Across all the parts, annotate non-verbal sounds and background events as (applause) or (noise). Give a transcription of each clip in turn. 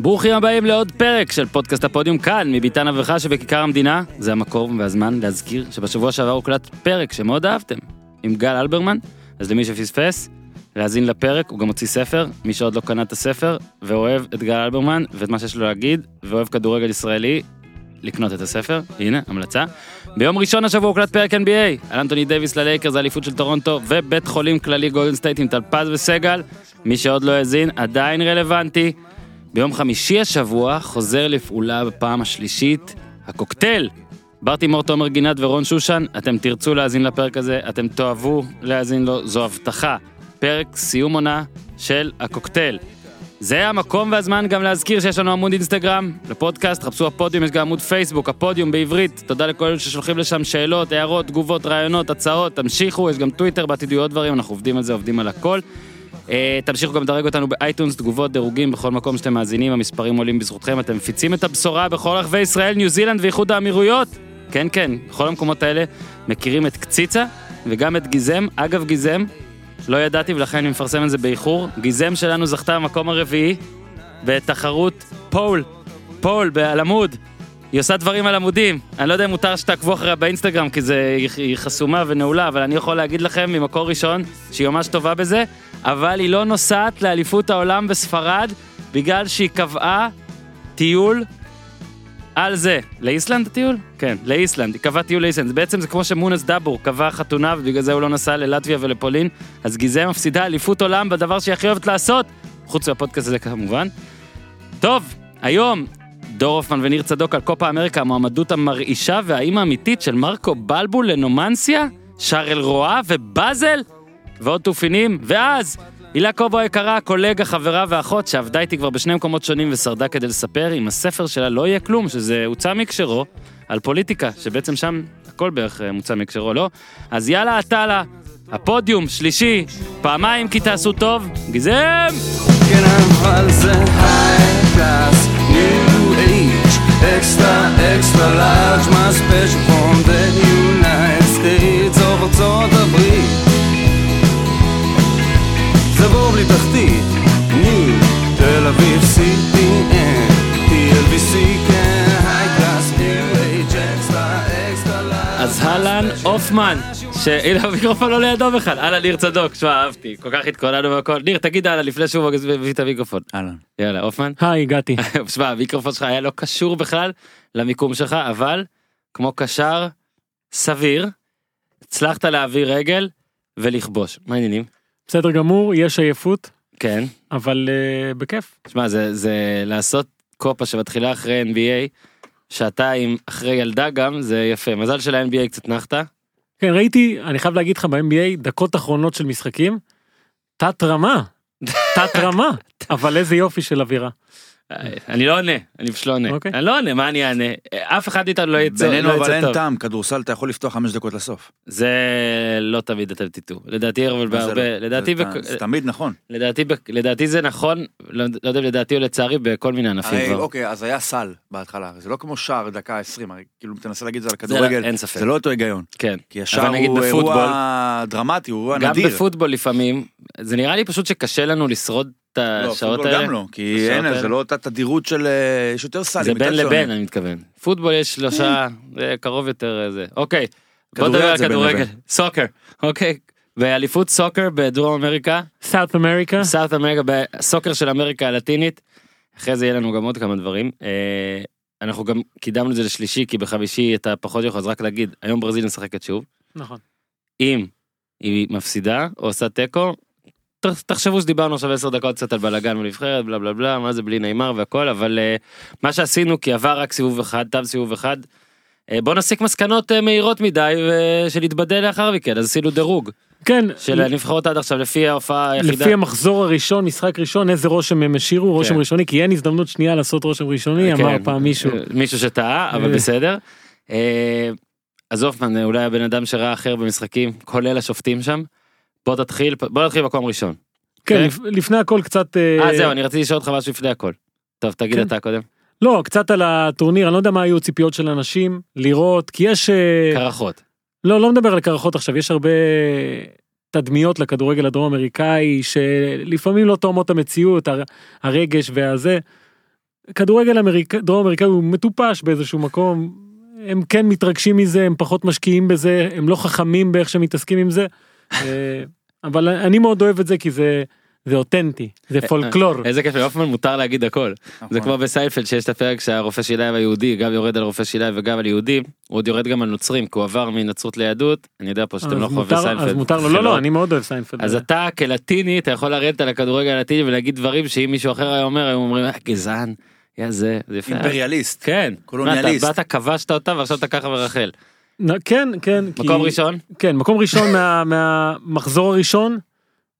ברוכים הבאים לעוד פרק של פודקאסט הפודיום כאן, מביתן אביך שבכיכר המדינה. זה המקום והזמן להזכיר שבשבוע שעבר הוקלט פרק שמאוד אהבתם, עם גל אלברמן, אז למי שפספס, להאזין לפרק, הוא גם הוציא ספר, מי שעוד לא קנה את הספר, ואוהב את גל אלברמן ואת מה שיש לו להגיד, ואוהב כדורגל ישראלי, לקנות את הספר, הנה, המלצה. ביום ראשון השבוע הוקלט פרק NBA, על אנטוני דייוויס ללייקרס, האליפות של טורונטו, ובית חולים כללי גולדן סטייט עם טלפז וסגל. מי שעוד לא האזין, עדיין רלוונטי. ביום חמישי השבוע חוזר לפעולה בפעם השלישית, הקוקטייל. בר תימור, תומר גינת ורון שושן, אתם תרצו להאזין לפרק הזה, אתם תאהבו להאזין לו, זו הבטחה. פרק סיום עונה של הקוקטייל. זה המקום והזמן גם להזכיר שיש לנו עמוד אינסטגרם לפודקאסט, חפשו הפודיום, יש גם עמוד פייסבוק, הפודיום בעברית, תודה לכל אלה ששולחים לשם שאלות, הערות, תגובות, רעיונות, הצעות, תמשיכו, יש גם טוויטר, בעתיד יהיו עוד דברים, אנחנו עובדים על זה, עובדים על הכל. אה, תמשיכו גם לדרג אותנו ב iTunes, תגובות, דירוגים, בכל מקום שאתם מאזינים, המספרים עולים בזכותכם, אתם מפיצים את הבשורה בכל רחבי ישראל, ניו זילנד ואיחוד האמירויות. כן, כן, בכל המקומות האלה מכירים את קציצה וגם את גיזם. אגב, גיזם, לא ידעתי ולכן אני מפרסם את זה באיחור. גיזם שלנו זכתה במקום הרביעי בתחרות pole, pole על עמוד. היא עושה דברים על עמודים. אני לא יודע אם מותר שתעקבו אחריה באינסטגרם כי זה, היא, חסומה ונעולה, אבל אני יכול להגיד לכם ממקור ראשון שהיא ממש טובה בזה, אבל היא לא נוסעת לאליפות העולם בספרד בגלל שהיא קבעה טיול על זה. לאיסלנד הטיול? כן, לאיסלנד. היא קבעה טיול לאיסלנד. בעצם זה כמו שמונס דאבור קבע חתונה ובגלל זה הוא לא נסע ללטביה ולפולין, אז גיזם מפסידה אליפות עולם בדבר שהיא הכי אוהבת לעשות, חוץ מהפודקאסט הזה כמובן. טוב, היום דור הופמן וניר צדוק על קופה אמריקה, המועמדות המרעישה והאם האמיתית של מרקו בלבול לנומנסיה, שרל רואה ובאזל, ועוד תופינים, ואז הילה קובו היקרה, קולגה, חברה ואחות שעבדה איתי כבר בשני מקומות שונים ושרדה כדי לספר אם הספר שלה לא יהיה כלום, שזה הוצא מקשרו, על פוליטיקה, שבעצם שם הכל בערך אה, מוצא מקשרו, לא? אז יאללה, עטאלה, הפודיום, שלישי, פעמיים כי תעשו טוב, גיזם! כן, אבל זה new age, extra, extra large, my special from the United States of ארצות הברית. זה בור בלי תחתית, new, תל אביב, CPN, TLBC, כן, high class, new age, extra, extra large. אז אהלן הופמן, שהנה המיקרופון לא לידו בכלל, אהלן ניר צדוק, שמע אהבתי, כל כך התכוננו והכל, ניר תגיד אהלן לפני שהוא מביא את המיקרופון, אהלן. יאללה הופמן, היי, הגעתי. (laughs) שמע המיקרופון שלך היה לא קשור בכלל למיקום שלך, אבל כמו קשר סביר, הצלחת להעביר רגל ולכבוש, מה העניינים? בסדר גמור, יש עייפות, כן, אבל uh, בכיף. שמע זה, זה לעשות קופה שמתחילה אחרי NBA, שעתיים אחרי ילדה גם, זה יפה, מזל של ה-NBA קצת נחת, כן, ראיתי, אני חייב להגיד לך ב-NBA, דקות אחרונות של משחקים, תת רמה, (laughs) תת רמה, אבל איזה יופי של אווירה. אני לא עונה, אני פשוט לא עונה, אוקיי. אני לא עונה, מה אני אענה? אף אחד איתנו לא יצא בינינו לא אבל אין טוב. טעם, כדורסל אתה יכול לפתוח חמש דקות לסוף. זה לא תמיד אתם תטעו, לדעתי אבל בהרבה? לדעתי, זה- תמיד נכון. לדעתי, זה נכון, לא לא יודע אם לדעתי או לצערי בכל מיני ענפים כבר. אוקיי אז היה סל בהתחלה זה לא כמו שער דקה 20 הרי כאילו תנסה להגיד את זה על זה לא- הכדורגל אין ספק. זה לא אותו היגיון כן. כי השער הוא אירוע דרמטי הוא אירוע גם נדיר. בפוטבול לפעמים, זה נראה לי פשוט שקשה לנו לשרוד את לא, השעות פוטבול האלה. גם לא כי אין. זה לא אותה תדירות של אה, יש יותר סלים. זה בין. לבין אני מתכוון. פוטבול יש שלושה, זה קרוב יותר אה, זה. אוקיי, בוא נדבר על כדורגל. סוקר, אוקיי. באליפות סוקר בדרום אמריקה, סארט אמריקה, סארט אמריקה, בסוקר של אמריקה הלטינית. אחרי זה יהיה לנו גם עוד כמה דברים. אה, אנחנו גם קידמנו את זה לשלישי כי בחמישי אתה פחות יכול אז רק להגיד היום ברזיל משחקת שוב. נכון. אם היא מפסידה או עושה תיקו. תחשבו שדיברנו עכשיו 10 דקות קצת על בלאגן בנבחרת בלה בלה בלה מה זה בלי נאמר והכל אבל אה, מה שעשינו כי עבר רק סיבוב אחד תם סיבוב אחד. אה, בוא נסיק מסקנות אה, מהירות מדי ושנתבדל לאחר מכן אז עשינו דירוג כן, של הנבחרות עד עכשיו לפי ההופעה היחידה. לפי המחזור הראשון, משחק ראשון, איזה רושם הם השאירו, רושם כן. ראשוני, כי אין הזדמנות שנייה לעשות רושם ראשוני, כן, אמר פעם מישהו. מישהו שטעה אבל. בסדר. אה, אז הופמן אולי הבן אדם שראה אחר במשחקים כולל השופטים שם. בוא תתחיל בוא נתחיל מקום ראשון. כן, כן. לפ- לפני הכל קצת... אה זהו אני רציתי לשאול אותך משהו לפני הכל. טוב תגיד כן. אתה קודם. לא, קצת על הטורניר, אני לא יודע מה היו הציפיות של אנשים, לראות, כי יש... אה, קרחות. לא, לא מדבר על קרחות עכשיו, יש הרבה תדמיות לכדורגל הדרום אמריקאי שלפעמים לא תואמות המציאות, הר- הרגש והזה. כדורגל אמריק... דרום אמריקאי הוא מטופש באיזשהו מקום. הם כן מתרגשים מזה, הם פחות משקיעים בזה, הם לא חכמים באיך שהם מתעסקים עם זה. אה, אבל אני מאוד אוהב את זה כי זה, זה אותנטי, זה פולקלור. איזה כיף, להופמן מותר להגיד הכל. זה נכון. כמו בסיינפלד שיש את הפרק שהרופא שיליים היהודי גם יורד על רופא שיליים וגם על יהודים, הוא עוד יורד גם על נוצרים, כי הוא עבר מנצרות ליהדות, אני יודע פה שאתם אז לא חובבי מותר- סיינפלד. אז מותר לו, לא, לא, אני מאוד אוהב סיינפלד. אז אתה כלטיני, אתה יכול לרדת על הכדורגל הלטיני ולהגיד דברים שאם מישהו אחר היה אומר, היו אומרים, "אה, גזען, יא זה, זה יפה. אימפריאליסט. כן, קולוניאליסט. מה, אתה באת כבשת אותה ועכשיו אתה ככה ורחל. כן, כן. כי- מקום ראשון? כן, מקום ראשון מה- (laughs) מהמחזור הראשון,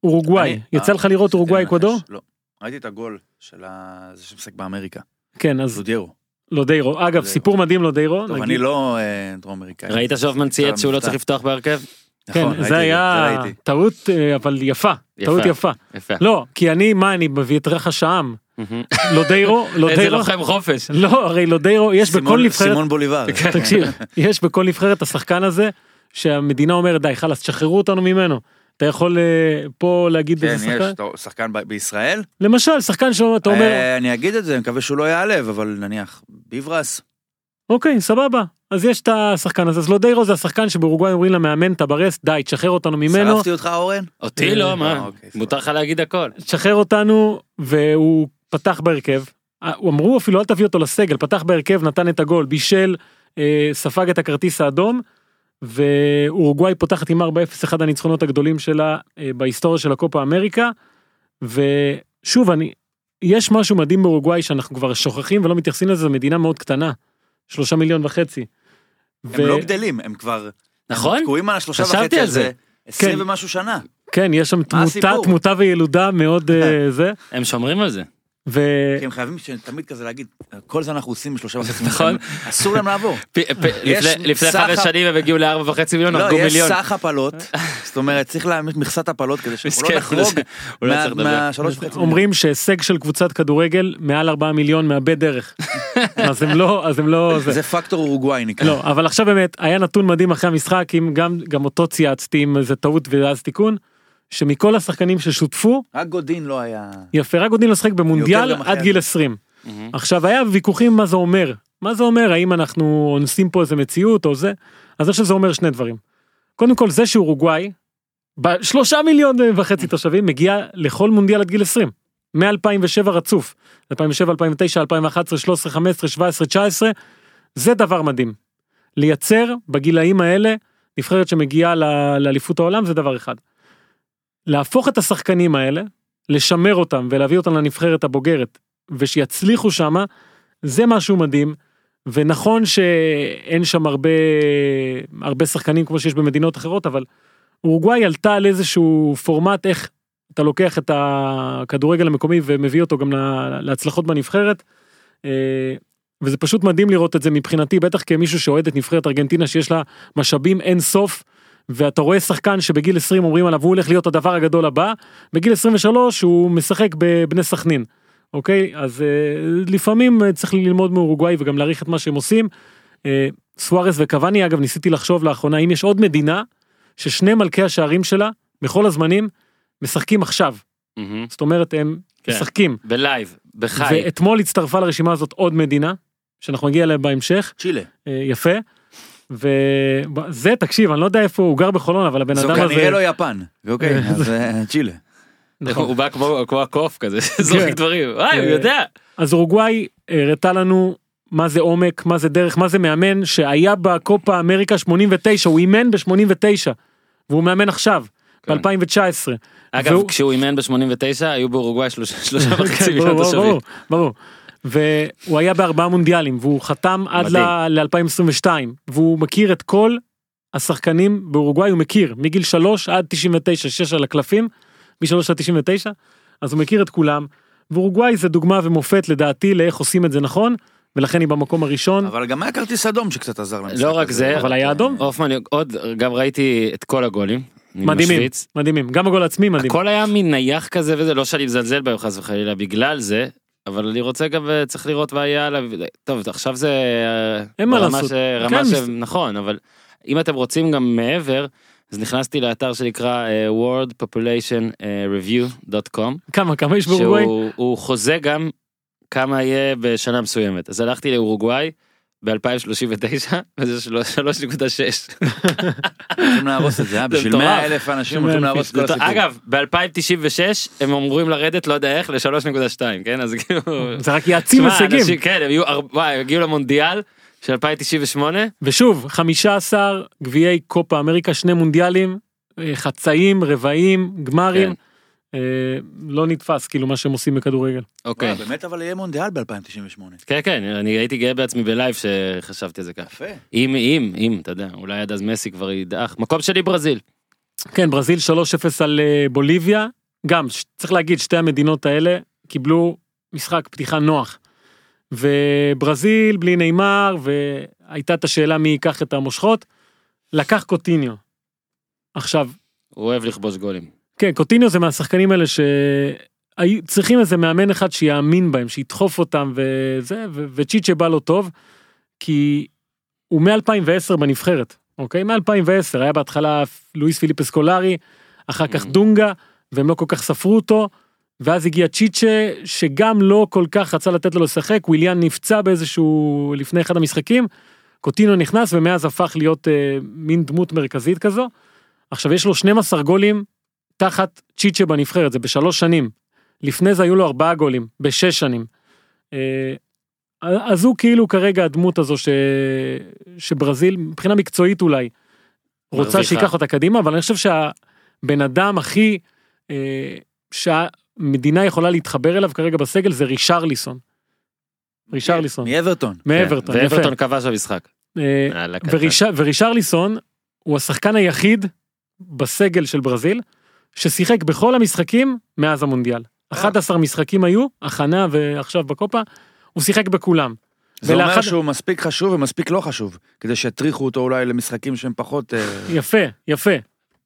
אורוגוואי. יצא אה, לך לראות אורוגוואי כן, אקוודור? לא. ראיתי את הגול של ה- זה שמשחק באמריקה. כן, אז לודיירו. לודיירו. אגב, לודיירו. סיפור מדהים לודיירו. טוב, נגיד. אני לא אה, דרום אמריקאי. ראית שהופמן צייץ שהוא לא. צריך לפתוח בהרכב? כן, נכון, את זה היה. טעות, אה, אבל יפה. יפה. טעות יפה. יפה. לא, כי אני, מה, אני מביא את רכש העם. מהמם. לודיירו, (laughs) איזה לודיירו. לוחם חופש. לא, הרי לודיירו, יש בכל נבחרת, סימון בוליבר. תקשיב, יש בכל נבחרת השחקן הזה, שהמדינה אומרת די חלאס תשחררו אותנו ממנו. אתה יכול אה, פה להגיד כן, איזה יש, שחקן? אתה- שחקן ב- בישראל? למשל, שחקן שאתה אומר, אה, אני אגיד את זה, אני מקווה שהוא לא יעלב, אבל נניח, ביברס, אוקיי, סבבה. אז יש את השחקן הזה, אז לודיירו זה השחקן שבאורוגוואי אומרים למאמן טברס, די, תשחרר אותנו ממנו, שרפתי אותך אורן? אותי אה, לא, מה? אוקיי, מותר לך להגיד הכל. תשחרר אותנו, והוא פתח בהרכב. אה, הוא אמרו אפילו אל תביא אותו לסגל, פתח בהרכב, נתן את הגול, בישל, אה, ספג את הכרטיס האדום, ואורוגוואי פותחת עם 4-0 אחד הניצחונות הגדולים שלה אה, בהיסטוריה של הקופה אמריקה. ושוב, אני, יש משהו מדהים באורוגוואי שאנחנו כבר שוכחים ולא מתייחסים לזה, זו מדינה מאוד קטנה, שלושה מיליון וחצי. הם לא גדלים, הם כבר... נכון? הם תקועים על השלושה וחצי על הזה. זה. עשרים כן. ומשהו שנה. כן, יש שם תמותה? תמותה וילודה מאוד אה, (laughs) זה, הם שומרים על זה. ו... כי הם חייבים תמיד כזה להגיד, כל זה אנחנו עושים בשלושה וחצי (laughs) נכון. מיליון. אסור להם לעבור. (laughs) יש לפני- חמש שנים הם הגיעו לארבע וחצי מיליון, לא, הרגו יש מיליון. סך הפלות, (laughs) זאת אומרת, צריך להעמיד מכסת הפלות כדי שאנחנו לא נחרוג לא. מהשלוש וחצי מיליון. אומרים שהישג של קבוצת כדורגל מעל 4 מיליון מאבד דרך. אז הם לא, אז הם לא, זה. זה פקטור אורוגוואי נקרא. לא, אבל עכשיו באמת, היה נתון מדהים אחרי המשחק, גם אותו צייצתי עם איזה טעות ואז תיקון, שמכל השחקנים ששותפו, רק גודין לא היה... יפה, רק יודעים לשחק במונדיאל גם אחרי עד גיל זה. 20. מהמם. עכשיו היה ויכוחים מה זה אומר, מה זה אומר, האם אנחנו אונסים פה איזה מציאות או זה, אז אני חושב שזה אומר שני דברים. קודם כל זה שאורוגוואי, בשלושה מיליון וחצי (laughs) תושבים, מגיע לכל מונדיאל עד גיל 20. מ-2007 רצוף, 2007, 2009, 2011, 13, 15, 17, 19, זה דבר מדהים. לייצר בגילאים האלה נבחרת שמגיעה לאליפות העולם זה דבר אחד. להפוך את השחקנים האלה, לשמר אותם ולהביא אותם לנבחרת הבוגרת ושיצליחו שמה, זה משהו מדהים. ונכון שאין שם הרבה הרבה שחקנים כמו שיש במדינות אחרות אבל אורוגוואי עלתה על איזשהו פורמט איך אתה לוקח את הכדורגל המקומי ומביא אותו גם לה- להצלחות בנבחרת. אה, וזה פשוט מדהים לראות את זה מבחינתי בטח כמישהו שאוהד את נבחרת ארגנטינה שיש לה משאבים אין סוף. ואתה רואה שחקן שבגיל 20 אומרים עליו הוא הולך להיות הדבר הגדול הבא בגיל 23 הוא משחק בבני סכנין. אוקיי אז אה, לפעמים אה, צריך ללמוד מאורוגוואי וגם להעריך את מה שהם עושים. אה, סוארס וקוואני אגב ניסיתי לחשוב לאחרונה אם יש עוד מדינה ששני מלכי השערים שלה בכל הזמנים משחקים עכשיו מהמם. זאת אומרת הם כן. משחקים בלייב, בחי. ואתמול הצטרפה לרשימה הזאת עוד מדינה שאנחנו נגיע אליה בהמשך צ'ילה. אה, יפה. וזה תקשיב אני לא יודע איפה הוא גר בחולון אבל הבן זו אדם הזה כנראה לא יפן. אוקיי, (laughs) אז אה, צ'ילה. נכון. הוא בא כמו הקוף כזה, (laughs) זורק דברים, וואי הוא אה, יודע. אז אורוגוואי הראתה לנו מה זה עומק, מה זה דרך, מה זה מאמן שהיה בקופה אמריקה 89, הוא אימן ב-89, והוא מאמן עכשיו, כן. ב-2019. אגב והוא- כשהוא אימן ב-89 היו באורוגוואי שלושה שלושה (laughs) וחצי כן, מיליון תושבים. ברור, ברור. והוא היה בארבעה מונדיאלים, והוא חתם עד מדהים. ל-2022, והוא מכיר את כל השחקנים באורוגוואי, הוא מכיר, מגיל 3 עד 99, 6 על הקלפים, מ-3 עד 99, אז הוא מכיר את כולם. ואורוגוואי זה דוגמה ומופת לדעתי לאיך עושים את זה נכון, ולכן היא במקום הראשון. אבל גם היה כרטיס אדום שקצת עזר למשחק. לא רק הזה. זה, אבל היה אדום? הופמן עוד גם ראיתי את כל הגולים. מדהימים, משוויץ. מדהימים, גם הגול עצמי מדהים. הכל היה מין נייח כזה וזה לא שאני מזלזל בהם חס וחלילה בגלל זה. אבל אני רוצה גם אה, צריך לראות מה יהיה עליו טוב עכשיו זה אה, אין מה לעשות. ש- רמה כן, ש- מס- נכון אבל אם אתם רוצים גם מעבר אז נכנסתי לאתר שנקרא אה, worldpopulation אה, review.com כמה, כמה יש באורוגוואי? שהוא הוא חוזה גם כמה יהיה בשנה מסוימת. אז הלכתי לאורוגוואי ב-2039, וזה של- 3.6. הולכים להרוס את זה, אה? בשביל מטורף. 100 אלף אנשים הולכים להרוס את כל הסיפור. אגב, ב-2096 הם אמורים לרדת, לא יודע איך, ל-3.2, כן? אז כאילו... זה רק יעצים הישגים. כן, הם הגיעו למונדיאל של 2098, ושוב 15 גביעי קופה אמריקה שני מונדיאלים אה, חצאים רבעים גמרים. אה, לא נתפס כאילו מה שהם עושים בכדורגל. אוקיי. וואי, באמת אבל יהיה מונדיאל ב-2098. כן, כן, אני הייתי גאה בעצמי בלייב שחשבתי על זה ככה. יפה. אם, אם, אם, אתה יודע, אולי עד אז מסי כבר ידעך. מקום שלי ברזיל. כן ברזיל 3-0 על אה, בוליביה גם צריך להגיד שתי המדינות האלה קיבלו משחק פתיחה נוח. וברזיל בלי נאמר והייתה את השאלה מי ייקח את המושכות. לקח קוטיניו. עכשיו הוא אוהב לכבוש גולים. כן, קוטיניו זה מהשחקנים האלה שצריכים איזה מאמן אחד שיאמין בהם, שידחוף אותם וזה, ו- וצ'יצ'ה בא לו טוב, כי הוא מ-2010 בנבחרת, אוקיי? מ-2010 היה בהתחלה לואיס פיליפ אסקולרי, אחר כך Mhm. דונגה, והם לא כל כך ספרו אותו, ואז הגיע צ'יצ'ה, שגם לא כל כך רצה לתת לו לשחק, וויליאן נפצע באיזשהו, לפני אחד המשחקים, קוטיניו נכנס ומאז הפך להיות אה, מין דמות מרכזית כזו. עכשיו יש לו 12 גולים תחת צ'יצ'ה בנבחרת, זה בשלוש שנים. לפני זה היו לו ארבעה גולים, בשש שנים. אה, אז הוא כאילו כרגע הדמות הזו ש... שברזיל, מבחינה מקצועית אולי, רוצה. שייקח אותה קדימה, אבל אני חושב שהבן אדם הכי, אה, שהמדינה יכולה להתחבר אליו כרגע בסגל זה רישרליסון. רישרליסון, מאברטון. מאברטון, כן, יפה. ואברטון כבש במשחק. אה. וריש... ורישרליסון הוא השחקן היחיד בסגל של ברזיל ששיחק בכל המשחקים מאז המונדיאל. 11 משחקים היו, הכנה ועכשיו בקופה, הוא שיחק בכולם. זה אומר ולאחד- שהוא מספיק חשוב ומספיק לא חשוב, כדי שיטריחו אותו אולי למשחקים שהם פחות... אה, יפה, יפה.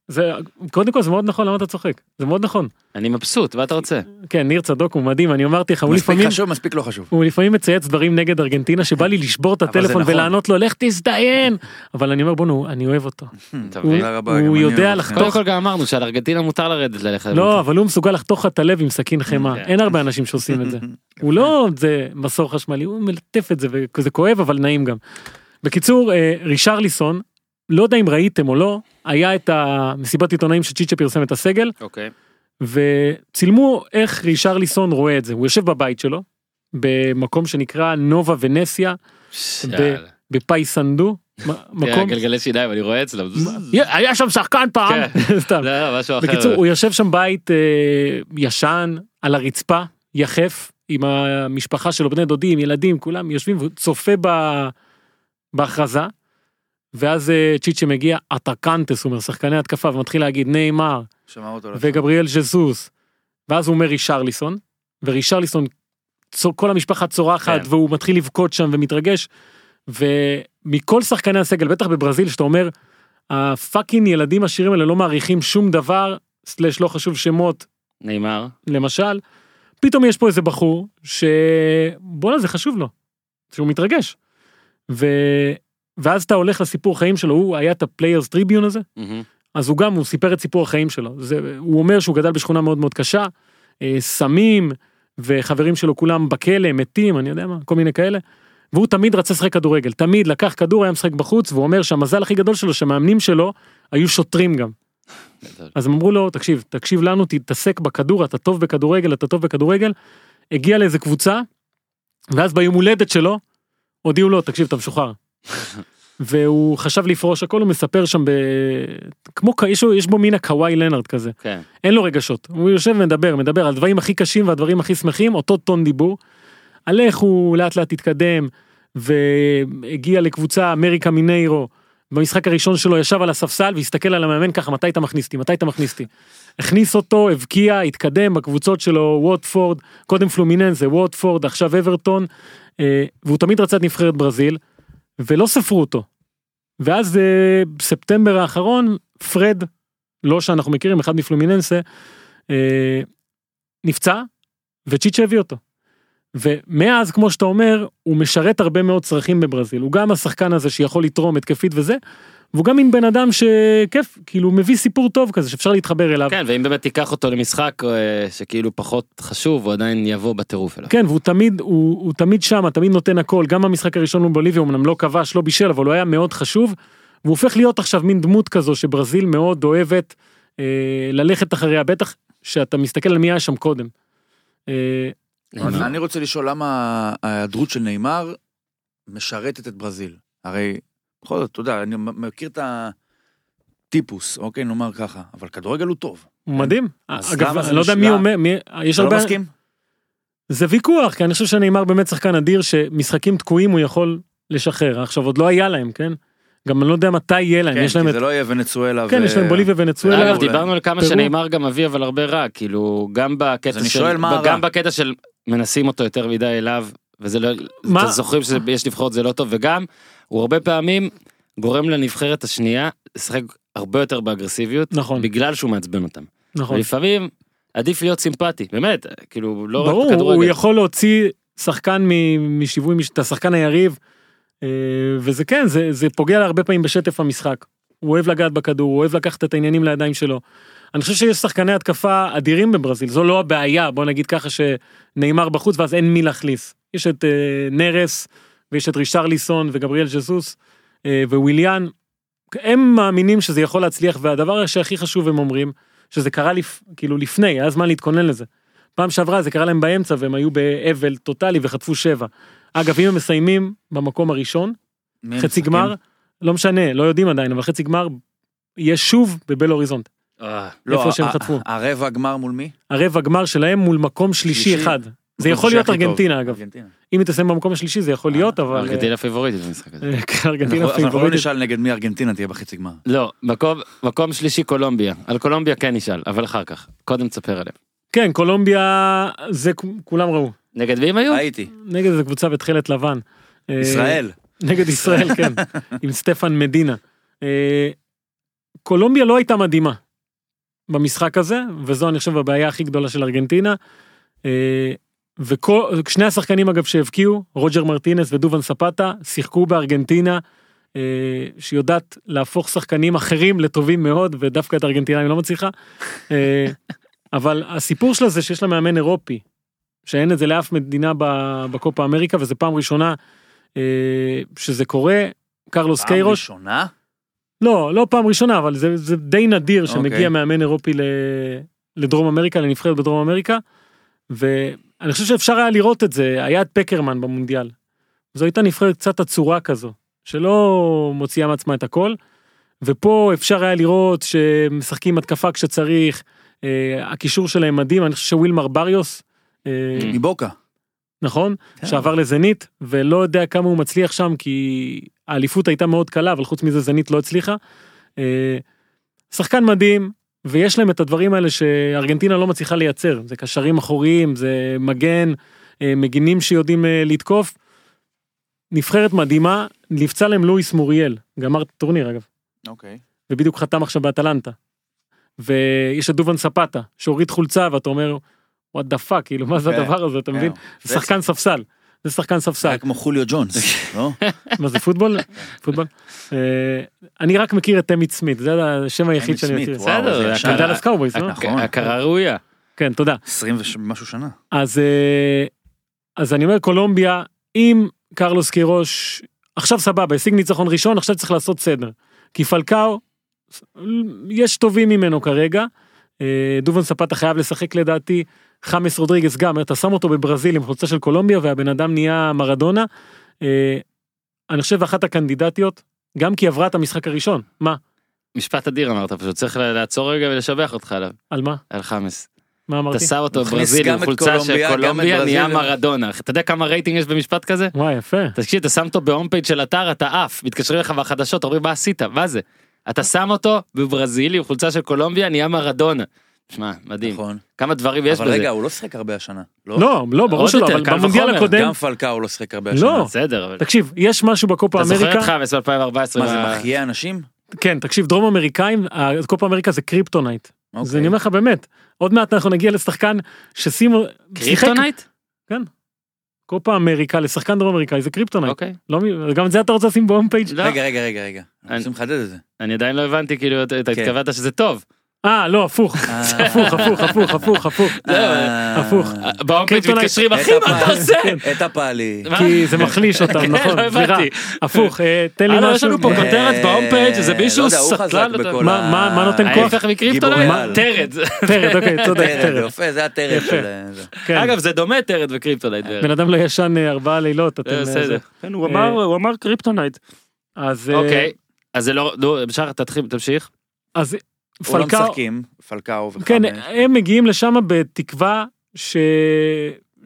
זה, קודם כל זה מאוד נכון, למה אתה צוחק? זה מאוד נכון. אני מבסוט, מה אתה רוצה? כן, ניר צדוק הוא מדהים, אני אמרתי לך, הוא מספיק לפעמים, חשוב, מספיק לא חשוב. הוא לפעמים מצייץ דברים נגד ארגנטינה שבא לי לשבור את הטלפון נכון. ולענות לו, לך תזדיין. אבל אני אומר, בוא'נו, אני אוהב אותו. הוא- יודע לחתוך. קודם כל גם אמרנו שעל ארגנטינה מותר לרדת ללכת. לא, אבל הוא מסוגל לחתוך לך את הלב עם סכין חמאה, כן. אין הרבה אנשים שעושים את זה. (laughs) הוא לא זה מסור חשמלי, הוא מלטף את זה וזה כואב אבל נעים גם. בקיצור, אה, רישרליסון, לא יודע אם ראיתם או לא, היה את המסיבת עיתונאים שצ'יצ'ה פרסם את הסגל, אוקיי. וצילמו איך רישרליסון רואה את זה, הוא יושב בבית שלו, במקום שנקרא נובה ונסיה. בפייסנדו, כן, מקום, גלגלי שיניים, אני רואה אצלם. היה שם שחקן פעם, (laughs) סתם. משהו אחר. בקיצור הוא יושב שם בית אה, ישן על הרצפה יחף עם המשפחה שלו בני דודים ילדים כולם יושבים וצופה. בהכרזה. ואז אה, צ'יצ'ה מגיע אטקנטס הוא אומר שחקני התקפה ומתחיל להגיד נאמר. וגבריאל ז'זוס. ואז הוא אומר רישרליסון ורישרליסון כל המשפחה צורחת כן. והוא מתחיל לבכות שם ומתרגש. ומכל שחקני הסגל בטח בברזיל שאתה אומר ה fucking ילדים עשירים האלה לא מעריכים שום דבר slash לא חשוב שמות נאמר. למשל פתאום יש פה איזה בחור שבואנה זה חשוב לו שהוא מתרגש. ו... ואז אתה הולך לסיפור חיים שלו הוא היה את ה Players' Tribune הזה מהמם. אז הוא גם הוא סיפר את סיפור החיים שלו זה הוא אומר שהוא גדל בשכונה מאוד מאוד קשה אה, סמים וחברים שלו כולם בכלא מתים אני יודע מה כל מיני כאלה. והוא תמיד רצה לשחק כדורגל תמיד לקח כדור היה משחק בחוץ והוא אומר שהמזל הכי גדול שלו שהמאמנים שלו היו שוטרים גם. אז הם אמרו לו תקשיב תקשיב לנו תתעסק בכדור אתה טוב בכדורגל אתה טוב בכדורגל. הגיע לאיזה קבוצה. ואז ביום הולדת שלו הודיעו לו תקשיב אתה משוחרר. והוא חשב לפרוש הכל הוא מספר שם ב... כמו כ- יש, בו מין הקוואי לנארד כזה כן. אין לו רגשות הוא יושב ומדבר מדבר על דברים הכי קשים והדברים הכי שמחים אותו טון דיבור. על איך הוא לאט לאט התקדם והגיע לקבוצה אמריקה מיניירו. במשחק הראשון שלו ישב על הספסל והסתכל על המאמן ככה מתי אתה מכניס אותי מתי אתה מכניס אותי. הכניס אותו הבקיע התקדם בקבוצות שלו ווטפורד קודם פלומיננזה ווטפורד עכשיו אברטון אה, והוא תמיד רצה את נבחרת ברזיל ולא ספרו אותו. ואז אה, בספטמבר האחרון פרד לא שאנחנו מכירים אחד מפלומיננסה אה, נפצע וצ'יצ'ה הביא אותו. ומאז כמו שאתה אומר הוא משרת הרבה מאוד צרכים בברזיל הוא גם השחקן הזה שיכול לתרום התקפית וזה והוא גם מין בן אדם שכיף, כאילו הוא מביא סיפור טוב כזה שאפשר להתחבר אליו. כן, ואם באמת תיקח אותו למשחק אה, שכאילו פחות חשוב, הוא עדיין יבוא בטירוף אליו. כן, והוא תמיד, הוא, הוא תמיד שם, תמיד נותן הכל, גם במשחק הראשון מול בוליביה, הוא אמנם לא כבש, לא בישל, אבל הוא היה מאוד חשוב, והוא הופך להיות עכשיו מין דמות כזו שברזיל מאוד אוהבת אה, ללכת אחריה, בטח שאתה מסתכל על מי היה שם קודם. אה, אני רוצה לשאול למה ההיעדרות של נאמר משרתת את ברזיל. הרי, בכל זאת, אתה יודע, אני מכיר את הטיפוס, אוקיי, נאמר ככה, אבל כדורגל הוא טוב. הוא מדהים. אגב, אני לא יודע מי? אומר, מי, יש אתה לא הרבה, מסכים? זה ויכוח, כי אני חושב שנאמר באמת שחקן אדיר שמשחקים תקועים הוא יכול לשחרר. עכשיו עוד לא היה להם, כן? גם אני לא יודע מתי יהיה להם, כן, יש להם כי את, זה לא יהיה ונצואלה כן, ו- יש להם בוליביה ונצואלה. אגב. דיברנו על כמה. שנאמר גם מביא אבל הרבה רע, כאילו, גם בקטע של, שואל מה גם הרע? בקטע של מנסים אותו יותר מדי אליו, וזה לא, מה? אתם זוכרים שיש נבחרות זה לא טוב, וגם, הוא הרבה פעמים גורם לנבחרת השנייה לשחק הרבה יותר באגרסיביות, נכון, בגלל שהוא מעצבן אותם. נכון. ולפעמים עדיף להיות סימפטי, באמת, כאילו, לא רק ברור, הוא. יכול להוציא שחקן משיווי, מש- את השחקן היריב, אה, וזה כן, זה, זה פוגע לה הרבה פעמים בשטף המשחק. הוא אוהב לגעת בכדור, הוא אוהב לקחת את העניינים לידיים שלו. אני חושב שיש שחקני התקפה אדירים בברזיל, זו לא הבעיה, בוא נגיד ככה שנאמר בחוץ ואז אין מי להחליף. יש את אה, נרס, ויש את רישרליסון וגבריאל ז'זוס, אה, וויליאן, הם מאמינים שזה יכול להצליח, והדבר שהכי חשוב הם אומרים, שזה קרה לפ... כאילו לפני, היה זמן להתכונן לזה. פעם שעברה זה קרה להם באמצע והם היו באבל טוטאלי וחטפו שבע. אגב, אם הם מסיימים במקום הראשון, חצי משחקים? גמר, לא משנה, לא יודעים עדיין, אבל חצי גמר יהיה שוב בבל הוריזונט. אה, לא, איפה שהם ה- חטפו. הרבע גמר מול מי? הרבע גמר שלהם מול מקום שלישי שלישי. אחד. זה יכול להיות. ארגנטינה אגב. אם היא תסיים במקום השלישי זה יכול להיות, אבל... ארגנטינה פיבוריטית במשחק הזה. אה, כן, ארגנטינה אבל אנחנו לא פיבוריטית. נשאל נגד מי ארגנטינה תהיה בחצי גמר. לא, מקום, שלישי קולומביה. על קולומביה כן נשאל, אבל אחר כך. קודם תספר עליהם. כן, קולומביה, זה כולם ראו. נגד מי הם היו? ראיתי. נגד איזה קבוצה בתכלת לבן. אה, ישראל. נגד ישראל, (laughs) כן, עם סטפן מדינה. אה, קולומביה לא הייתה מדהימה במשחק הזה, וזו אני חושב הבעיה הכי גדולה של ארגנטינה. ושני השחקנים אגב שהבקיעו, רוג'ר מרטינס ודובן ספטה, שיחקו בארגנטינה, אה, שיודעת להפוך שחקנים אחרים לטובים מאוד, ודווקא את ארגנטינה היא לא מצליחה. אה, (laughs) אבל הסיפור שלה זה שיש לה מאמן אירופי, שאין את זה לאף מדינה בקופה אמריקה, וזו פעם ראשונה אה, שזה קורה. קרלוס פעם קיירוש, ראשונה? לא, לא פעם ראשונה, אבל זה, זה די נדיר שמגיע אוקיי. מאמן אירופי ל, לדרום אמריקה, לנבחרת בדרום אמריקה, ואני חושב שאפשר היה לראות את זה, היה את פקרמן במונדיאל. זו הייתה נבחרת קצת עצורה כזו, שלא מוציאה מעצמה את הכל, ופה אפשר היה לראות שמשחקים התקפה כשצריך, אה, הקישור שלהם מדהים, אני חושב שווילמר בריוס, אה, מבוקה. נכון? כן. שעבר לזנית, ולא יודע כמה הוא מצליח שם, כי האליפות הייתה מאוד קלה, אבל חוץ מזה זנית לא הצליחה. אה, שחקן מדהים, ויש להם את הדברים האלה שארגנטינה לא מצליחה לייצר, זה קשרים אחוריים, זה מגן, אה, מגינים שיודעים אה, לתקוף. נבחרת מדהימה, נפצע להם לואיס מוריאל, גמר את הטורניר אגב, אוקיי. ובדיוק חתם עכשיו באטלנטה. ויש את דובאן ספאטה, שהוריד חולצה, ואתה אומר, what the fuck, כאילו, מה זה כן. הדבר הזה, אתה מבין? זה שחקן ספסל. זה שחקן ספסל. היה כמו חוליו ג'ונס, (laughs) לא? מה זה פוטבול? פוטבול? אה, אני רק מכיר את אמיט סמית, זה השם היחיד שאני מכיר. בסדר, זה דאלאס קאובויס, לא? נכון. הכרה ראויה. כן, תודה. 20 ומשהו שנה. אז אה, אז אני אומר קולומביה, אם קרלוס קירוש, עכשיו סבבה, השיג ניצחון ראשון, עכשיו צריך לעשות סדר. כי פלקאו, יש טובים ממנו כרגע. אה, דובן ספטה חייב לשחק לדעתי. חמאס רודריגס גם, אתה שם אותו בברזיל עם חולצה של קולומביה והבן אדם נהיה מרדונה. אה, אני חושב אחת הקנדידטיות, גם כי עברה את המשחק הראשון. מה? משפט אדיר אמרת, פשוט צריך לעצור רגע ולשבח אותך עליו, על מה? על חאמס. מה אמרתי? אתה שם אותו בברזיל עם חולצה של קולומביה. נהיה מרדונה. אתה יודע כמה רייטינג יש במשפט כזה? וואי, יפה. תקשיב, אתה שם אותו ב home page של אתר, אתה עף, מתקשרים לך בחדשות, אומרים מה עשית, מה זה? אתה שם אותו בברזיל עם חולצה של קולומביה, נהיה מרדונה. שמע, מדהים. נכון. כמה דברים יש אבל בזה. רגע, הוא לא שיחק הרבה השנה. לא, לא, ברור עוד שלא, אבל במונדיאל הקודם, גם פלקאו לא שיחק הרבה השנה. לא. בסדר, אבל... תקשיב, יש משהו בקופה אתה זוכר את אמריקה, חאמס ב-2014? מה זה מחיה אנשים? כן, תקשיב, דרום אמריקאים, הקופה אמריקה זה קריפטונייט. אז אוקיי. אני אומר לך באמת, עוד מעט אנחנו נגיע לשחקן ששימו, קריפטונייט? קופה אמריקה לשחקן דרום אמריקאי זה קריפטונייט. אוקיי. לא מ- גם את זה אתה רוצה לשים ב home page? לא, רגע, רגע, רגע, רגע. אני- רוצים לחדד את זה. אני עדיין לא הבנתי, כאילו, אתה אתה כן. התכוונת שזה טוב. אה, לא, הפוך. אה. הפוך, הפוך, הפוך, הפוך, הפוך. אה, הפוך. פייג' קריפטונייט- מתקשרים, אחי, מה אתה. עושה? את הפאלי. כי זה מחליש אותם, כן, נכון, סליחה. הפוך, אה, תן לי משהו. יש לנו פה כותרת בהום פייג', איזה מישהו לא סטלן מה- נותן כוח? ההפך על. טרד. טרד, אוקיי, צודק, טרד. יפה, זה הטרד יפה. של... זה. כן. אגב, זה דומה טרד וקריפטונייט. בערך. בן אדם לא ישן ארבעה לילות, בסדר. זה. כן, הוא אמר, קריפטונייט. אז... אוקיי. אז זה לא, נו, בשחר תתחיל, תמשיך. אז הוא לא פלקאו, משחקים, פלקאו כן, וחמש. הם מגיעים לשם בתקווה ש...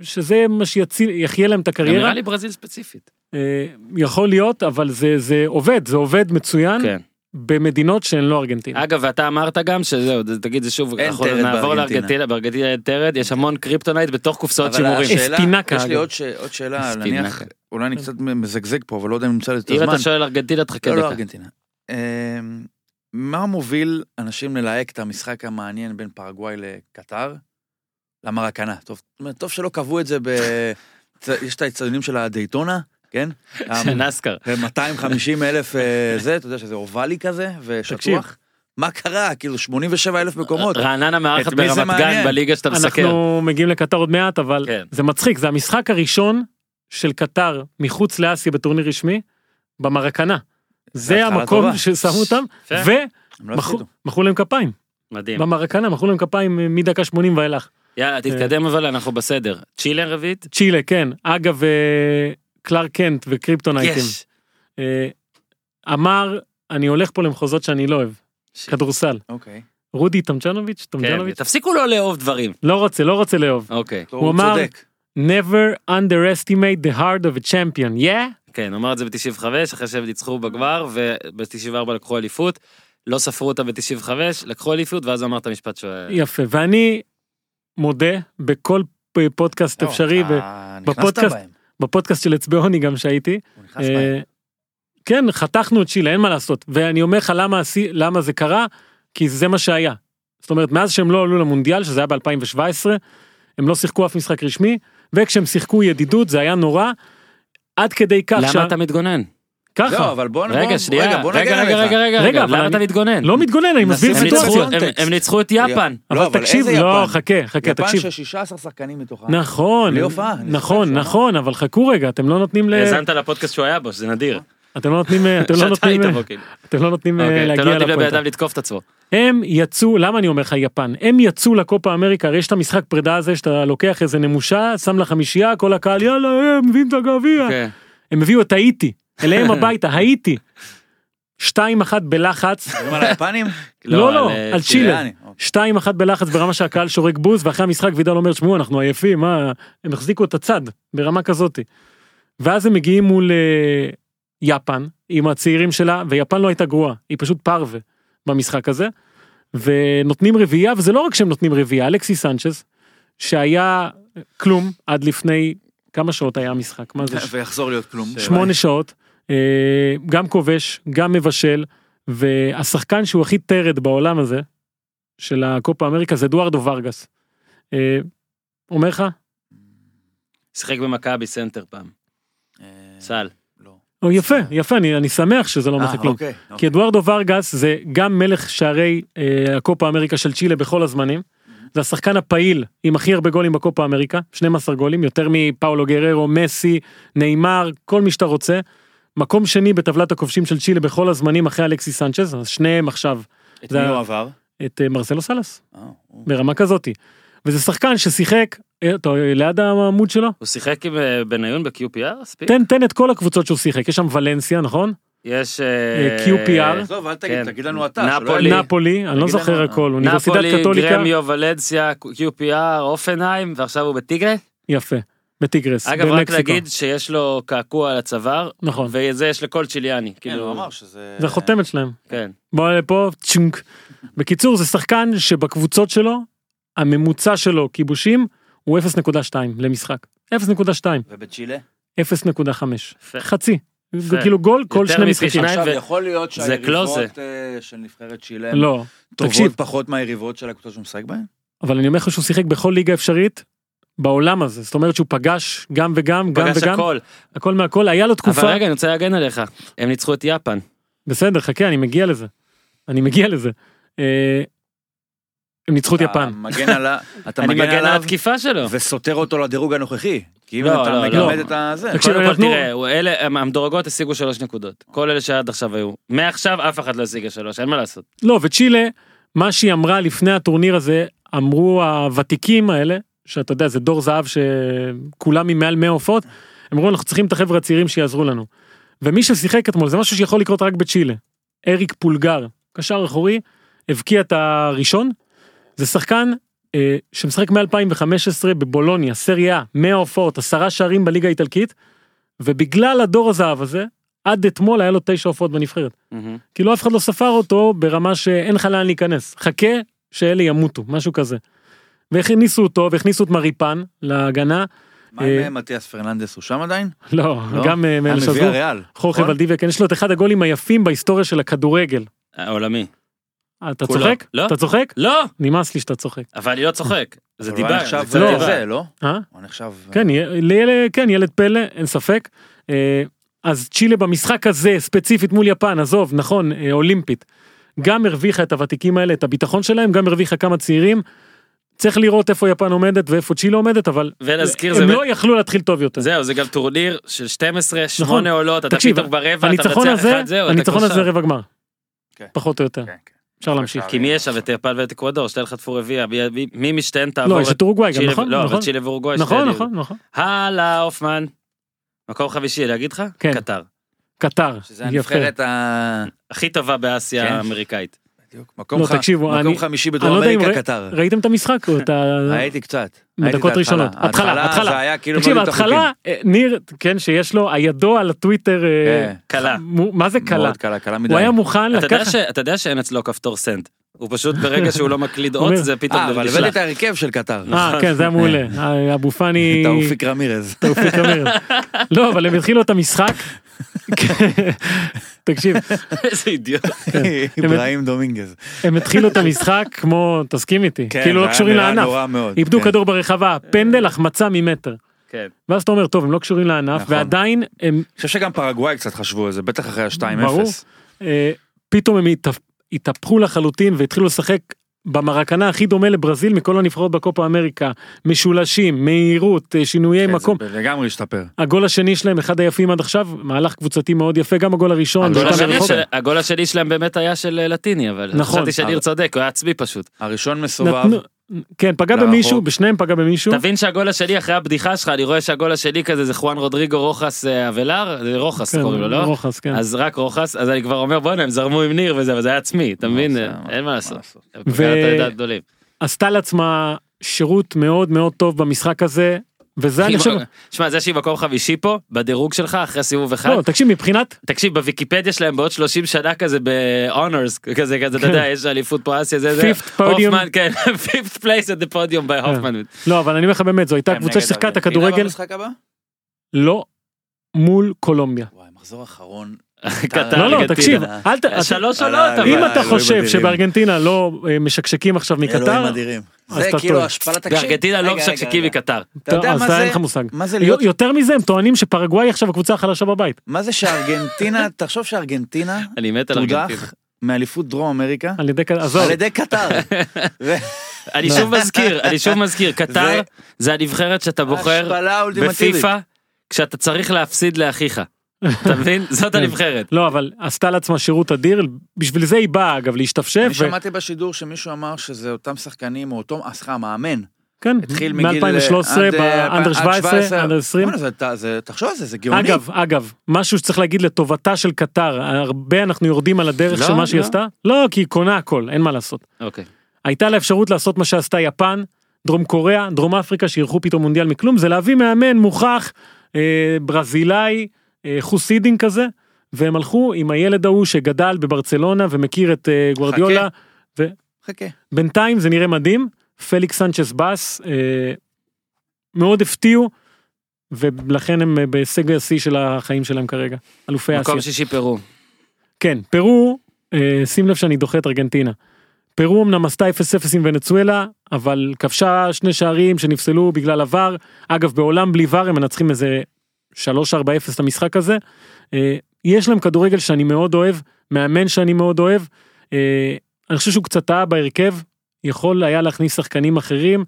שזה מה שיחיה להם את הקריירה. נראה לי ברזיל ספציפית. אה, יכול להיות, אבל זה, זה עובד, זה עובד מצוין כן. במדינות שהן לא ארגנטינה. אגב, ואתה אמרת גם שזהו, תגיד זה שוב, אין אנחנו טרד נעבור בארגנטינה. לארגנטינה, בארגנטינה אין טרד, יש המון קריפטונייט בתוך קופסאות אבל שימורים. השאלה- אספינקה, יש לי. עוד ש- עוד שאלה. נניח, אולי אני קצת מזגזג פה, אבל לא יודע אם נמצא לי את אם הזמן. אתה שואל ארגנטינה, תחכה לא, לא דקה. ארגנטינה. מה מוביל אנשים ללהק את המשחק המעניין בין פרגוואי לקטר? למרקנה. טוב, טוב שלא קבעו את זה ב... יש את האצטדיונים של הדייטונה, כן? (laughs) של נסקר. 250 אלף אה, זה, אתה יודע שזה אובלי כזה, תקשיב. ושטוח. מה קרה? כאילו 87 אלף מקומות. רעננה מארחת ברמת גן? בליגה שאתה מסקר. אנחנו מגיעים לקטר עוד מעט, אבל כן. זה מצחיק, זה המשחק הראשון של קטר מחוץ לאסיה בטורניר רשמי, במרקנה. זה המקום. ששמו אותם, לא ומחאו להם כפיים. מדהים. במרקנה מחאו להם כפיים אה, מדקה 80 ואילך. יאללה, תתקדם אבל אנחנו בסדר. צ'ילה רביעית? צ'ילה, כן. אגב, אה, קלאר קנט וקריפטונייטים. אה, אמר, אני הולך פה למחוזות שאני לא אוהב, כדורסל. אוקיי. רודי טומצ'נוביץ', כן, טומצ'נוביץ', תפסיקו לא לאהוב דברים. לא רוצה, לא רוצה לאהוב. אוקיי. הוא אמר- never underestimate the heart of a champion, yeah? כן, הוא אמר את זה ב-95, אחרי שהם ניצחו בגמר, וב-94 לקחו אליפות. לא ספרו אותה ב-95, לקחו אליפות, ואז הוא אמר את המשפט שהוא... יפה, ואני מודה בכל פודקאסט לא, אפשרי, בפודקאסט-. בפודקאסט של אצבעוני גם שהייתי. הוא נכנס בהם. אה, כן, חתכנו את צ'ילה, אין מה לעשות. ואני אומר לך למה, למה זה קרה, כי זה מה שהיה. זאת אומרת, מאז שהם לא עלו למונדיאל, שזה היה ב-2017, הם לא שיחקו אף משחק רשמי, וכשהם שיחקו ידידות זה היה נורא, עד כדי כך למה אתה מתגונן? ככה, לא, אבל בוא רגע, בוא- שנייה, רגע, בוא רגע, נגן רגע, עליך. רגע, רגע, רגע, רגע, אבל למה אתה אני- מתגונן? לא מתגונן, אני מסביר הם זה ניצחו- סיטואציה. הם- הם ניצחו את יפן. לא, אבל אבל תקשיב, איזה לא, יפן? חכה, חכה, יפן תקשיב. של 16 שחקנים מתוכה. נכון, בלי הופעה, אני נכון, נכון, אבל חכו רגע, אתם לא נותנים ל... האזנת לפודקאסט שהוא היה בו, שזה נדיר. אתם לא נותנים, אתם לא נותנים, כאילו. אתם לא נותנים אה, אוקיי, אתם לא להגיע נותנים לבן לפואנטה. אדם לתקוף את עצמו. הם יצאו, למה אני אומר לך יפן? הם יצאו לקופה אמריקה, הרי יש את המשחק פרידה הזה שאתה לוקח איזה נמושה, שם לה חמישייה, כל הקהל יאללה, הם מביאים את הגביע. כן. הם הביאו את האיטי, אליהם הביתה, האיטי. שתיים אחת בלחץ, מדברים על היפנים? (laughs) לא, לא, אה, על צ'ילה. צ'יליאני, אוקיי. שתיים אחת בלחץ ברמה שהקהל שורק בוז, ואחרי המשחק וידל אומר, שמעו, אנחנו עייפים, מה, הם החזיקו את הצד, ברמה כזאתי. ואז הם מגיעים מול אה, יפן, עם הצעירים שלה, ויפן לא הייתה גרועה, היא פשוט פרווה במשחק הזה, ונותנים רביעייה, וזה לא רק שהם נותנים רביעייה, אלכסי סנצ'ס, שהיה כלום עד לפני כמה שעות היה המשחק, מה זה? ויחזור להיות כלום. שמונה שעות, אה, גם כובש, גם מבשל, והשחקן שהוא הכי טרד בעולם הזה, של הקופה אמריקה, זה אדוארדו ורגס. אה, אומר לך? שיחק במכבי סנטר פעם. אה, סל. או יפה, יפה, אני, אני שמח שזה לא אומר אה, כלום. אוקיי. כי אדוארדו ורגס זה גם מלך שערי אה, הקופה אמריקה של צ'ילה בכל הזמנים. זה השחקן הפעיל עם הכי הרבה גולים בקופה אמריקה, 12 גולים, יותר מפאולו גררו, מסי, נאמר, כל מי שאתה רוצה. מקום שני בטבלת הכובשים של צ'ילה בכל הזמנים אחרי אלכסי סנצ'ז, אז שניהם עכשיו את מי הוא עבר? את אה, מרסלו סלס, אה, ברמה כזאתי. וזה שחקן ששיחק, אה, אתה ליד העמוד שלו? הוא שיחק עם אה, בניון ב-QPR? תן, תן את כל הקבוצות שהוא שיחק, יש שם ולנסיה, נכון? יש... אה, אה, QPR. עזוב, אל תגיד, כן. תגיד לנו אתה. נפולי. נפולי, אני לא זוכר לנו, הכל, אוניברסיטת נפולי, קתוליקה, גרמיו, ולנסיה, QPR, אופנהיים, ועכשיו הוא בטיגרה. יפה, בטיגרס, אגב, רק. להגיד שיש לו קעקוע על הצוואר, נכון, וזה יש לכל צ'יליאני. כן, כאילו, הוא אמר שזה... זה החותמת שלהם. כן. בוא לפה, צ'ונק. בקיצור, זה שחקן שבקבוצות שלו, הממוצע שלו כיבושים הוא 0.2 למשחק. 0.2, ובצ'ילה? 0.5. יפה. חצי. כאילו גול כל שני משחקים. עכשיו, ו- יכול להיות. שהיריבות אה, של נבחרת צ'ילה לא, טובות תקשיב. פחות מהיריבות של הקבוצות שהוא משחק בהן? אבל אני אומר לך שהוא שיחק בכל ליגה אפשרית, בעולם הזה, זאת אומרת שהוא פגש גם וגם, גם פגש וגם, הכל. הכל מהכל, היה לו תקופה, אבל רגע, אני רוצה להגן עליך. הם ניצחו את יפן. בסדר, חכה, אני מגיע לזה. אני מגיע לזה. הם ניצחו את יפן. מגן על ה- (laughs) אתה אני מגן על התקיפה שלו. וסותר אותו לדירוג הנוכחי. כי אם לא, אתה מגמד. את הזה. קודם כל תראה, אלה, המדורגות השיגו שלוש נקודות. כל אלה שעד עכשיו היו. מעכשיו אף אחד לא השיגה שלוש, אין מה לעשות. לא, וצ'ילה, מה שהיא אמרה לפני הטורניר הזה, אמרו הוותיקים האלה, שאתה יודע, זה דור זהב שכולם עם מעל 100 עופות, הם אמרו אנחנו צריכים את החבר'ה הצעירים שיעזרו לנו. ומי ששיחק אתמול, זה משהו שיכול לקרות רק בצ'ילה. אריק פולגר, קשר אחורי, הבקיע את הראשון. זה שחקן אה, שמשחק מ-2015 בבולוניה, סריה, 100 הופעות, עשרה שערים בליגה האיטלקית, ובגלל הדור הזהב הזה, עד אתמול היה לו תשע הופעות בנבחרת. מהמם. כאילו אף אחד לא ספר אותו ברמה שאין לך לאן להיכנס. חכה שאלה ימותו, משהו כזה. והכניסו אותו והכניסו את מריפן להגנה. מה אה, עם מתיאס פרננדס הוא שם עדיין? לא, לא? גם אה, מאלה שעזרו. חורכה נכון? ולדיביה, כן, יש לו את אחד הגולים היפים בהיסטוריה של הכדורגל. העולמי. אה, אתה כולו. צוחק? לא. אתה צוחק? לא! נמאס לי שאתה צוחק. אבל אני לא צוחק. זה אבל הוא דיבה. נחשב זה לא. דיבה. זה, לא? אה? הוא נחשב... כן, ילד, כן, ילד פלא, אין ספק. אה, אז צ'ילה במשחק הזה, ספציפית מול יפן, עזוב, נכון, אה, אולימפית. גם הרוויחה את הוותיקים האלה, את הביטחון שלהם, גם הרוויחה כמה צעירים. צריך לראות איפה יפן עומדת ואיפה צ'ילה עומדת, אבל ולהזכיר הם זה... לא יכלו להתחיל טוב יותר. זהו, זה גם טורניר של 12, נכון. 8 עולות, אתה תקשיב, פתאום ברבע, אתה מנצח הזה, אחד, זהו, אתה הניצחון הזה. רבע גמר. כן. פחות או יותר. כן, כן. אפשר להמשיך. כי מי יש שם את יפן ואת אקוודור, שתי חטפו רביעייה, מי- משתיהן תעבור לא, יש את אורוגוואי גם, נכון? לא, אבל נכון. צ'ילה ואורוגוואי. נכון, שתי נכון, נכון. הלאה, הופמן. מקום חמישי, להגיד לך? כן. קטר. קטר. שזה. הנבחרת. הכי טובה באסיה כן. האמריקאית. בדיוק. מקום לא, ח- תקשיבו, מקום אני- חמישי אני בדרום לא אמריקה, ר- קטר. ראיתם את המשחק? או את ה... (laughs) ראיתי קצת. בדקות ראשונות. התחלה, התחלה. זה היה כאילו תקשיב, ההתחלה, אה, ניר, כן, שיש לו, הידו על הטוויטר, אה, כן. קלה. מה זה קלה? מאוד קלה, קלה מדי. הוא היה מוכן אתה יודע לקחת, ש- אתה יודע שאין אצלו כפתור סנד. הוא פשוט ברגע שהוא לא מקליד אות אומר, זה פתאום אה, אבל נשלח. הבאתי את ההרכב של קטר. אה, כן, זה היה מעולה, אה, אבו פאני, (laughs) תאופיק רמירז. תאופיק רמירז. לא, אבל הם התחילו את המשחק, (laughs) תקשיב, איזה אידיוט. אברהים דומינגז. הם התחילו את המשחק כמו, תסכים איתי, כן, כאילו לא קשורים לענף. איבדו כן. כדור ברחבה, פנדל, החמצה ממטר. כן. ואז אתה אומר, טוב, הם לא קשורים לענף, נכון. ועדיין הם אני חושב שגם פרגוואי קצת חשבו על זה, בטח אחרי ה-2-0. ברור. אה, פתאום הם התהפכו לחלוטין והתחילו לשחק במרקנה הכי דומה לברזיל מכל הנבחרות בקופה אמריקה, משולשים, מהירות, אה, שינויי כן, מקום. זה לגמרי השתפר. הגול השני שלהם אחד היפים עד עכשיו, מהלך קבוצתי מאוד יפה, גם הגול הראשון. הגול השני. של- הגול השני שלהם באמת היה של אה, לטיני, אבל נכון. חשבתי שניר צודק, הוא היה עצמי פשוט. הראשון מסובב. נתנו- כן, פגע לרחוק. במישהו, בשניהם פגע במישהו. תבין שהגול השני אחרי הבדיחה שלך, אני רואה שהגול השני כזה זה חואן רודריגו רוחס אה, אבלר, זה רוחס כן, קוראים לו, לא? רוחס, כן. אז רק רוחס, אז אני כבר אומר בואנה הם זרמו עם ניר וזה, אבל זה היה עצמי, אתה מבין? אין מה לעשות. עשתה לעצמה שירות מאוד מאוד טוב במשחק הזה, וזה אני חושב, שמע זה שהיא מקום חמישי פה בדירוג שלך אחרי סיבוב אחד לא, תקשיב, מבחינת, תקשיב בוויקיפדיה שלהם בעוד 30 שנה כזה ב-honors כזה כזה אתה כן. יודע יש אליפות פה אסיה זה זה Fifth podium. הופמן כן (laughs) 5th place at the podium by הופמן לא, אבל אני אומר לך באמת, זו הייתה קבוצה ששיחקה את הכדורגל, במשחק הבא? לא מול קולומביה. וואי, מחזור אחרון. קטר, לא, לא. תקשיב, אל ת... שלוש על עולות אם אתה חושב. שבארגנטינה לא אה, משקשקים עכשיו מקטר, זה כאילו. השפלת תקשיב. בארגנטינה לא משקשקים. מקטר אתה יודע אז מה זה אין? לך מושג. יותר מזה הם טוענים שפרגוואי עכשיו הקבוצה החלשה בבית. מה זה שארגנטינה, (laughs) תחשוב שארגנטינה אני מת על ארגנטינה מאליפות דרום אמריקה על ידי, כ- עזוב, על ידי קטר. (laughs) אני שוב מזכיר אני שוב מזכיר (laughs) קטר זה- זה הנבחרת שאתה בוחר. בפיפא כשאתה צריך להפסיד לאחיך אתה מבין זאת כן. הנבחרת לא אבל עשתה לעצמה שירות אדיר, בשביל זה היא באה אגב להשתפשף, אני שמעתי בשידור שמישהו אמר שזה אותם שחקנים או אותו, סליחה, המאמן. כן, התחיל מגיל... מ-2013 עד, אה, באנדר עד 17, אנדר 20. בוא'נה, זה- אתה- זה- תחשוב על זה, זה גאוני. אגב, אגב, משהו שצריך להגיד לטובתה של קטר, הרבה אנחנו יורדים על הדרך לא, של מה שהיא לא. עשתה, לא כי היא קונה הכל, אין מה לעשות. אוקיי הייתה לה אפשרות לעשות מה שעשתה יפן, דרום קוריאה, דרום אפריקה שאירחו פתאום מונדיאל מכלום, זה להביא מאמן מוכח, אה, ברזילאי, אה, חוס הידינק כזה, והם הלכו עם הילד ההוא שגדל בברצלונה ומכיר את אה, גוורדיולה, חכה. בינתיים זה נראה מדהים, פליקס סנצ'ס באס, אה, מאוד הפתיעו, ולכן הם בהישג השיא של החיים שלהם כרגע, אלופי אסיה. מקום שישי פרו כן, פרו, אה, שים לב שאני דוחה את ארגנטינה. פרו אמנם עשתה 0-0 עם ונצואלה, אבל כבשה שני שערים שנפסלו בגלל עבר. אגב, בעולם בלי ור הם מנצחים איזה 3-4-0 את המשחק הזה. אה, יש להם כדורגל שאני מאוד אוהב, מאמן שאני מאוד אוהב. אה, אני חושב שהוא קצת טעה בהרכב, יכול היה להכניס שחקנים אחרים.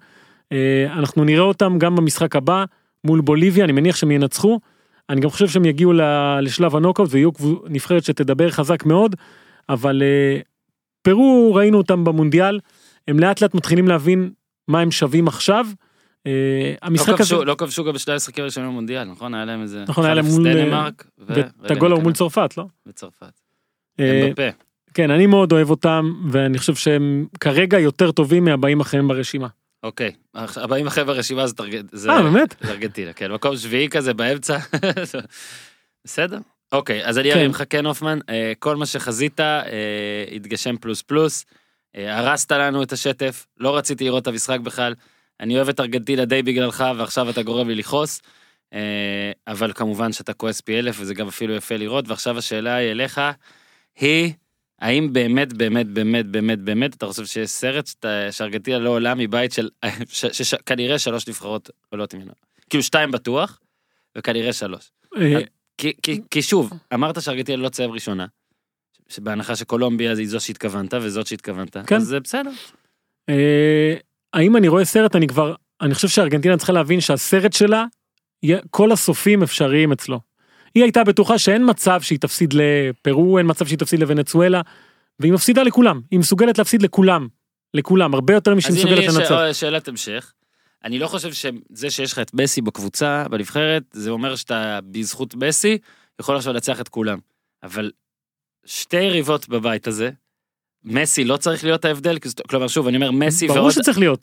אה, אנחנו נראה אותם גם במשחק הבא מול בוליביה, אני מניח שהם ינצחו. אני גם חושב שהם יגיעו לשלב הנוקאוט ויהיו נבחרת שתדבר חזק מאוד, אבל פרו ראינו אותם במונדיאל, הם לאט לאט מתחילים להבין מה הם שווים עכשיו. אה, לא המשחק הזה, כבשו- לא כבשו גם בשני המשחקים הראשונים במונדיאל, נכון? היה להם איזה... נכון, היה להם 1-0 מול, דנמרק, ו- ואת רגע, הגול מול. צרפת, לא? בצרפת. אה. כן, אני מאוד אוהב אותם, ואני חושב שהם כרגע יותר טובים מהבאים אחריהם ברשימה. אוקיי. הבאים אחרי ברשימה זה זה אה, באמת? זה ארגנטינה, כן. מקום שביעי כזה באמצע. (laughs) בסדר. אוקיי, אז אני. ארים לך כן הופמן, אה, כל מה שחזית אה, התגשם פלוס פלוס. אה, הרסת לנו את השטף, לא רציתי לראות את המשחק בכלל. אני אוהב את ארגנטינה די בגללך ועכשיו אתה גורם לי לכעוס. אה, אבל כמובן שאתה כועס פי אלף וזה גם אפילו יפה לראות ועכשיו השאלה היא אליך היא האם באמת באמת באמת באמת באמת אתה חושב שיש סרט שארגנטינה לא עולה מבית של (laughs) ש- ש- כנראה שלוש נבחרות עולות ממנו כאילו שתיים בטוח וכנראה שלוש אה, כי, כי, כי שוב אמרת שארגנטינה לא תסיים ראשונה. שבהנחה שקולומביה היא זו שהתכוונת וזאת שהתכוונת כן. אז זה בסדר אה, האם אני רואה סרט אני כבר אני חושב שארגנטינה צריכה להבין שהסרט שלה כל הסופים אפשריים אצלו. היא הייתה בטוחה שאין מצב שהיא תפסיד לפרו אין מצב שהיא תפסיד לוונצואלה והיא מפסידה לכולם היא מסוגלת להפסיד לכולם לכולם הרבה יותר משהיא אז הנה לי מסוגלת ש... לנצח. שאלת המשך. אני לא חושב שזה שיש לך את מסי בקבוצה בנבחרת זה אומר שאתה בזכות מסי יכול עכשיו לנצח את כולם אבל שתי יריבות בבית הזה מסי לא צריך להיות ההבדל כלומר שוב אני אומר מסי ועוד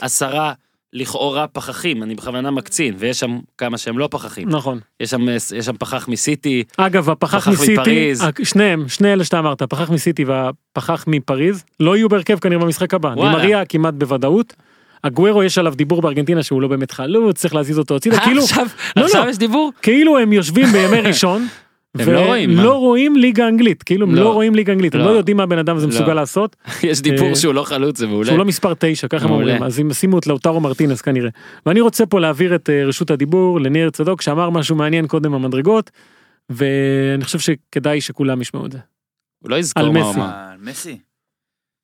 עשרה לכאורה פחחים אני בכוונה מקצין ויש שם כמה שהם לא פחחים נכון יש שם יש שם פחח מסיטי אגב הפחח פחח מסיטי מפריז. ה- שניהם שני אלה שאתה אמרת הפחח מסיטי והפחח מפריז לא יהיו בהרכב כנראה במשחק הבא וואלה. דימריה כמעט בוודאות. הגוורו יש עליו דיבור בארגנטינה שהוא לא באמת חלוץ צריך להזיז אותו הצידה כאילו עכשיו לא, עכשיו לא. יש דיבור כאילו הם יושבים בימי ראשון. הם לא רואים? ולא רואים ליגה אנגלית כאילו הם לא. לא רואים ליגה אנגלית הם לא. לא יודעים מה הבן אדם הזה לא. מסוגל לעשות (laughs) יש דיבור אה, שהוא לא חלוץ זה מעולה שהוא לא מספר 9 ככה הם. אומרים אז הם שימו את לאוטרו מרטינס כנראה ואני רוצה פה להעביר את אה, רשות הדיבור לניר צדוק שאמר משהו מעניין קודם במדרגות ואני חושב שכדאי שכולם ישמעו את זה. הוא לא על יזכור מה הוא מסי. אמר אה, מסי.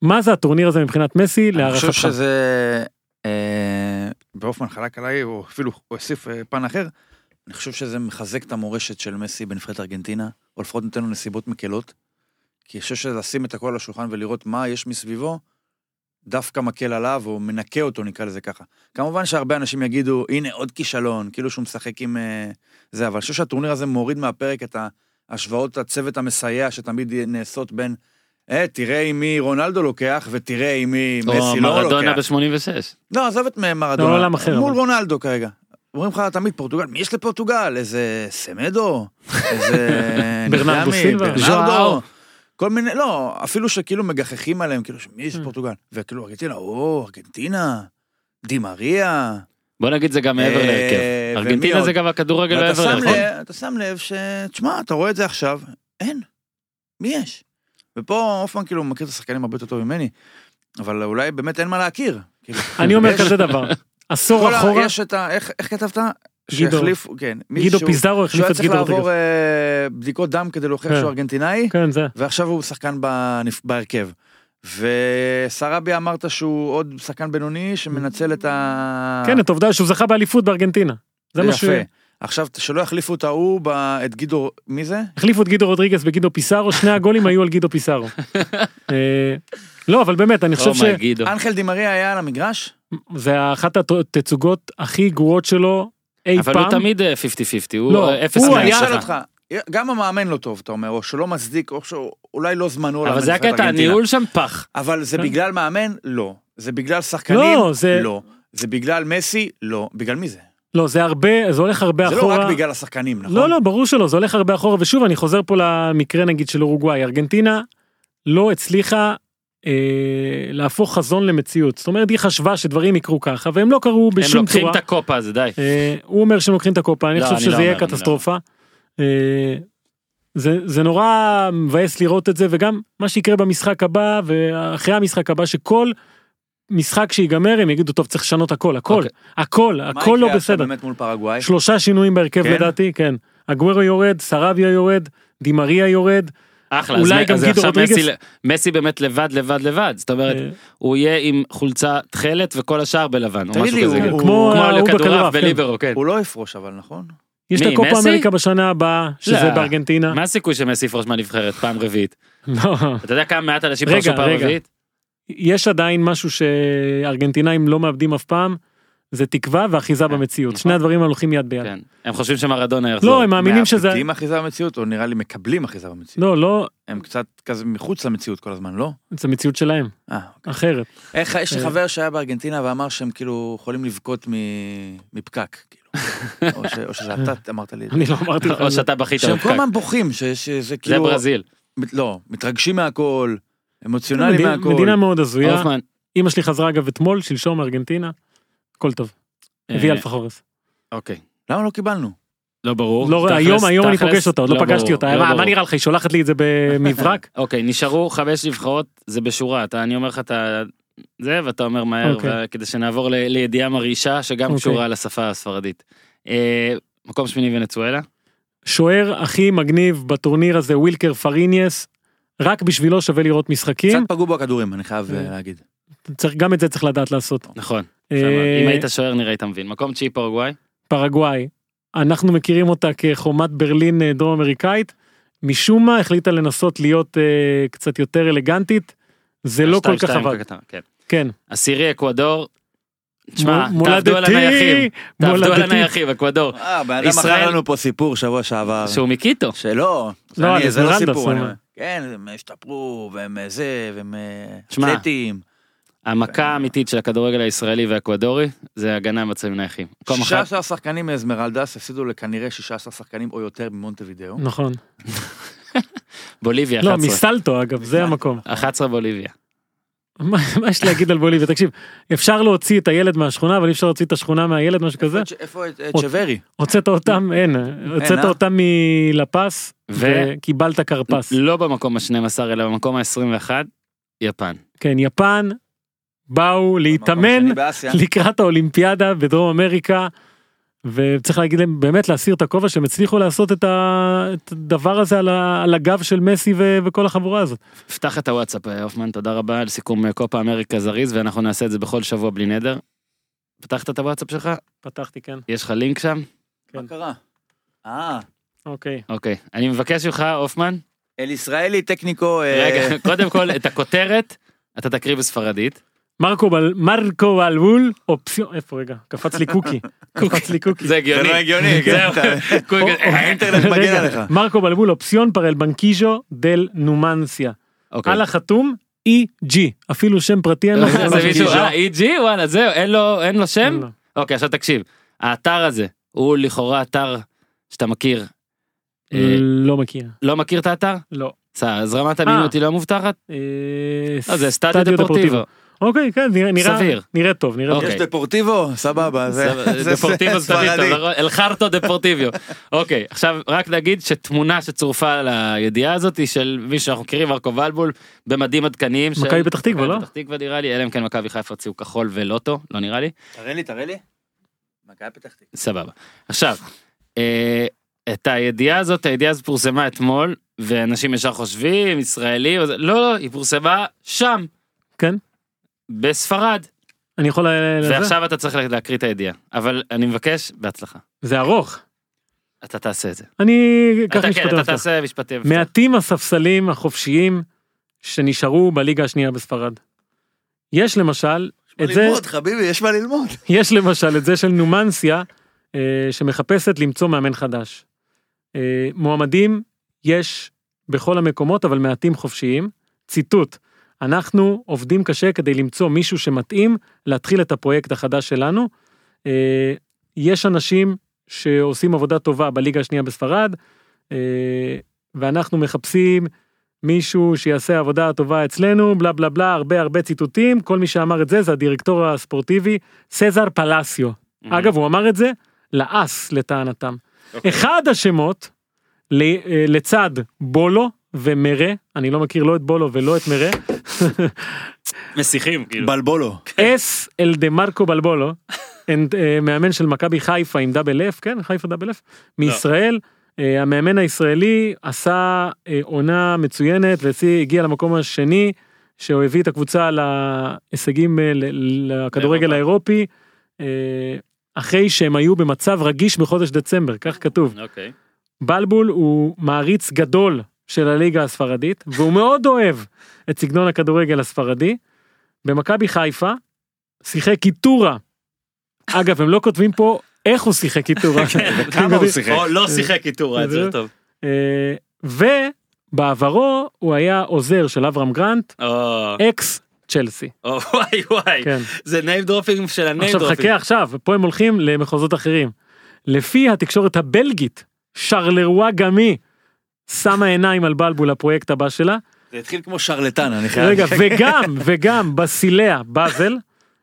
מה זה הטורניר הזה מבחינת מסי אני חושב להערכתך? שזה, אה, והופמן חלק עליי, או אפילו הוא הוסיף פן אחר, אני חושב שזה מחזק את המורשת של מסי בנבחרת ארגנטינה, או לפחות נותן לו נסיבות מקלות. כי אני חושב שלשים את הכל על השולחן ולראות מה יש מסביבו, דווקא מקל עליו, או מנקה אותו, נקרא לזה ככה. כמובן שהרבה אנשים יגידו, הנה עוד כישלון, כאילו שהוא משחק עם אה, זה, אבל אני חושב שהטורניר הזה מוריד מהפרק את ההשוואות הצוות המסייע שתמיד נעשות בין, אה, תראה עם מי רונלדו לוקח, ותראה עם מי או מסי לא מרדונה לוקח. ב-86 לא, עזוב את מרדונה. אחר, מול. רונלדו כרגע. אומרים לך תמיד פורטוגל, מי יש לפורטוגל? איזה סמדו? איזה... (laughs) ברנרדו? סילבה? ז'ואאו. כל מיני, לא, אפילו שכאילו מגחכים עליהם, כאילו, מי. יש לפורטוגל? וכאילו ארגנטינה, או, ארגנטינה, דימריה. בוא נגיד זה גם מעבר אה, להרכב ארגנטינה? זה גם הכדורגל מעבר להרכב אתה שם לב ש... תשמע, אתה רואה את זה עכשיו, אין. מי יש? ופה הופמן כאילו מכיר את השחקנים הרבה יותר טוב ממני, אבל אולי באמת אין מה להכיר. (laughs) כאילו, אני אומר כזה דבר (laughs) עשור אחורה יש את ה... איך איך כתבת? גידו. שהחליפו, כן. גידו פיזארו שהוא החליף היה את צריך גידו לעבור רודריגז. אה, בדיקות דם כדי להוכיח כן. שהוא ארגנטינאי, כן זה ועכשיו הוא שחקן בהרכב. וסרביה אמרת שהוא עוד שחקן בינוני שמנצל את ה... כן את העובדה שהוא זכה באליפות בארגנטינה. זה מה ש... יפה. עכשיו, שלא יחליפו את ההוא, ב- את גידו, מי זה? החליפו את גידו רודריגז בגידו פיסארו שני הגולים היו על גידו פיסארו. (laughs) אה, לא אבל באמת אני חושב אומי גידו אנחל דימריה היה על המגרש? שזה אחת התצוגות הכי גרועות שלו אי אבל הוא פעם. תמיד אה, 50-50 הוא לא, אה, אפס הוא מאה. אני היה- גם המאמן לא טוב, אתה אומר, או שלא מצדיק, או שאולי לא זמנו אבל זה הקטע. הניהול שם פח אבל זה כן. בגלל מאמן? לא. זה בגלל שחקנים? לא, זה- לא. זה בגלל מסי? לא. בגלל מי זה? לא זה הרבה זה הולך הרבה זה לא אחורה. רק בגלל השחקנים, נכון? לא לא ברור שלא זה הולך הרבה אחורה ושוב אני חוזר פה למקרה נגיד של אורוגוואי ארגנטינה לא הצליחה אה, להפוך חזון למציאות זאת אומרת היא חשבה שדברים יקרו ככה והם לא קרו הם בשום לוקחים צורה. את הקופה הזה די אה, הוא אומר שהם לוקחים את הקופה אני לא, חושב אני שזה לא יהיה לא קטסטרופה. אה, זה, זה נורא מבאס לראות את זה, וגם מה שיקרה במשחק הבא, ואחרי המשחק הבא, שכל משחק שיגמר הם יגידו, טוב, צריך לשנות הכל, הכל, אוקיי. הכל, הכל לא בסדר. באמת מול פרגוואי? שלושה שינויים בהרכב כן? לדעתי, כן. אגוורו יורד, סרביה יורד, דימריה יורד, אחלה, אולי אז, גם אז גידו עכשיו רודריגז. מסי, מסי באמת לבד לבד לבד, זאת אומרת, אה, הוא יהיה עם חולצה תכלת וכל השאר בלבן, או תגיד משהו לי, כזה. הוא- כמו כמו ההוא בכדורעף, כן. בליברו, כן. הוא לא יפרוש אבל, נכון? יש את הקופה? אמריקה בשנה הבאה, שזה לא. בארגנטינה. מה הסיכוי שמסי יפרוש מהנבחרת פעם רביעית? (laughs) לא. אתה יודע כמה מעט אנשים פרשו פעם. רביעית? יש עדיין משהו שארגנטינאים לא מאבדים אף פעם, זה תקווה ואחיזה כן, במציאות. נכון. שני הדברים הולכים יד ביד. כן. הם חושבים שמרדונה יחזור. לא, הם מאמינים שזה... מאבדים אחיזה במציאות, או נראה לי מקבלים אחיזה במציאות? לא, לא, הם קצת כזה מחוץ למציאות כל הזמן, לא? זה מציאות שלהם, אה, אוקיי. אחרת. איך, יש לי אה. חבר שהיה בארגנטינה ואמר שהם כאילו יכולים לבכות מ- מפקק, כאילו. (laughs) או, ש, או שזה אתה אמרת לי את זה. אני לא אמרתי לך. או את זה. שאתה בכית שהם כל בפקק. הזמן בוכים, שזה זה כאילו... ברזיל. מת- לא, מתרגשים מהכל, אמוציונלי מהכל. מדינה מאוד הזויה. אמא שלי חזרה אגב אתמול, שלשום מארגנטינה. הכל טוב. הביאה אה, אלפחורס. אוקיי. למה לא קיבלנו? לא ברור. לא, תכלס- היום היום אני תכלס, פוגש אותה, עוד לא פגשתי ברור, אותה. לא מה. מה נראה לך, היא שולחת לי את זה במברק? (laughs) אוקיי, נשארו חמש נבחרות, זה בשורה, אתה, אני אומר לך את. זה, ואתה אומר מהר, אוקיי. ו- כדי שנעבור ל- לידיעה מרעישה, שגם אוקיי. קשורה לשפה הספרדית. אה, מקום שמיני ונצואלה, שוער הכי מגניב בטורניר הזה, ווילקר פריניאס. רק בשבילו שווה לראות קצת משחקים. פגעו בו הכדורים, אני חייב אה. אה, להגיד. צריך, גם את זה צריך לדעת לעשות. נכון. אה, אם היית שוער נראה היית מבין. מקום תשיעי פרגוואי, פרגוואי. אנחנו מכירים אותה כחומת ברלין דרום אמריקאית. משום מה החליטה לנסות להיות אה, קצת יותר אלגנטית. זה לא כל כך עבד. כן. כן. עשירי אקוודור, תשמע, תעבדו על הנייחים, תעבדו על. הנייחים, אקוודור, אה, בן אדם ישראל- מכר לנו פה סיפור שבוע שעבר. שהוא מקיטו. שלא, זה לא, זה לא סיפור. כן, הם השתפרו, והם אה, זה, והם אה, אתלטים. המכה האמיתית של הכדורגל הישראלי והאקוודורי, זה הגנה במצבים נייחים. מקום אחת, 16 שחקנים מאזמרלדס הפסידו לכנראה 16 שחקנים או יותר ממונטווידאו. נכון. (laughs) בוליביה לא, 11. מסלטו אגב, זה המקום. 11 בוליביה. מה יש להגיד על בוליביה? תקשיב, אפשר להוציא את הילד מהשכונה, אבל אי אפשר להוציא את השכונה מהילד, משהו כזה. איפה את- שווארי? הוצאת אותם, אין, הוצאת אה? אותם מלפס, וקיבלת כרפס. לא במקום ה-12 אלא במקום ה-21, יפן. כן, יפן באו להתאמן. לקראת האולימפיאדה בדרום אמריקה, וצריך להגיד להם, באמת להסיר את הכובע שהם הצליחו לעשות את ה- את הדבר הזה על ה- על הגב של מסי ו- וכל החבורה הזאת. פתח את הוואטסאפ, אה, הופמן, תודה רבה על סיכום אה, קופה אמריקה זריז, ואנחנו נעשה את זה בכל שבוע בלי נדר. פתחת את הוואטסאפ שלך? פתחתי, כן. יש לך לינק שם? מה כן. קרה? אה, אוקיי. אוקיי. אני מבקש ממך, הופמן, אל ישראלי טכניקו. אה, רגע, קודם כל, את הכותרת, אתה תקריא בספרדית. מרקו בל... מרקו בלבול אופציון איפה רגע קפץ לי קוקי (laughs) קפץ לי קוקי זה הגיוני. זה לא הגיוני, כן, (laughs) קוקי- האינטרנט מגן עליך. מרקו בלבול אופציון פר אל בנקיז'ו דל נומנסיה אוקיי. על החתום E.G אפילו שם פרטי אין לו זה ממש מישהו, גיז'ו. אה, EG, וואלה, זהו, אין לו אין לו שם? אוקיי, עכשיו תקשיב. האתר הזה, הוא לכאורה אתר שאתה מכיר. אה, לא מכיר לא מכיר את האתר? לא אז רמת אמינות היא לא מובטחת? אה, לא, זה סטדיו דפורטיבו. אוקיי כן נראה- נראה סביר. נראה טוב נראה טוב. אוקיי. יש דפורטיבו? סבבה. זה- זה- דפורטיבו ספרדי. אל חרטו דפורטיביו. אוקיי, עכשיו רק נגיד שתמונה שצורפה לידיעה הזאת היא של מישהו שאנחנו מכירים, מרקו ולבול, במדים עדכניים. של- מכבי פתח תקווה, לא? מכבי פתח תקווה נראה לי, אלא אם כן מכבי חיפה הוציאו כחול ולוטו, לא נראה לי. תראה לי, תראה לי. מכבי פתח תקווה. סבבה. עכשיו, אה, את הידיעה הזאת, הידיעה הזאת פורסמה אתמול, ואנשים ישר חושבים, ישראלי, וזה- לא, לא, היא פורסמה שם, כן בספרד. אני יכול? ועכשיו אתה צריך להקריא את הידיעה, אבל אני מבקש, בהצלחה. זה ארוך אתה תעשה את זה. אני אקח אתה כן, משפטי אתה מפתח. תעשה משפטי מפתח. מעטים הספסלים החופשיים שנשארו בליגה השנייה בספרד. יש למשל את זה ללמוד, חביבי, יש מה ללמוד. (laughs) יש למשל את זה של נומנסיה אה, שמחפשת למצוא מאמן חדש. אה, מועמדים יש בכל המקומות אבל מעטים חופשיים. ציטוט: אנחנו עובדים קשה כדי למצוא מישהו שמתאים להתחיל את הפרויקט החדש שלנו. אה, יש אנשים שעושים עבודה טובה בליגה השנייה בספרד אה, ואנחנו מחפשים מישהו שיעשה עבודה טובה אצלנו בלה בלה בלה הרבה הרבה ציטוטים כל מי שאמר את זה זה הדירקטור הספורטיבי סזר פלסיו. Mhm. אגב הוא אמר את זה לאס לטענתם. אוקיי. אחד השמות אה, לצד בולו ומרה, אני לא מכיר לא את בולו ולא את מרה, (laughs) מסיחים כאילו. בלבולו. אס אל דה מרקו בלבולו, אה, מאמן של מכבי חיפה עם דאבל אף, כן, חיפה דאבל אף, מישראל. אה, המאמן הישראלי עשה אה, עונה מצוינת והגיע למקום השני, שהוא הביא את הקבוצה להישגים ל- לכדורגל. האירופי, אחרי שהם היו במצב רגיש בחודש דצמבר, כך כתוב. אוקיי. בלבול הוא מעריץ גדול של הליגה הספרדית והוא מאוד אוהב את סגנון הכדורגל הספרדי. במכבי חיפה שיחק קיטורה. אגב הם לא כותבים פה איך הוא שיחק קיטורה. (laughs) כמה הוא שיחק? או לא שיחק איתור, היה יותר טוב. אה, ובעברו הוא היה עוזר של אברהם גרנט אקס צ'לסי. וואי וואי. כן. זה name dropping של ה-name עכשיו dropping. חכה עכשיו פה הם הולכים למחוזות אחרים. לפי התקשורת הבלגית שרלרואה גמי שמה עיניים על בלבול הפרויקט הבא שלה. זה התחיל כמו שרלטן, אני חייב... רגע וגם (laughs) וגם בסיליה באזל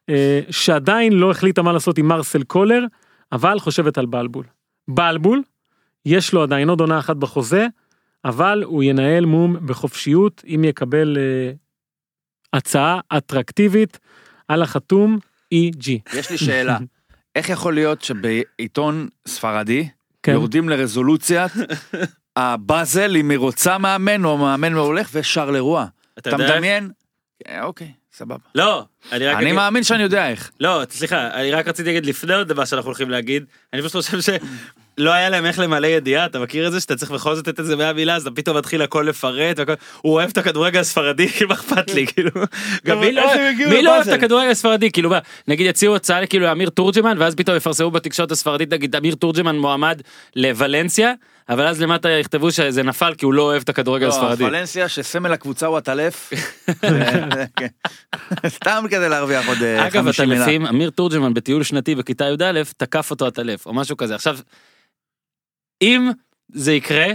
אה, שעדיין לא החליטה מה לעשות עם מרסל קולר אבל חושבת על בלבול. בלבול יש לו עדיין עוד עונה אחת בחוזה אבל הוא ינהל מום בחופשיות אם יקבל אה, הצעה אטרקטיבית על החתום EG. יש לי שאלה. (laughs) איך יכול להיות שבעיתון ספרדי כן. יורדים לרזולוציית (laughs) הבאזל אם היא רוצה מאמן או מאמן לא הולך ושרלרואה. אתה אתה יודע איך? מדמיין? אה, אוקיי, סבבה. לא, אני רק אני אגיד- מאמין שאני יודע איך. לא, סליחה, אני רק רציתי להגיד לפני עוד דבר שאנחנו הולכים להגיד, אני פשוט חושב שלא היה להם איך למלא ידיעה, אתה מכיר את זה שאתה צריך בכל זאת לתת איזה 100 מילה, אז אתה פתאום מתחיל הכל לפרט, והכל, הוא אוהב את הכדורגל הספרדי, (laughs) מה אכפת לי, כאילו, גם מי לא איך מי לא אוהב את? הכדורגל הספרדי, כאילו נגיד יציעו הצעה כאילו לאמיר תורג'מן, ואז פתאום יפרסמו בתקשורת הספרדית, נגיד אמיר תורג'מן מועמד לוולנסיה, אבל אז למטה יכתבו שזה נפל כי הוא לא אוהב את הכדורגל לא, הספרדי. ולנסיה שסמל הקבוצה הוא הטלף. (laughs) כן. סתם כדי להרוויח עוד אה, אגב 50 מילה. הטלפים אמיר תורג'מן בטיול שנתי בכיתה י"א תקף אותו הטלף או משהו כזה עכשיו. אם זה יקרה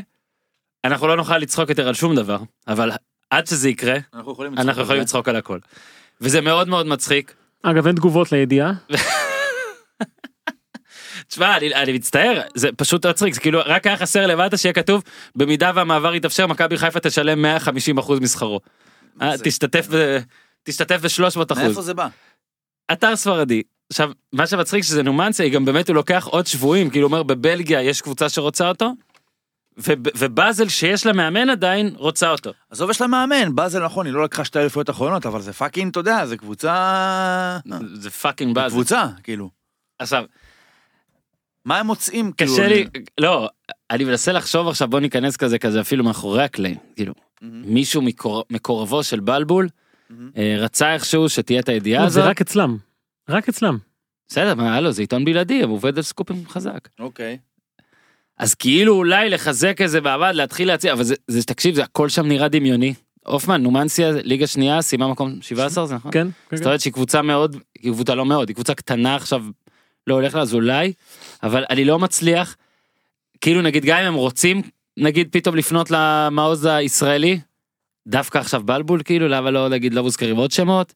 אנחנו לא נוכל לצחוק יותר על שום דבר אבל עד שזה יקרה אנחנו יכולים אנחנו. לצחוק על הכל. וזה מאוד מאוד מצחיק. אגב אין תגובות לידיעה. (laughs) תשמע אני, אני מצטער זה פשוט מצחיק זה כאילו רק היה חסר למטה שיהיה כתוב במידה והמעבר יתאפשר מכבי חיפה תשלם 150 אחוז משכרו. אה, תשתתף ב... תשתתף ב-300 אחוז. מאיפה זה בא? אתר ספרדי. עכשיו, מה שמצחיק שזה נומנסיה, היא גם באמת הוא לוקח עוד שבויים, כאילו אומר בבלגיה יש קבוצה שרוצה אותו, וב- ובאזל שיש לה מאמן עדיין רוצה אותו. עזוב יש לה מאמן, באזל נכון, היא לא לקחה שתי אליפויות אחרונות, אבל זה fucking, אתה יודע, זה קבוצה... זה fucking באזל. קבוצה, כאילו. עכשיו, מה הם מוצאים? כאילו, קשה לי, לא, אני מנסה לחשוב עכשיו, בוא ניכנס כזה כזה אפילו מאחורי הקלעים, כאילו, מהמם. מישהו מקור- מקורבו של בלבול. אה, רצה איכשהו שתהיה את הידיעה לא, זה הזאת. רק אצלם. רק אצלם. בסדר, מה, הלו, זה עיתון בלעדי, הוא עובד על סקופים חזק. אוקיי. אז כאילו אולי לחזק איזה מעמד, להתחיל להציע, אבל זה, זה, תקשיב, זה הכל שם נראה דמיוני. הופמן, נומנסיה, ליגה שנייה, סיימה מקום 17, זה נכון? כן. כן, זאת אומרת שהיא קבוצה מאוד, היא קבוצה לא מאוד, היא קבוצה קטנה עכשיו, לא הולך לה, אז אולי, אבל אני לא מצליח, כאילו נגיד גם אם הם רוצים, נגיד פתאום לפנות למעוז הישראלי, דווקא עכשיו בלבול, כאילו, למה לא נגיד לא מוזכרים עוד שמות?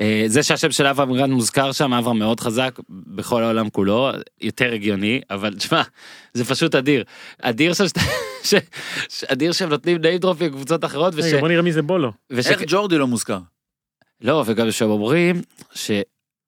אה, זה שהשם של אברהם גרנט מוזכר שם, אברהם מאוד חזק בכל העולם כולו, יותר הגיוני, אבל תשמע, זה פשוט אדיר. אדיר שאתה- (laughs) ש- ש- אדיר שהם נותנים name drop לקבוצות אחרות, וש... רגע בוא נראה מי זה בולו. וש... איך ג'ורדי לא מוזכר? לא, וגם שהם אומרים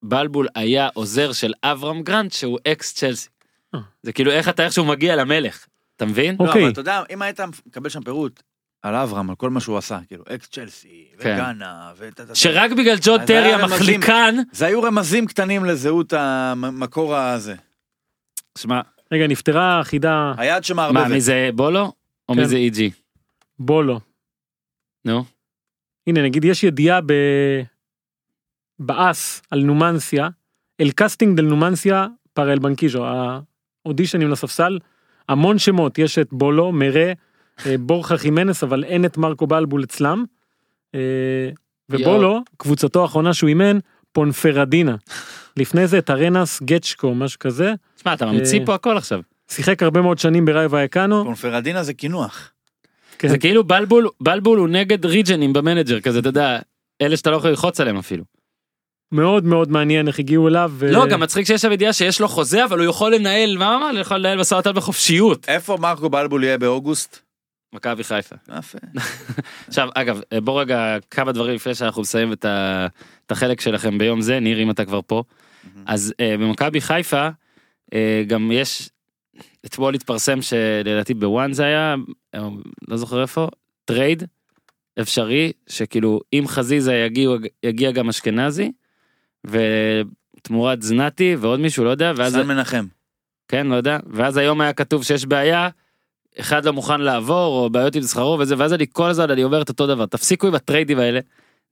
שבלבול היה עוזר של אברהם גרנט שהוא אקס צ'לסי. אה. זה כאילו איך אתה איכשהו מגיע למלך, אתה מבין? לא, אוקיי. אבל אתה יודע, אם היית מקבל שם פירוט על אברהם, על כל מה שהוא עשה, כאילו, אקס צ'לסי, כן. וגאנה, טה. שרק בגלל ג'ון טרי. המחליקן, זה היו רמזים קטנים לזהות המקור הזה. שמע, רגע נפתרה החידה היד מה, שמערבבת. מי זה בולו? או כן. מי זה איג'י? בולו. נו. הנה נגיד יש ידיעה ב... באס על נומנסיה אל קאסטינג דל נומנסיה פרה אל בנקיז'ו האודישנים לספסל המון שמות יש את בולו מרה אה, בורחה חימנס אבל אין את מרקו בלבול אצלם. אה, ובולו קבוצתו האחרונה שהוא אימן פונפרדינה. לפני זה את ארנס גצ'קו משהו כזה שמע, אתה ממציא אה. פה הכל עכשיו. שיחק הרבה מאוד שנים בראי וייקנו. קונפרדינה זה קינוח. כן. זה כאילו בלבול, בלבול הוא נגד ריג'נים במנג'ר כזה, אתה יודע, אלה שאתה לא יכול ללחוץ עליהם אפילו. מאוד מאוד מעניין איך הגיעו אליו. ו- לא, גם מצחיק שיש שם ידיעה שיש לו חוזה, אבל הוא יכול לנהל, מה אמר? הוא יכול לנהל משא ומתן בחופשיות. איפה מרקו בלבול יהיה באוגוסט? מכבי חיפה. יפה. (laughs) עכשיו, אגב, בוא רגע כמה דברים לפני שאנחנו נסיים את, ה, את החלק שלכם ביום זה, ניר, אם אתה כבר פה. אז uh, במכבי חיפה, uh, גם יש, אתמול התפרסם שלדעתי בוואן זה היה, אה, לא זוכר איפה, טרייד אפשרי, שכאילו אם חזיזה יגיע, יגיע גם אשכנזי, ותמורת זנתי ועוד מישהו, לא יודע, ואז, סן מנחם. כן, לא יודע, ואז היום היה כתוב שיש בעיה, אחד לא מוכן לעבור, או בעיות עם שכרו וזה, ואז אני כל הזמן, אני אומר את אותו דבר, תפסיקו עם הטריידים האלה,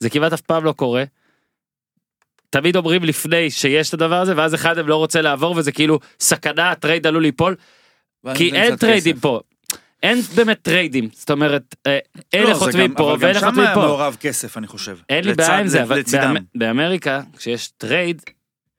זה כמעט אף פעם לא קורה. תמיד אומרים לפני שיש את הדבר הזה, ואז אחד הם לא רוצה לעבור, וזה כאילו סכנה, הטרייד עלול ליפול, כי אין טריידים כסף. פה. אין באמת טריידים, זאת אומרת, אה, אלה לא, זה חותמים גם- פה אבל גם ואלה שם היה פה. מעורב כסף, אני חושב. אין לי בעיה עם זה, אבל באמריקה, כשיש טרייד,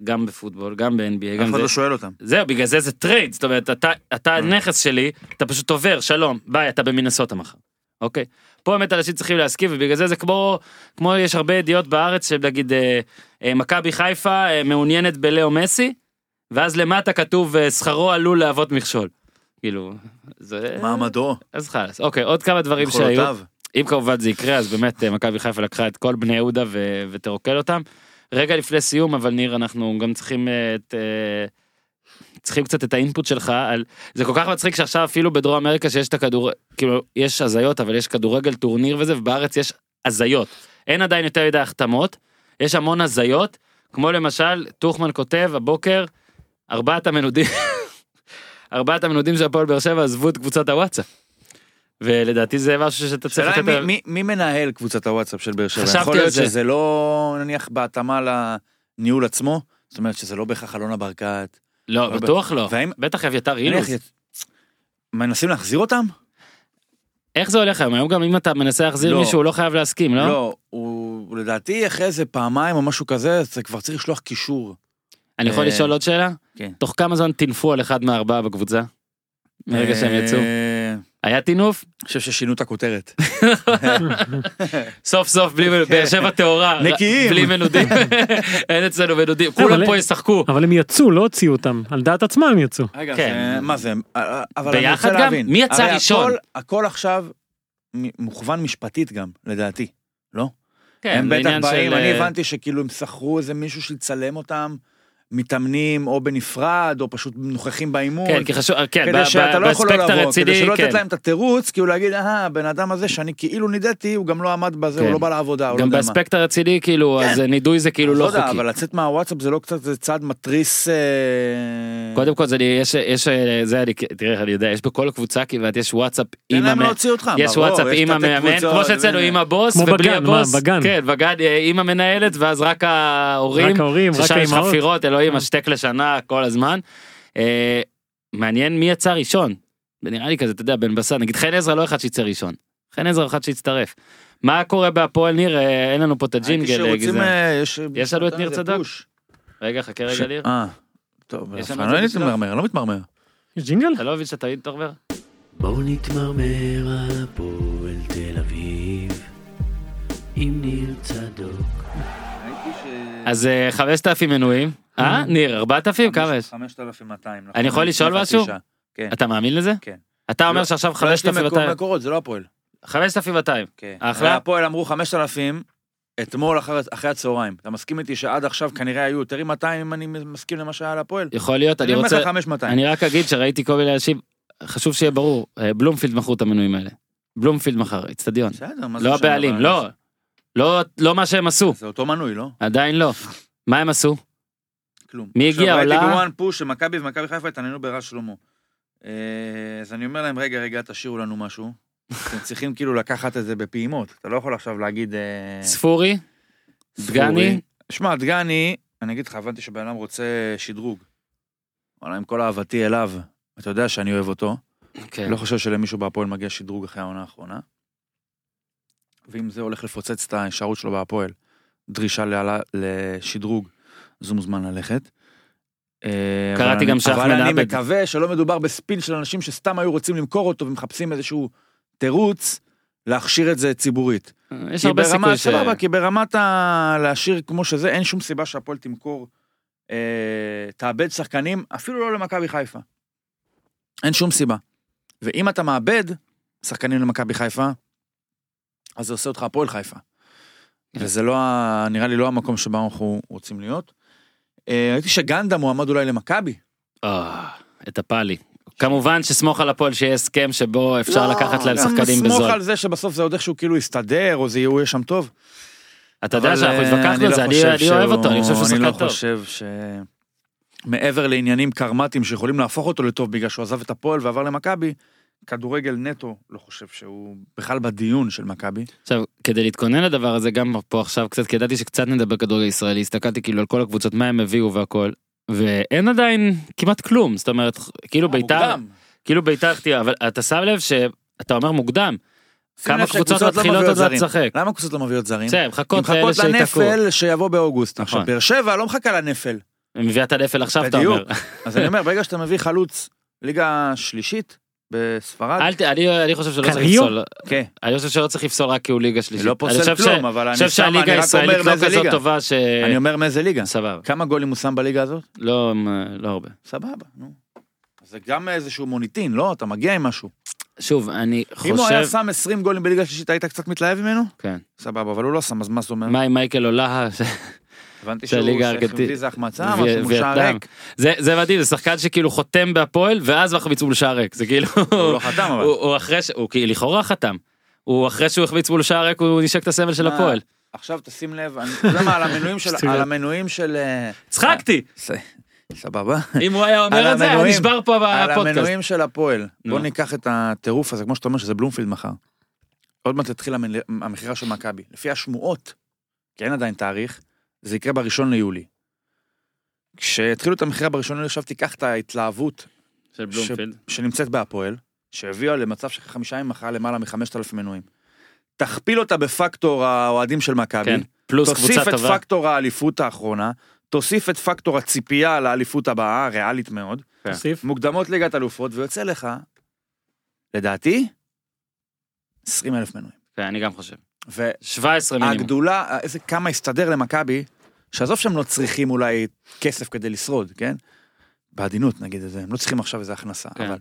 גם בפוטבול, גם ב-NBA, אף גם אחד זה, לא שואל אותם. זהו, בגלל זה זה טרייד, זאת אומרת, אתה, אתה אה. שלי, אתה פשוט עובר, שלום, ביי, אתה במינסוטה מחר, אוקיי? פה באמת אנשים צריכים להסכים, ובגלל זה זה כמו, כמו יש הרבה ידיעות בארץ, שנגיד, אה, אה, מכבי חיפה אה, מעוניינת בלאו מסי, ואז למטה כתוב, אה, שכרו עלול להוות מכשול. כאילו, זה... מעמדו, אז חלאס, אוקיי, עוד כמה דברים שהיו. יכולותיו. אם כמובן זה יקרה אז באמת אה, מכבי חיפה לקחה את כל בני יהודה ו- ותרוקל אותם. רגע לפני סיום אבל ניר אנחנו גם צריכים אה, את... אה, צריכים קצת את האינפוט שלך על זה כל כך מצחיק שעכשיו אפילו בדרום אמריקה שיש את הכדור כאילו יש הזיות אבל יש כדורגל טורניר וזה ובארץ יש הזיות אין עדיין יותר מדי החתמות יש המון הזיות כמו למשל טוחמן כותב הבוקר ארבעת המנודים (laughs) ארבעת המנודים של הפועל באר שבע עזבו את קבוצת הוואטסאפ. ולדעתי זה משהו שאתה צריך לתת עליו- מי- מי מנהל קבוצת הוואטסאפ של באר שבע? חשבתי יכול על להיות זה. שזה לא נניח בהתאמה לניהול עצמו? זאת אומרת שזה לא בהכרח אלונה ברקת. לא, לא בטוח לא. והאם- בטח אביתר אילוז. מנסים להחזיר אותם? איך זה הולך היום? היום גם אם אתה מנסה להחזיר לא. מישהו, הוא לא חייב להסכים, לא? לא, הוא לדעתי אחרי איזה פעמיים או משהו כזה, זה כבר צריך לשלוח קישור. אני יכול אה, לשאול עוד שאלה? כן. תוך כמה זמן טינפו על אחד מהארבעה בקבוצה? מרגע שהם אה, יצאו. היה טינוף? אני חושב ששינו את הכותרת. (laughs) סוף סוף בלי באר שבע טהורה. (laughs) נקיים. בלי מנודים. (laughs) אין אצלנו מנודים. אבל כולם פה ישחקו. אבל הם יצאו, לא הוציאו אותם, על דעת עצמם הם יצאו. רגע, כן. מה זה? אה, אבל אני ביחד רוצה גם? להבין. מי יצא ראשון? הכל- עכשיו מוכוון משפטית גם, לדעתי. לא? כן, הם בטח באים, של, אני הבנתי שכאילו הם שכרו איזה מישהו שיצלם אותם, מתאמנים או בנפרד, או פשוט נוכחים באימון. כן, כי חשוב, כן, ב- כדי שאתה ב- לא יכול לא לבוא, הרציני, כדי שלא כן. לתת להם את התירוץ, כאילו להגיד, אה, הבן אדם הזה שאני כאילו נידיתי, הוא גם לא עמד בזה, כן. הוא לא בא לעבודה, לא גם מה. באספקט הרציני, כאילו, כן. אז נידוי זה כאילו אז לא יודע, חוקי. אבל לצאת מהוואטסאפ זה לא קצת, זה צעד מתריס... אה, קודם כל זה יש יש אה, זה אני תראה אני יודע יש בכל קבוצה כמעט יש וואטסאפ עם המאמן יש וואטסאפ עם המאמן כמו שאצלנו. עם הבוס ובלי הבוס בגן? כן בגן אה, עם המנהלת ואז רק ההורים רק ההורים, רק ששם יש. חפירות אלוהים. השתק לשנה כל הזמן. אה, מעניין מי יצא ראשון. נראה לי כזה אתה יודע בן בסט נגיד חן עזרא לא אחד שיצא ראשון. חן עזרא אחד שיצטרף. מה קורה בהפועל ניר אה, אין לנו פה את הג'ינגל אה, יש לנו את ניר צדוק? רגע חכה רגע ניר. אה, טוב, את לא? מתמרמר, לא מתמרמר. יש ג'ינגל? אתה לא מבין שאתה מתערבר? בואו נתמרמר על הפועל תל אביב עם ניר צדוק. אז אה, 5,000 מנויים. אה ניר 4,000 כמה יש? 5,200. נכון, אני יכול לשאול משהו? כן. אתה מאמין לזה? כן. אתה אומר לא, שעכשיו לא, יש לי 5,200. מקורות, זה לא הפועל. 5,200. כן. אחלה. הפועל אמרו 5,000 אתמול אחר- אחרי הצהריים. אתה מסכים איתי שעד עכשיו כנראה היו יותר מ-200 אם אני מסכים למה שהיה על הפועל? יכול להיות, אני רוצה, לך 5,200. אני רק אגיד שראיתי כל מיני אנשים, חשוב שיהיה ברור, אה, בלומפילד מכרו את המנויים האלה. בלומפילד מכר, אצטדיון. בסדר, מה זה לא הבעלים, לא. לא, לא מה שהם עשו, זה אותו מנוי, לא? עדיין לא. מה הם עשו? כלום. מי הגיע, עכשיו עולה? ראיתי בוואן פוש שמכבי ומכבי חיפה התעניינו ברז שלמה. אה, אז אני אומר להם, רגע, רגע, תשאירו לנו משהו. (laughs) אתם צריכים כאילו לקחת את זה בפעימות. אתה לא יכול עכשיו להגיד... אה, ספורי? דגני? שמע, דגני, אני אגיד לך, הבנתי שבן אדם רוצה שדרוג. וואלה, עם כל אהבתי אליו, אתה יודע שאני אוהב אותו. כן. לא חושב שלמישהו בהפועל מגיע שדרוג אחרי העונה האחרונה. ואם זה הולך לפוצץ את ההישארות שלו בהפועל, דרישה לשדרוג, אז הוא מוזמן ללכת. אה, קראתי גם שאחמד אבל אני עבד. מקווה שלא מדובר בספין של אנשים שסתם היו רוצים למכור אותו ומחפשים איזשהו תירוץ להכשיר את זה ציבורית. יש כי הרבה סיכוי ש... סבבה, כי ברמת ה... להשאיר כמו שזה, אין שום סיבה שהפועל תמכור, אה, תאבד שחקנים, אפילו לא למכבי חיפה. אין שום סיבה. ואם אתה מאבד שחקנים למכבי חיפה, אז זה עושה אותך הפועל חיפה. כן. וזה לא, ה- נראה לי לא המקום שבו אנחנו רוצים להיות. אה, ראיתי שגנדה מועמד אולי למכבי. אה, את הפאלי. כמובן שסמוך על הפועל שיהיה הסכם שבו אפשר לא, לקחת להם שחקנים סמוך בזול. על זה שבסוף זה עוד איכשהו כאילו יסתדר, או זה יהיה שם טוב. אתה יודע שאנחנו אה, התווכחנו על לא זה, אני אני אוהב אותו, אני חושב שהוא אני לא שחקן טוב. חושב ש... מעבר לעניינים קרמטיים שיכולים להפוך אותו לטוב בגלל שהוא עזב את הפועל ועבר למכבי, כדורגל נטו לא חושב שהוא בכלל בדיון של מכבי. עכשיו, כדי להתכונן לדבר הזה, גם פה עכשיו קצת, כי ידעתי שקצת נדבר כדורגל ישראלי, הסתכלתי כאילו על כל הקבוצות, מה הם הביאו והכל, ואין עדיין כמעט כלום, זאת אומרת, כאילו ביתר. כאילו ביתר אבל אתה שם לב שאתה אומר מוקדם, כמה קבוצות לא מתחילות עוד. לשחק. למה קבוצות לא מביאות זרים? בסדר, מחכות לאלה מחכות שיתקעו. לנפל שיבוא באוגוסט. עכשיו, נכון. באר שבע לא מחכה לנפל. מביאה את הנפל עכשיו, אתה. אומר. אז אני אומר, ברגע שאתה מביא חלוץ ליגה שלישית בספרד, אל ת... אני, אני חושב שלא צריך? לפסול, כן, אני חושב שלא צריך לפסול רק כי הוא ליגה שלישית. לא פוסל חושב כלום, אבל אני אני חושב שם, שהליגה הישראלית אומר לא כזאת ליגה. טובה ש... אני אומר מאיזה ליגה. סבבה. כמה גולים הוא שם בליגה הזאת? לא, לא הרבה. סבבה, נו. זה גם איזשהו מוניטין, לא? אתה מגיע עם משהו. שוב, אני אם הוא היה חושב... שם 20 גולים בליגה שלישית, היית קצת מתלהב ממנו? כן. סבבה, אבל הוא לא שם, אז מה זאת אומרת? מה עם מייקל אולהה? הבנתי שהוא הארגנטינית. איזה החמצה, משהו מול שער. ריק. זה זה מדהים, זה שחקן שכאילו חותם בהפועל, ואז מחמיץ מול שער ריק. זה כאילו... הוא לא חתם אבל. הוא הוא אחרי. הוא כאילו לכאורה חתם. הוא אחרי שהוא החמיץ מול שער ריק, הוא נשק את הסמל של אה, הפועל. עכשיו תשים לב, אני- אתה יודע מה, על המנויים של... שטויות. על המנויים של... אה, צחקתי! ס- סבבה. אם הוא היה על אומר את זה, היה המנויים. נשבר פה על בפודקאסט. המנויים של הפועל. בוא ניקח את הטירוף הזה, כמו שאתה אומר שזה בלומפילד מחר. עוד מעט תתחיל המכירה של מכבי. לפי השמועות, כי אין עדיין תאריך, זה יקרה בראשון ליולי. כשהתחילו את המכירה בראשון ליולי, עכשיו תיקח את ההתלהבות של בלומפילד. שנמצאת בהפועל, שהביאה למצב שחמישה ימים מכרה למעלה מחמשת אלפים מנויים. תכפיל אותה בפקטור האוהדים של מכבי, כן. פלוס תוסיף קבוצה את טובה. פקטור האליפות האחרונה, תוסיף את פקטור הציפייה לאליפות הבאה, ריאלית מאוד, כן. תוסיף. מוקדמות ליגת אלופות, ויוצא לך, לדעתי, 20 אלף מנויים. כן, אני גם חושב. 17 מינימום. והגדולה, איזה כמה הסתדר למכבי, שעזוב שהם לא צריכים אולי כסף כדי לשרוד, כן? בעדינות נגיד את זה, הם לא צריכים עכשיו איזה הכנסה, כן. אבל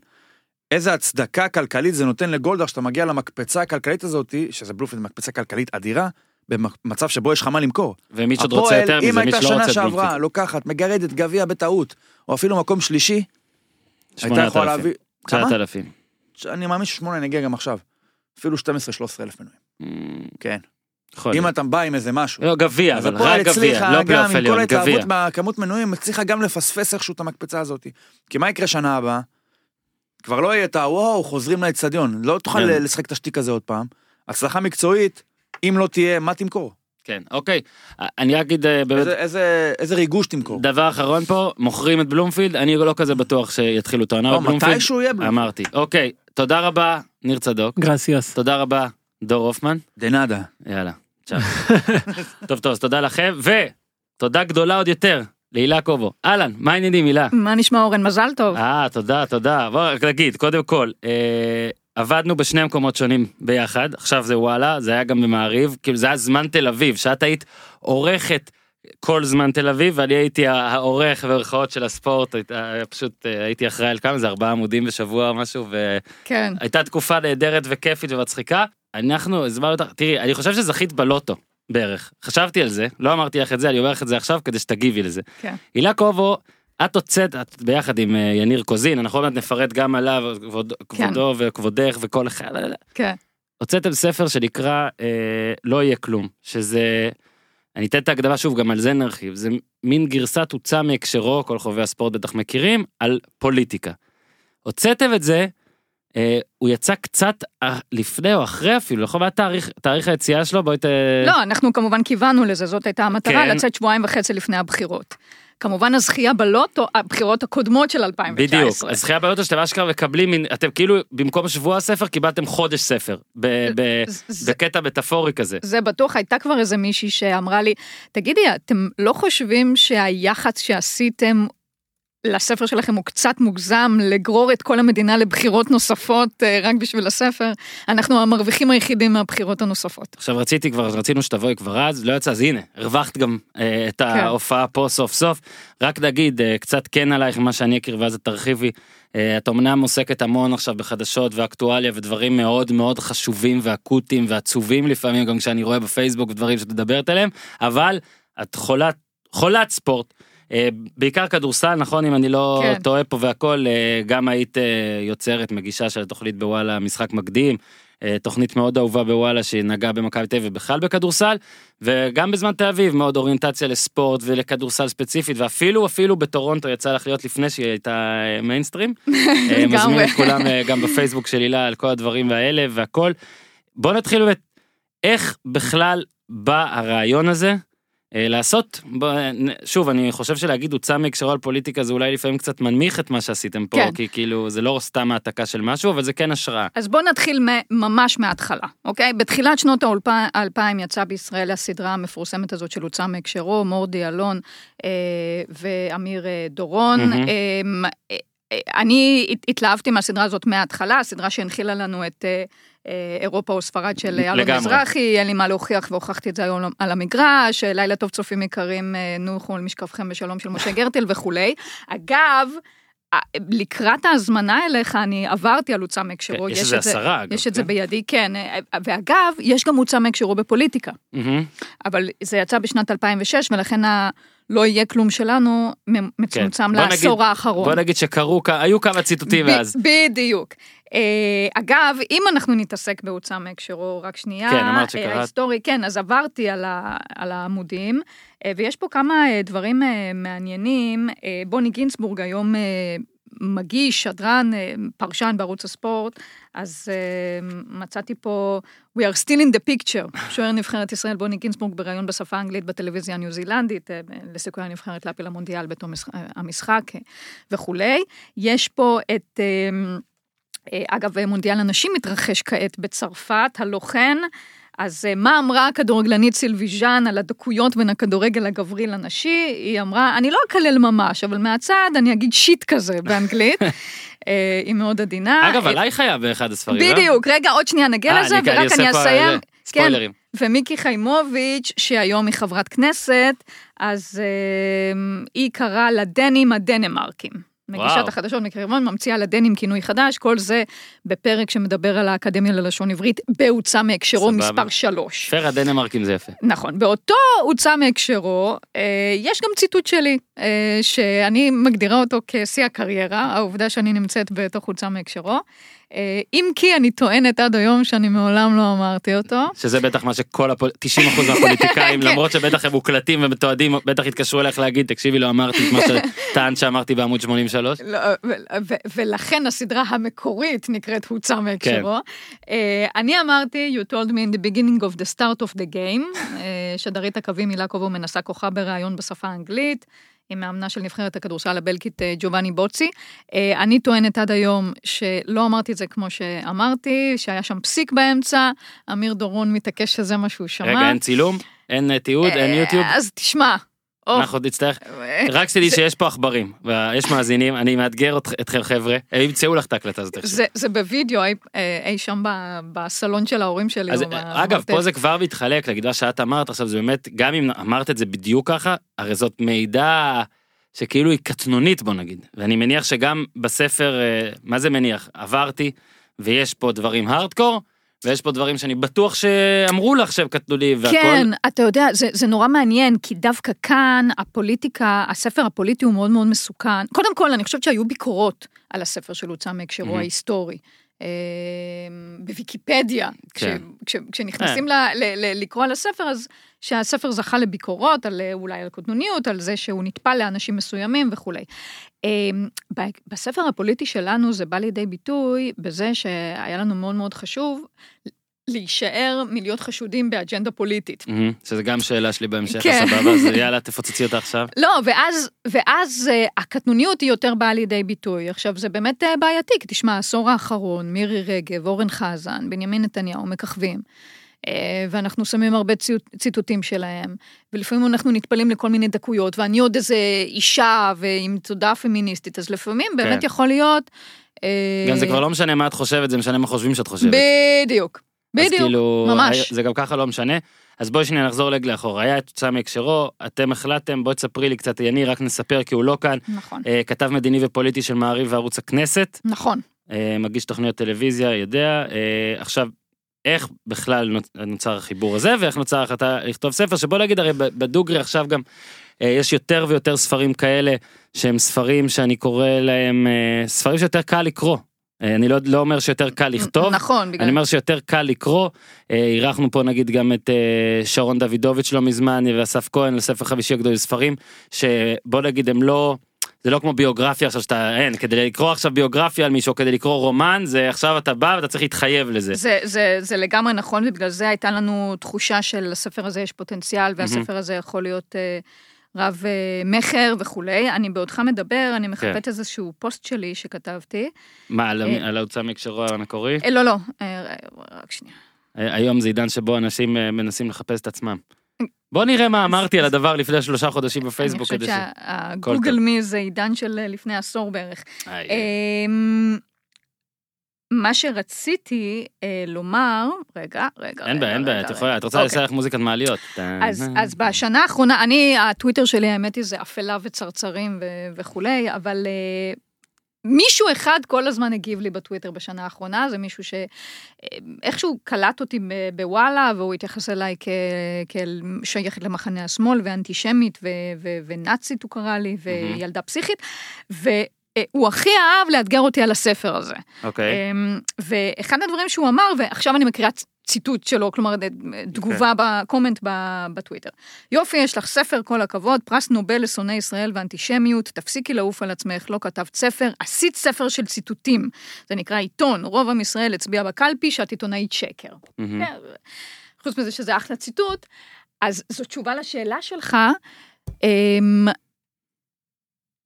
איזה הצדקה כלכלית זה נותן לגולדהר שאתה מגיע למקפצה הכלכלית הזאת, שזה בלופילד מקפצה כלכלית אדירה, במצב שבו יש לך מה למכור. ומי שעוד רוצה יותר אם מזה, מי הייתה שלא שנה רוצה את שעברה, בלומפילד. לוקחת, מגרדת גביע בטעות, או אפילו מקום שלישי, הייתה 8,000. יכולה להביא... כמה? 9,000. אני מאמין ששמונה נגיע גם עכשיו. אפילו 12-13 אלף מנויים. אמ, כן. יכול. אם אתה בא עם איזה משהו. לא, גביע, אבל רק גביע, הצליחה לא גם פלייאוף עם כל עליון, גביע. ההתלהבות מהכמות מנויים, הצליחה גם לפספס איכשהו את המקפצה הזאת. כי מה יקרה שנה הבאה? כבר לא יהיה את הוואו, חוזרים לאצטדיון. לא תוכל כן. לשחק את השטיק הזה עוד פעם. הצלחה מקצועית, אם לא תהיה, מה תמכור? כן, אוקיי. אני רק אגיד אה, באמת, איזה- ריגוש תמכור? דבר אחרון פה, מוכרים את בלומפילד, אני לא כזה בטוח שיתחילו את העונה לא, בבלומפילד. מתישהו יהיה בלומפילד. אמרתי. אוקיי, תודה רבה, ניר צדוק. Gracias. תודה רבה, דור הופמן. De nada. יאללה, צ'או. (laughs) טוב, טוב, אז תודה לכם, ותודה גדולה עוד יותר להילה קובו. אהלן, מה העניינים הילה? מה נשמע אורן? מזל טוב. אה, תודה, תודה. בוא רק נגיד, קודם כל, אה, עבדנו בשני מקומות שונים ביחד, עכשיו זה וואלה, זה היה גם במעריב, כאילו זה היה זמן תל אביב, שאת היית עורכת כל זמן תל אביב, ואני הייתי העורך במרכאות של הספורט, היית- היה פשוט אה, הייתי אחראי על כמה זה, ארבעה עמודים בשבוע או משהו, כן. והייתה תקופה נהדרת וכיפית ומצחיקה. אנחנו, הזמנו אותך, תראי, אני חושב שזכית בלוטו. בערך. חשבתי על זה, לא אמרתי לך את זה, אני אומר לך את זה עכשיו כדי שתגיבי לזה. כן. הילה קובו, את הוצאת, את ביחד עם אה, יניר קוזין, אנחנו עוד מעט נפרט גם עליו, כבוד, כן. כבודו וכבודך וכל אחד, לא, לא, לא. כן. הוצאתם ספר שנקרא אה, לא יהיה כלום, שזה, אני אתן את ההקדמה שוב, גם על זה נרחיב, זה מין גרסת הוצא מהקשרו, כל חובבי הספורט בטח מכירים, על פוליטיקה. הוצאתם את זה, הוא יצא קצת אה, לפני או אחרי אפילו, נכון? מה תאריך, תאריך היציאה שלו? בואי ת... לא, אנחנו כמובן כיוונו לזה, זאת הייתה המטרה, כן. לצאת שבועיים וחצי לפני הבחירות. כמובן הזכייה בלוטו, הבחירות הקודמות של 2019. בדיוק, הזכייה בלוטו שאתם אשכרה מקבלים, אתם כאילו במקום שבוע הספר קיבלתם חודש ספר, ב- ב- זה- בקטע מטאפורי כזה. זה בטוח, הייתה כבר איזה מישהי שאמרה לי, תגידי, אתם לא חושבים שהיח"צ שעשיתם לספר שלכם הוא קצת מוגזם לגרור את כל המדינה לבחירות נוספות אה, רק בשביל הספר. אנחנו המרוויחים היחידים מהבחירות הנוספות. עכשיו רציתי כבר, רצינו שתבואי כבר אז, לא יצא, אז הנה, הרווחת גם אה, את ההופעה פה סוף סוף. רק נגיד אה, קצת כן עלייך ממה שאני אכיר ואז תרחיבי. אה, את אמנם עוסקת המון עכשיו בחדשות ואקטואליה ודברים מאוד מאוד חשובים ואקוטיים ועצובים לפעמים גם כשאני רואה בפייסבוק דברים שאת מדברת עליהם, אבל את חולת, חולת ספורט. אה, בעיקר כדורסל נכון אם אני לא כן. טועה פה והכל אה, גם היית אה, יוצרת מגישה של התוכנית בוואלה משחק מקדים. תוכנית מאוד אהובה בוואלה שנגעה במכבי תל אביב ובכלל בכדורסל וגם בזמן תל אביב מאוד אוריינטציה לספורט ולכדורסל ספציפית ואפילו אפילו בטורונטו יצא לך להיות לפני שהיא הייתה (laughs) מיינסטרים. מזמין את כולם גם בפייסבוק של הילה על כל הדברים האלה והכל. בוא נתחיל באמת איך בכלל בא הרעיון הזה לעשות בוא, נ- שוב אני חושב שלהגיד הוצא מהקשרו על פוליטיקה זה אולי לפעמים קצת מנמיך את מה שעשיתם פה כן. כי כאילו זה לא סתם העתקה של משהו אבל זה כן השראה. אז בואו נתחיל ממש מההתחלה, אוקיי? בתחילת שנות האלפיים יצאה בישראל הסדרה המפורסמת הזאת של הוצא מהקשרו, מורדי אלון אה, ואמיר אה, דורון. מהמם. אה, אה, אה, אני הת- התלהבתי מהסדרה הזאת מההתחלה, הסדרה שהנחילה לנו את אה, אה, אירופה או ספרד של אלון. מזרחי, אין לי מה להוכיח והוכחתי את זה היום על המגרש, אה, לילה טוב צופים יקרים, אה, נוחו על משכבכם בשלום של משה גרטל וכולי. אגב, אה, לקראת ההזמנה אליך אני עברתי על הוצא מהקשרו, כן, יש יש איזה עשרה, אגב, יש את זה כן? בידי, כן. אה, ואגב, יש גם הוצא מהקשרו בפוליטיקה. אבל זה יצא בשנת 2006, ולכן ה... לא יהיה כלום שלנו מ- מצומצם כן. בוא נגיד- לעשור האחרון. בוא נגיד שקרו היו כמה ציטוטים ב- אז. בדיוק. אה, אגב, אם אנחנו נתעסק בהוצאה מהקשרו, רק שנייה, כן, אמרת אה, שקראת. ההיסטורי, כן, אז עברתי על, ה, על העמודים, אה, ויש פה כמה דברים מעניינים. בוני גינסבורג היום מגיש, שדרן, פרשן בערוץ הספורט, אז מצאתי פה, We are still in the picture, (laughs) שוער נבחרת ישראל בוני גינסבורג בריאיון בשפה האנגלית בטלוויזיה הניו זילנדית, לסיכוי הנבחרת להפיל למונדיאל בתום משח- המשחק וכולי. יש פה את... אה, אגב, מונדיאל הנשים מתרחש כעת בצרפת, הלא כן. אז אה, מה אמרה הכדורגלנית סילביז'אן על הדקויות בין הכדורגל הגברי לנשי? היא אמרה, אני לא אקלל ממש, אבל מהצד אני אגיד שיט כזה באנגלית. (laughs) אה, היא מאוד עדינה. אגב עליך היה באחד הספרים. לא? בדיוק, רגע, עוד שנייה נגיע לזה, ורק אני אסיים. כן, ספוילרים. ומיקי חיימוביץ', שהיום היא חברת כנסת, אז היא קראה לדנים הדנמרקים. מגישת. החדשות מקריבון ממציאה לדנים כינוי חדש, כל זה בפרק שמדבר על האקדמיה ללשון עברית בהוצא מהקשרו. מספר 3. פר הדנמרקים זה יפה. נכון, באותו הוצא מהקשרו, אה, יש גם ציטוט שלי, אה, שאני מגדירה אותו כשיא הקריירה, העובדה שאני נמצאת בתוך הוצא מהקשרו. אה, אם כי אני טוענת עד היום שאני מעולם לא אמרתי אותו. שזה בטח מה שכל הפול... 90% מהפוליטיקאים (laughs) כן. למרות שבטח הם מוקלטים ומתועדים בטח יתקשרו אליך להגיד תקשיבי לא אמרתי את מה (laughs) שטען שאמרתי בעמוד 83. לא, ו- ו- ולכן הסדרה המקורית נקראת הוצא מהקשרו. אה, אני אמרתי, you told me in the beginning of the start of the game, אה, שדרית הקווים הילה קובו מנסה כוחה בריאיון בשפה האנגלית. עם מאמנה של נבחרת הכדורסל הבלגית אה, ג'ובאני בוצי. אה, אני טוענת עד היום שלא אמרתי את זה כמו שאמרתי, שהיה שם פסיק באמצע, אמיר דורון מתעקש שזה מה שהוא שמע. רגע אין צילום אין אה, תיעוד אין יוטיוב. אז תשמע. אנחנו נצטרך אה, רק שתדעי שיש פה עכברים ויש מאזינים אני מאתגר את- אתכם חבר'ה הם ימצאו לך את ההקלטה הזאת. זה, בווידאו אי, אה, שם בסלון של ההורים שלי. אגב. פה זה כבר מתחלק להגיד מה שאת אמרת עכשיו זה באמת גם אם אמרת את זה בדיוק ככה הרי זאת מידע שכאילו היא קטנונית בוא נגיד ואני מניח שגם בספר אה, מה זה מניח עברתי ויש פה דברים הארדקור ויש פה דברים שאני בטוח שאמרו לך שהם קטנוני והכל. כן, אתה יודע, זה, זה נורא מעניין, כי דווקא כאן הפוליטיקה, הספר הפוליטי הוא מאוד מאוד מסוכן. קודם כל, אני חושבת שהיו ביקורות על הספר של הוצא מהקשרו מהמם. ההיסטורי. אה, בוויקיפדיה, כן. כש, כשנכנסים ל, ל, ל, לקרוא על הספר, אז שהספר זכה לביקורות, על, אה, אולי על קוטנוניות, על זה שהוא נטפל לאנשים מסוימים וכולי. אה, ב- בספר הפוליטי שלנו זה בא לידי ביטוי בזה שהיה לנו מאוד מאוד חשוב להישאר מלהיות חשודים באג'נדה פוליטית. שזה גם שאלה שלי בהמשך כן. סבבה אז יאללה תפוצצי אותה עכשיו. לא, ואז, ואז אה, הקטנוניות היא יותר באה לידי ביטוי. עכשיו, זה באמת אה, בעייתי, כי תשמע, העשור האחרון, מירי רגב, אורן חזן, בנימין נתניהו, מככבים. אה, ואנחנו שמים הרבה ציטוטים שלהם, ולפעמים אנחנו נטפלים לכל מיני דקויות, ואני עוד איזה אישה ועם תודעה פמיניסטית, אז לפעמים באמת יכול להיות... גם זה כבר לא משנה מה את חושבת, זה משנה מה חושבים שאת חושבת. בדיוק, אז בדיוק, כאילו, ממש. זה גם ככה לא משנה. אז בואי שנייה נחזור רגע לאחור. היה הוצאה מהקשרו, אתם החלטתם, בואי תספרי לי קצת, יני, רק נספר כי הוא לא כאן. נכון, אה, כתב מדיני ופוליטי של מעריב וערוץ הכנסת, נכון. אה, מגיש תוכניות טלוויזיה, יודע. אה, עכשיו, איך בכלל נוצר החיבור הזה, ואיך נוצר ההחלטה לכתוב ספר, שבוא נגיד, הרי בדוגרי עכשיו גם אה, יש יותר ויותר ספרים כאלה, שהם ספרים שאני קורא להם, אה, ספרים שיותר קל לקרוא. אה, אני לא, לא אומר שיותר קל לכתוב, נכון, בגלל... אני אומר שיותר קל לקרוא, אה, אירחנו פה נגיד גם את אה, שרון דוידוביץ' לא מזמן ואסף כהן לספר חמישי הגדול ספרים שבוא נגיד הם לא. זה לא כמו ביוגרפיה עכשיו שאתה אין כדי לקרוא עכשיו ביוגרפיה על מישהו כדי לקרוא רומן זה עכשיו אתה בא ואתה צריך להתחייב לזה. זה, זה, זה לגמרי נכון, ובגלל זה הייתה לנו תחושה שלספר הזה יש פוטנציאל, והספר הזה יכול להיות אה, רב אה, מכר וכולי. אני בעודך מדבר, אני מחפשת איזשהו פוסט שלי שכתבתי. מה על, אה. על ההוצאה מהקשרו המקורי? אה, לא, לא, אה, רק שנייה. אה, היום זה עידן שבו אנשים אה, מנסים לחפש את עצמם. בוא נראה מה אמרתי על הדבר לפני שלושה חודשים בפייסבוק אני חושבת. שהגוגל. מי זה עידן של אה, לפני עשור בערך. איי, אמ, מה שרציתי אה, לומר, רגע, רגע, אין בעיה אין בעיה את יכולה את רוצה אוקיי. לך מוזיקת מעליות. אז, אז בשנה האחרונה, אני, הטוויטר שלי, האמת היא, זה אפלה וצרצרים ו- וכולי, אבל uh, מישהו אחד כל הזמן הגיב לי בטוויטר בשנה האחרונה, זה מישהו שאיכשהו קלט אותי ב- בוואלה, והוא התייחס אליי כ- כאל שייכת למחנה השמאל, ואנטישמית, ו- ו- ונאצית הוא קרא לי, וילדה פסיכית, והוא הכי אהב לאתגר אותי על הספר הזה. אוקיי. אמ, ואחד הדברים שהוא אמר, ועכשיו אני מקריאה ציטוט שלו, כלומר תגובה בקומנט ב- בטוויטר. יופי, יש לך ספר, כל הכבוד, פרס נובל לשונאי ישראל ואנטישמיות, תפסיקי לעוף על עצמך, לא כתבת ספר, עשית ספר של ציטוטים. זה נקרא עיתון, רוב עם ישראל הצביע בקלפי שאת עיתונאית שקר. כן, חוץ מזה שזה אחלה ציטוט, אז זו תשובה לשאלה שלך, אמ,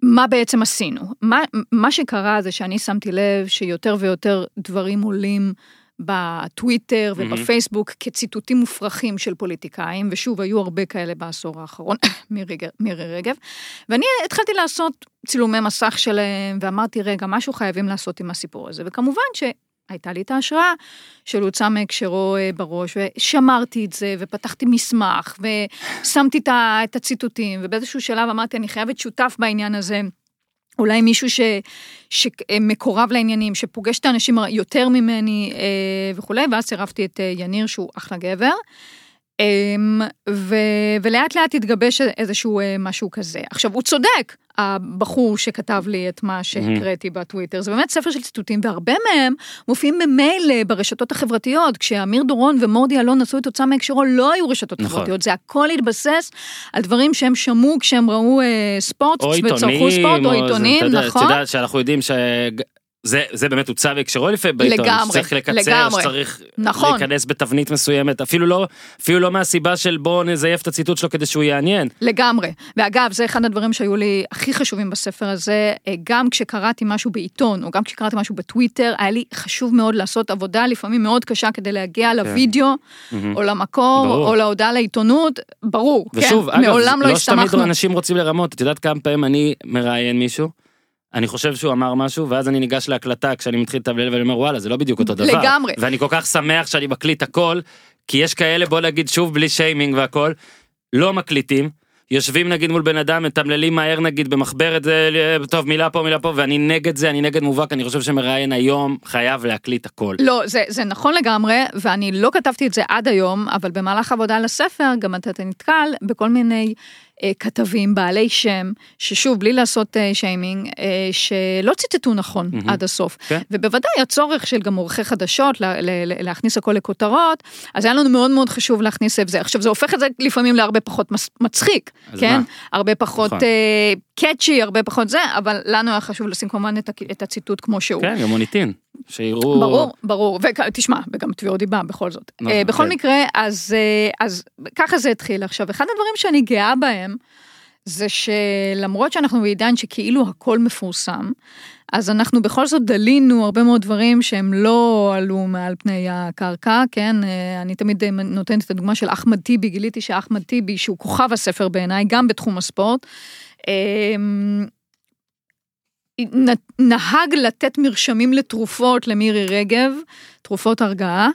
מה בעצם עשינו? מה, מה שקרה זה שאני שמתי לב שיותר ויותר דברים עולים בטוויטר. ובפייסבוק כציטוטים מופרכים של פוליטיקאים, ושוב, היו הרבה כאלה בעשור האחרון, (coughs) מירי רגב, ואני התחלתי לעשות צילומי מסך שלהם, ואמרתי, רגע, משהו חייבים לעשות עם הסיפור הזה, וכמובן ש... הייתה לי את ההשראה של הוצא מהקשרו אה, בראש, ושמרתי את זה, ופתחתי מסמך, ושמתי את הציטוטים, ובאיזשהו שלב אמרתי, אני חייבת שותף בעניין הזה. אולי מישהו ש, שמקורב לעניינים, שפוגש את האנשים יותר ממני אה, וכולי, ואז צירפתי את אה, יניר שהוא אחלה גבר. אמ, ו, ולאט לאט התגבש איזשהו אה, משהו כזה. עכשיו, הוא צודק, הבחור שכתב לי את מה שהקראתי בטוויטר, זה באמת ספר של ציטוטים, והרבה מהם מופיעים במילא ברשתות החברתיות. כשאמיר דורון ומורדי אלון עשו את הוצאה מהקשרו, לא היו רשתות נכון. חברתיות, זה הכל התבסס על דברים שהם שמעו כשהם ראו אה, ספורט, או וצרכו עיתונים, ספורט, או עיתונים, אתה יודע, נכון? את יודעת שאנחנו יודעים ש... זה, זה באמת הוצא בהקשרו לפעמים בעיתון, לגמרי, שצריך לקצר, לגמרי. שצריך נכון. להיכנס בתבנית מסוימת, אפילו לא, אפילו לא מהסיבה של בואו נזייף את הציטוט שלו כדי שהוא יעניין. לגמרי. ואגב, זה אחד הדברים שהיו לי הכי חשובים בספר הזה, אה, גם כשקראתי משהו בעיתון, או גם כשקראתי משהו בטוויטר, היה לי חשוב מאוד לעשות עבודה לפעמים מאוד קשה כדי להגיע לוידאו, או למקור, כן. ברור. או להודעה לעיתונות, ברור, ושוב, כן, אגב, מעולם לא לא שתמיד הסתמכנו. אנשים רוצים לרמות, את יודעת כמה פעמים אני מראיין מישהו, אני חושב שהוא אמר משהו, ואז אני ניגש להקלטה כשאני מתחיל לתבלל ואני אומר וואלה זה לא בדיוק אותו דבר. לגמרי. ואני כל כך שמח שאני מקליט הכל, כי יש כאלה בוא נגיד שוב בלי שיימינג והכל, לא מקליטים. יושבים נגיד מול בן אדם, מתמללים מהר נגיד במחברת, זה טוב מילה פה מילה פה, ואני נגד זה, אני נגד מובהק, אני חושב שמראיין היום חייב להקליט הכל. לא, זה, זה נכון לגמרי, ואני לא כתבתי את זה עד היום, אבל במהלך עבודה על הספר, גם אתה נתקל בכל מיני אה, כתבים בעלי שם, ששוב, בלי לעשות אה, שיימינג, אה, שלא ציטטו נכון מהמם. עד הסוף. כן. ובוודאי הצורך של גם עורכי חדשות לה, לה, לה, להכניס הכל לכותרות, אז היה לנו מאוד מאוד חשוב להכניס את זה. עכשיו, זה הופך את זה לפעמים להרבה פחות מס, מצחיק, כן? מה? הרבה פחות נכון. אה, קאצ'י, הרבה פחות זה, אבל לנו היה חשוב לשים כמובן את, את הציטוט כמו שהוא. כן, גם מוניטין, שיראו... ברור, ברור, ותשמע, וגם תביעות דיבה בכל זאת. נכון, אה, בכל כן. מקרה, אז, אה, אז ככה זה התחיל. עכשיו, אחד הדברים שאני גאה בהם, זה שלמרות שאנחנו בעידן שכאילו הכל מפורסם, אז אנחנו בכל זאת דלינו הרבה מאוד דברים שהם לא עלו מעל פני הקרקע, כן? אה, אני תמיד נותנת את הדוגמה של אחמד טיבי, גיליתי שאחמד טיבי, שהוא כוכב הספר בעיניי, גם בתחום הספורט, נהג לתת מרשמים לתרופות למירי רגב, תרופות הרגעה,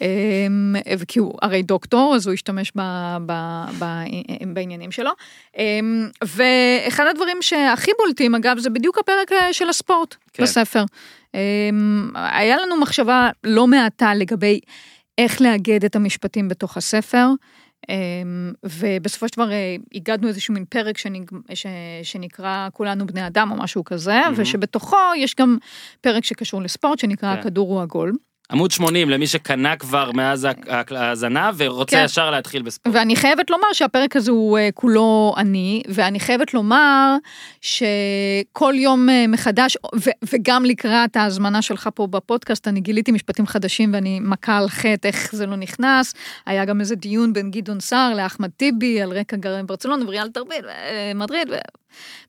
אמ, כי הוא הרי דוקטור, אז הוא השתמש ב, ב, ב, בעניינים שלו. אמ, ואחד הדברים שהכי בולטים, אגב, זה בדיוק הפרק אה, של הספורט כן. בספר. אמ, היה לנו מחשבה לא מעטה לגבי איך לאגד את המשפטים בתוך הספר. אמ, ובסופו של דבר אה, הגדנו איזשהו מין פרק שנג... ש... שנקרא כולנו בני אדם או משהו כזה, מהמם. ושבתוכו יש גם פרק שקשור לספורט שנקרא כן. הכדור הוא עגול. עמוד 80 למי שקנה כבר מאז ההאזנה ורוצה כן. ישר להתחיל בספורט. ואני חייבת לומר שהפרק הזה הוא אה, כולו אני, ואני חייבת לומר שכל יום אה, מחדש, ו- וגם לקראת ההזמנה שלך פה בפודקאסט, אני גיליתי משפטים חדשים ואני מכה על חטא איך זה לא נכנס. היה גם איזה דיון בין גדעון סער לאחמד טיבי על רקע גרעין ברצלונה וריאל תרביד, אה, מדריד.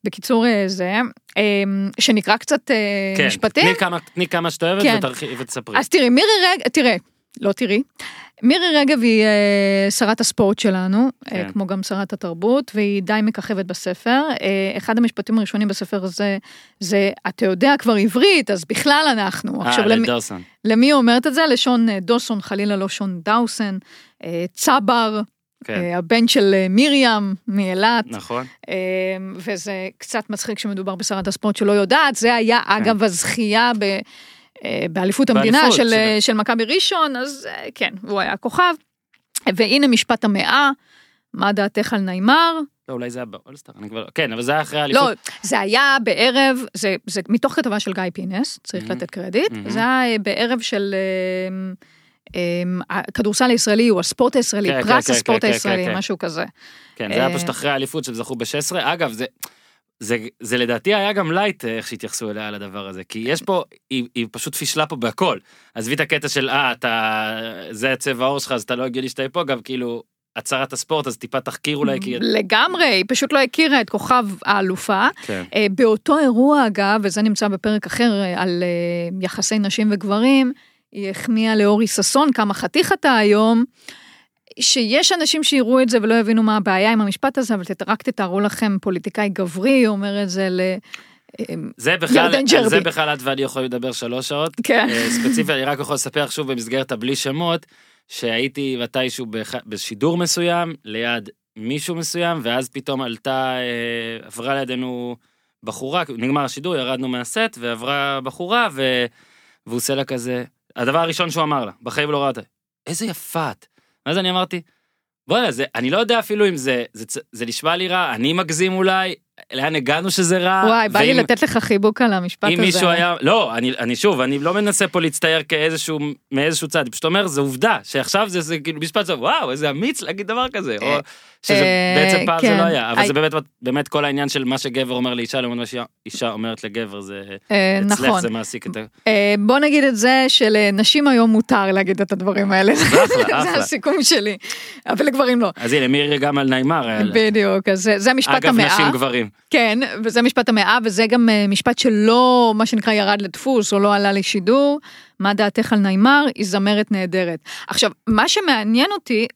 בקיצור אה, זה, אה, שנקרא קצת אה, כן, משפטים. תני כמה- תני כמה שאת אוהבת כן. ותרחיבי ותספרי. אז תראי, מירי רגב, תראה, לא תראי, מירי רגב היא שרת הספורט שלנו, כן. כמו גם שרת התרבות, והיא די מככבת בספר. אחד המשפטים הראשונים בספר הזה, זה, אתה יודע כבר עברית, אז בכלל אנחנו. אה, עכשיו, למי. למי אומרת את זה? לשון דוסון, חלילה לא שון דאוסן, צבר, כן, אה, הבן של אה, מרים מאילת. נכון. אה, וזה קצת מצחיק שמדובר בשרת הספורט שלא יודעת, זה היה אגב הזכייה ב... באליפות המדינה באליפות, של, של- של מכבי ראשון, אז כן, הוא היה כוכב. והנה משפט המאה, מה דעתך על ניימר? לא, אולי זה היה באולסטאר, אני כבר... כן, אבל זה היה אחרי האליפות. לא, זה היה בערב, זה, זה מתוך כתבה של גיא פינס, צריך מהמם. לתת קרדיט, מהמם. זה היה בערב של אה, הכדורסל הישראלי, הוא הספורט הישראלי, כן, פרס כן, כן, הספורט כן, כן, הישראלי, כן. משהו כזה. כן, זה היה אה, פשוט אחרי האליפות שהם זכו ב-16. אגב, זה... זה, זה לדעתי היה גם לייט אה, איך שהתייחסו אליה על הדבר הזה כי יש פה היא, היא פשוט פישלה פה בהכל עזבי את הקטע של אה אתה זה צבע העור שלך אז אתה לא הגיוני שאתה פה גם כאילו הצהרת הספורט אז טיפה תחקיר אולי כי לגמרי, היא פשוט לא הכירה את כוכב האלופה. כן. אה, באותו אירוע אגב, וזה נמצא בפרק אחר על יחסי נשים וגברים, היא החמיאה לאורי ששון כמה חתיך אתה היום, שיש אנשים שיראו את זה ולא יבינו מה הבעיה עם המשפט הזה, אבל רק תתארו לכם פוליטיקאי גברי אומר את זה ל... אה, זה בכלל על זה. בכלל את ואני יכולים לדבר שלוש שעות כן. אה, ספציפי אני רק יכול לספר שוב במסגרת הבלי שמות שהייתי מתישהו בשידור מסוים ליד מישהו מסוים ואז פתאום עלתה אה, עברה לידינו בחורה נגמר השידור ירדנו מהסט ועברה בחורה ו... והוא עושה לה כזה הדבר הראשון שהוא אמר לה בחיים לא ראתה איזה יפה את. ואז אני אמרתי בוא'נה אני לא יודע אפילו אם זה זה, זה נשמע לי רע אני מגזים אולי לאן הגענו שזה רע. וואי, בא לי ואם- לתת לך חיבוק על המשפט אם הזה. מישהו היה, לא, אני, אני שוב, אני לא מנסה פה להצטייר כאיזשהו, מאיזשהו צד, פשוט אומר, זה עובדה, שעכשיו זה, זה כאילו משפט טוב, וואו, איזה אמיץ להגיד דבר כזה, או שזה אה, בעצם פעם זה כן. לא היה, אבל I- זה באמת, באמת כל העניין של מה שגבר אומר לאישה, לעומת מה שאישה אומרת לגבר, זה, אה, אצלך נכון. זה מעסיק את ה... אה, בוא נגיד את זה שלנשים היום מותר להגיד את הדברים האלה. (laughs) זה. הסיכום שלי. אבל לגברים לא. אז הנה, מירי גם על לה. בדיוק, אז זה- זה משפט אגב, המאה. נשים גברים. כן, וזה משפט המאה, וזה גם אה, משפט שלא, מה שנקרא, ירד לדפוס או לא עלה לשידור. מה דעתך על ניימר? היא זמרת נהדרת. עכשיו, מה שמעניין אותי,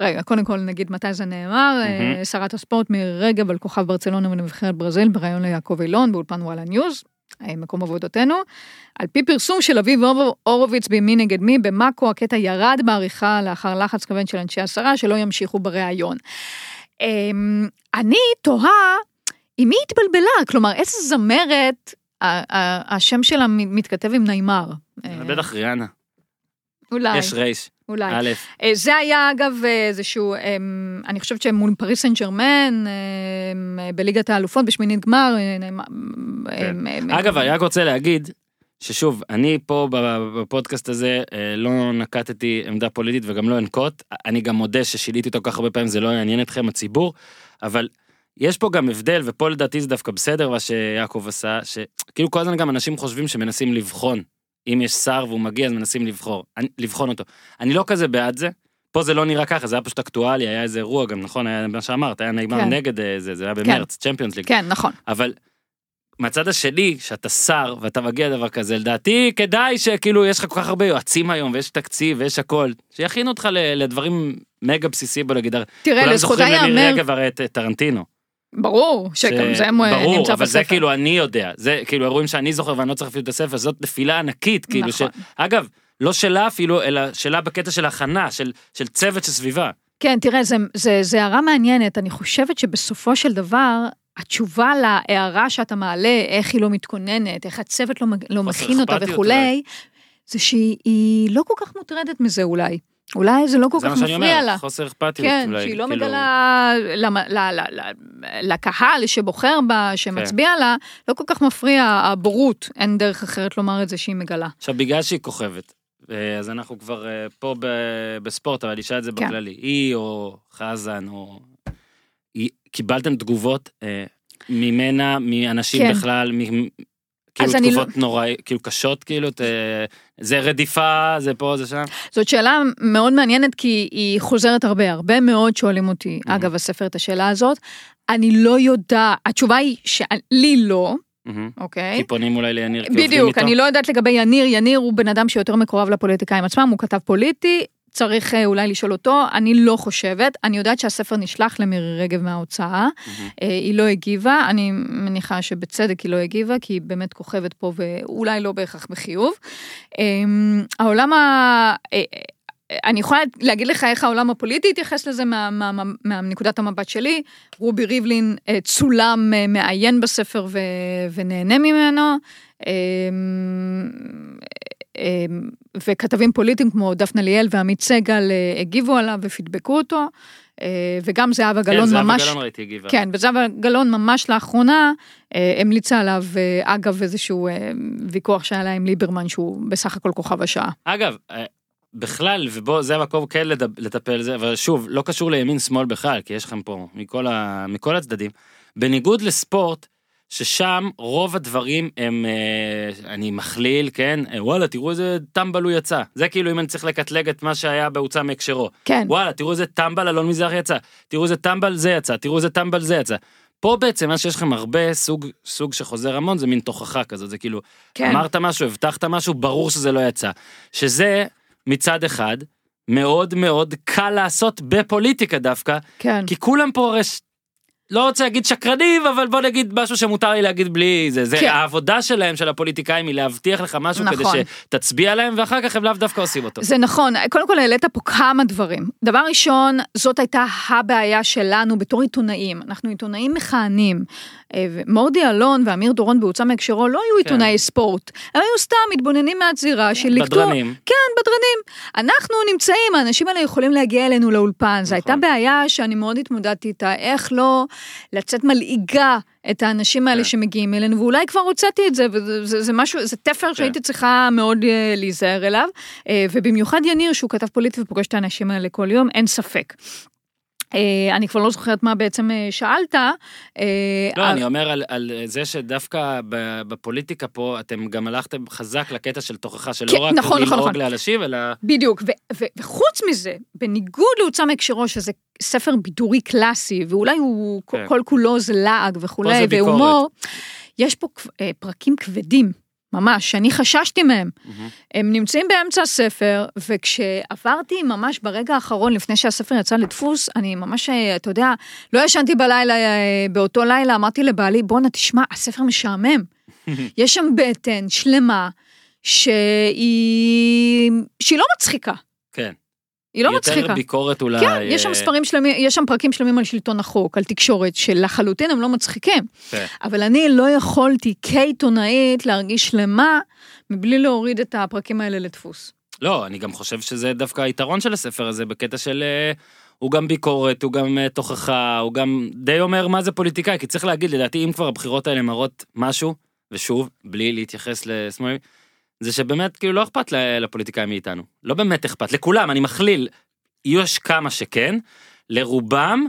רגע, קודם כל נגיד מתי זה נאמר, מהמם. שרת הספורט מירי רגב על כוכב ברצלונה ונבחרת ברזיל בריאיון ליעקב אילון באולפן וואלה ניוז, אה, מקום עבודתנו. על פי פרסום של אביב הור- הורוביץ במי נגד מי, במאקו הקטע ירד בעריכה לאחר לחץ כבד של אנשי השרה שלא ימשיכו בריאיון. אמ, אני תוהה עם מי התבלבלה, כלומר איזה זמרת השם שלה מת- מתכתב עם ניימר. אה, בטח ריאנה, אולי, יש רייש, אולי. א', אה, זה היה אגב אה, איזשהו, אני חושבת שמול פריס סן ג'רמן, בליגת האלופות בשמינית גמר. כן. אגב, אני רק רוצה להגיד, ששוב, אני פה בפודקאסט הזה לא נקטתי עמדה פוליטית וגם לא אנקוט, אני גם מודה ששיליתי אותו כך הרבה פעמים, זה לא יעניין אתכם, הציבור, אבל יש פה גם הבדל, ופה לדעתי זה דווקא בסדר מה שיעקב עשה, שכאילו כל הזמן גם אנשים חושבים שמנסים לבחון. אם יש שר והוא מגיע אז מנסים לבחור, אני- לבחון אותו. אני לא כזה בעד זה, פה זה לא נראה ככה, זה היה פשוט אקטואלי, היה איזה אירוע גם, נכון, היה מה שאמרת, היה נגמר כן. נגד אה, זה, זה היה במרץ, צ'מפיונס ליג. כן, נכון. אבל מהצד השני, שאתה שר ואתה מגיע לדבר כזה, לדעתי כדאי שכאילו יש לך כל כך הרבה יועצים היום ויש תקציב ויש הכל, שיכינו אותך לדברים מגה בסיסיים נגיד. תראה, כולם לזכותה זוכרים למירי ייאמר, רגב הרי את טרנטינו. ברור, שגם ש- זה מ- ברור, נמצא אבל זה בספר. כאילו אני יודע, זה כאילו אירועים שאני זוכר ואני לא צריך אפילו את הספר, זאת נפילה ענקית, כאילו ש... נכון. אגב, לא שלה אפילו, אלא שלה בקטע של הכנה, של, של צוות שסביבה. כן, תראה, זה, זה, זה הערה מעניינת. אני חושבת שבסופו של דבר, התשובה להערה שאתה מעלה, איך היא לא מתכוננת, איך הצוות לא, לא מכין אותה וכולי, זה שהיא היא לא כל כך מוטרדת מזה אולי. אולי זה לא כל זה כך מה שאני מפריע אומר, לה. חוסר אכפתיות כן, אולי. שהיא לא כאילו- מגלה למ- ל- ל- ל- לקהל שבוחר בה, שמצביע לה, לא כל כך מפריע הבורות, אין דרך אחרת לומר את זה שהיא מגלה. עכשיו, בגלל שהיא כוכבת, אה, אז אנחנו כבר אה, פה ב- בספורט, אבל אני אשאל את זה כן. בכללי. היא או חזן, או... קיבלתם תגובות אה, ממנה, מאנשים כן. בכלל, מ- כאילו אני תגובות נוראי, כאילו קשות, כאילו, ת- זה רדיפה, זה פה, זה שם. זאת שאלה מאוד מעניינת כי היא חוזרת הרבה, הרבה מאוד שואלים אותי, מהמם. אגב הספר, את השאלה הזאת. אני לא יודעת, התשובה היא שלי לא, מהמם. אוקיי? כי פונים אולי ליניר, כי עובדים בדיוק, איתו. אני לא יודעת לגבי יניר, יניר הוא בן אדם שיותר מקורב לפוליטיקאים עצמם, הוא כתב פוליטי, צריך אה, אולי לשאול אותו, אני לא חושבת, אני יודעת שהספר נשלח למירי רגב מההוצאה. אה, היא לא הגיבה, אני מניחה שבצדק היא לא הגיבה, כי היא באמת כוכבת פה ואולי לא בהכרח בחיוב. אה, העולם ה... אה, אני יכולה להגיד לך איך העולם הפוליטי התייחס לזה מהנקודת המבט שלי. רובי ריבלין צולם מעיין בספר ו- ונהנה ממנו. וכתבים פוליטיים כמו דפנה ליאל ועמית סגל אה, הגיבו עליו ופידבקו אותו. אה, וגם זהבה כן, גלאון זהבה ממש... גלאון ראיתי הגיבה. כן, וזהבה גלאון ממש לאחרונה אה, המליצה עליו, אגב, איזשהו ויכוח שהיה לה עם ליברמן, שהוא בסך הכל כוכב השעה. אגב, בכלל, ובוא, זה המקום כן לטפל זה, אבל שוב, לא קשור לימין שמאל בכלל, כי יש לכם פה מכל, ה, מכל הצדדים. בניגוד לספורט, ששם רוב הדברים הם, אה, אני מכליל, כן, אה, וואלה, תראו איזה טמבל הוא יצא. זה כאילו אם אני צריך לקטלג את מה שהיה בהוצא מהקשרו. כן, וואלה, תראו איזה טמבל אלון מזרח יצא, תראו איזה טמבל זה יצא, תראו איזה טמבל זה יצא. פה בעצם מה שיש לכם הרבה סוג, סוג שחוזר המון זה מין תוכחה כזאת, זה כאילו, כן. אמרת משהו, הבטחת משהו, ברור שזה לא יצא. שזה מצד אחד מאוד מאוד קל לעשות בפוליטיקה דווקא, כן. כי כולם פה הרי, לא רוצה להגיד שקרנים, אבל בוא נגיד משהו שמותר לי להגיד בלי זה, זה כן. העבודה שלהם של הפוליטיקאים היא להבטיח לך משהו כדי נכון. שתצביע להם ואחר כך הם לאו דווקא עושים אותו. זה נכון, קודם כל העלית פה כמה דברים. דבר ראשון, זאת הייתה הבעיה שלנו בתור עיתונאים. אנחנו עיתונאים מכהנים. אה, מורדי אלון ואמיר דורון בהוצא מהקשרו לא היו כן. עיתונאי ספורט, הם היו סתם מתבוננים מהזירה של לקטוע. בדרנים. כן, בדרנים. אנחנו נמצאים, האנשים האלה יכולים להגיע אלינו לאולפן. זו הייתה נכון. בעיה שאני מאוד התמודדתי איתה, איך לא לצאת מלעיגה את האנשים האלה כן. שמגיעים אלינו, ואולי כבר הוצאתי את זה, וזה זה, זה משהו, זה תפר שהייתי צריכה מאוד אה, להיזהר אליו, אה, ובמיוחד יניר, שהוא כתב פוליטי ופוגש את האנשים האלה כל יום, אין ספק. אה, אני כבר לא זוכרת מה בעצם אה, שאלת. אה, לא, אבל- אני אומר על, על זה שדווקא בפוליטיקה פה אתם גם הלכתם חזק לקטע של תוכחה שלא כן, רק נכון, נכון, ללעוג נכון. לאנשים, אלא... בדיוק, ו- ו- וחוץ מזה, בניגוד להוצא מהקשרו, שזה ספר בידורי קלאסי, ואולי הוא כן. כל כולו זה לעג וכולי. והומור, יש פה פרקים כבדים, ממש, שאני חששתי מהם. הם נמצאים באמצע הספר, וכשעברתי ממש ברגע האחרון, לפני שהספר יצא לדפוס, אני ממש, אה, אתה יודע, לא ישנתי בלילה, אה, באותו לילה, אמרתי לבעלי, בואנה, תשמע, הספר משעמם. (laughs) יש שם בטן שלמה, שהיא, שהיא לא מצחיקה. היא לא יותר מצחיקה. ביקורת אולי... כן, יש שם אה, ספרים שלמים, יש שם פרקים שלמים על שלטון החוק, על תקשורת, שלחלוטין הם לא מצחיקים. כן. אבל אני לא יכולתי כעיתונאית להרגיש שלמה, מבלי להוריד את הפרקים האלה לדפוס. לא, אני גם חושב שזה דווקא היתרון של הספר הזה, בקטע של... אה, הוא גם ביקורת, הוא גם אה, תוכחה, הוא גם די אומר מה זה פוליטיקאי, כי צריך להגיד, לדעתי, אם כבר הבחירות האלה מראות משהו, ושוב, בלי להתייחס לשמאל, זה שבאמת, כאילו, לא אכפת לפוליטיקאים מאיתנו. לא באמת אכפת, לכולם, אני מכליל. יש כמה שכן, לרובם,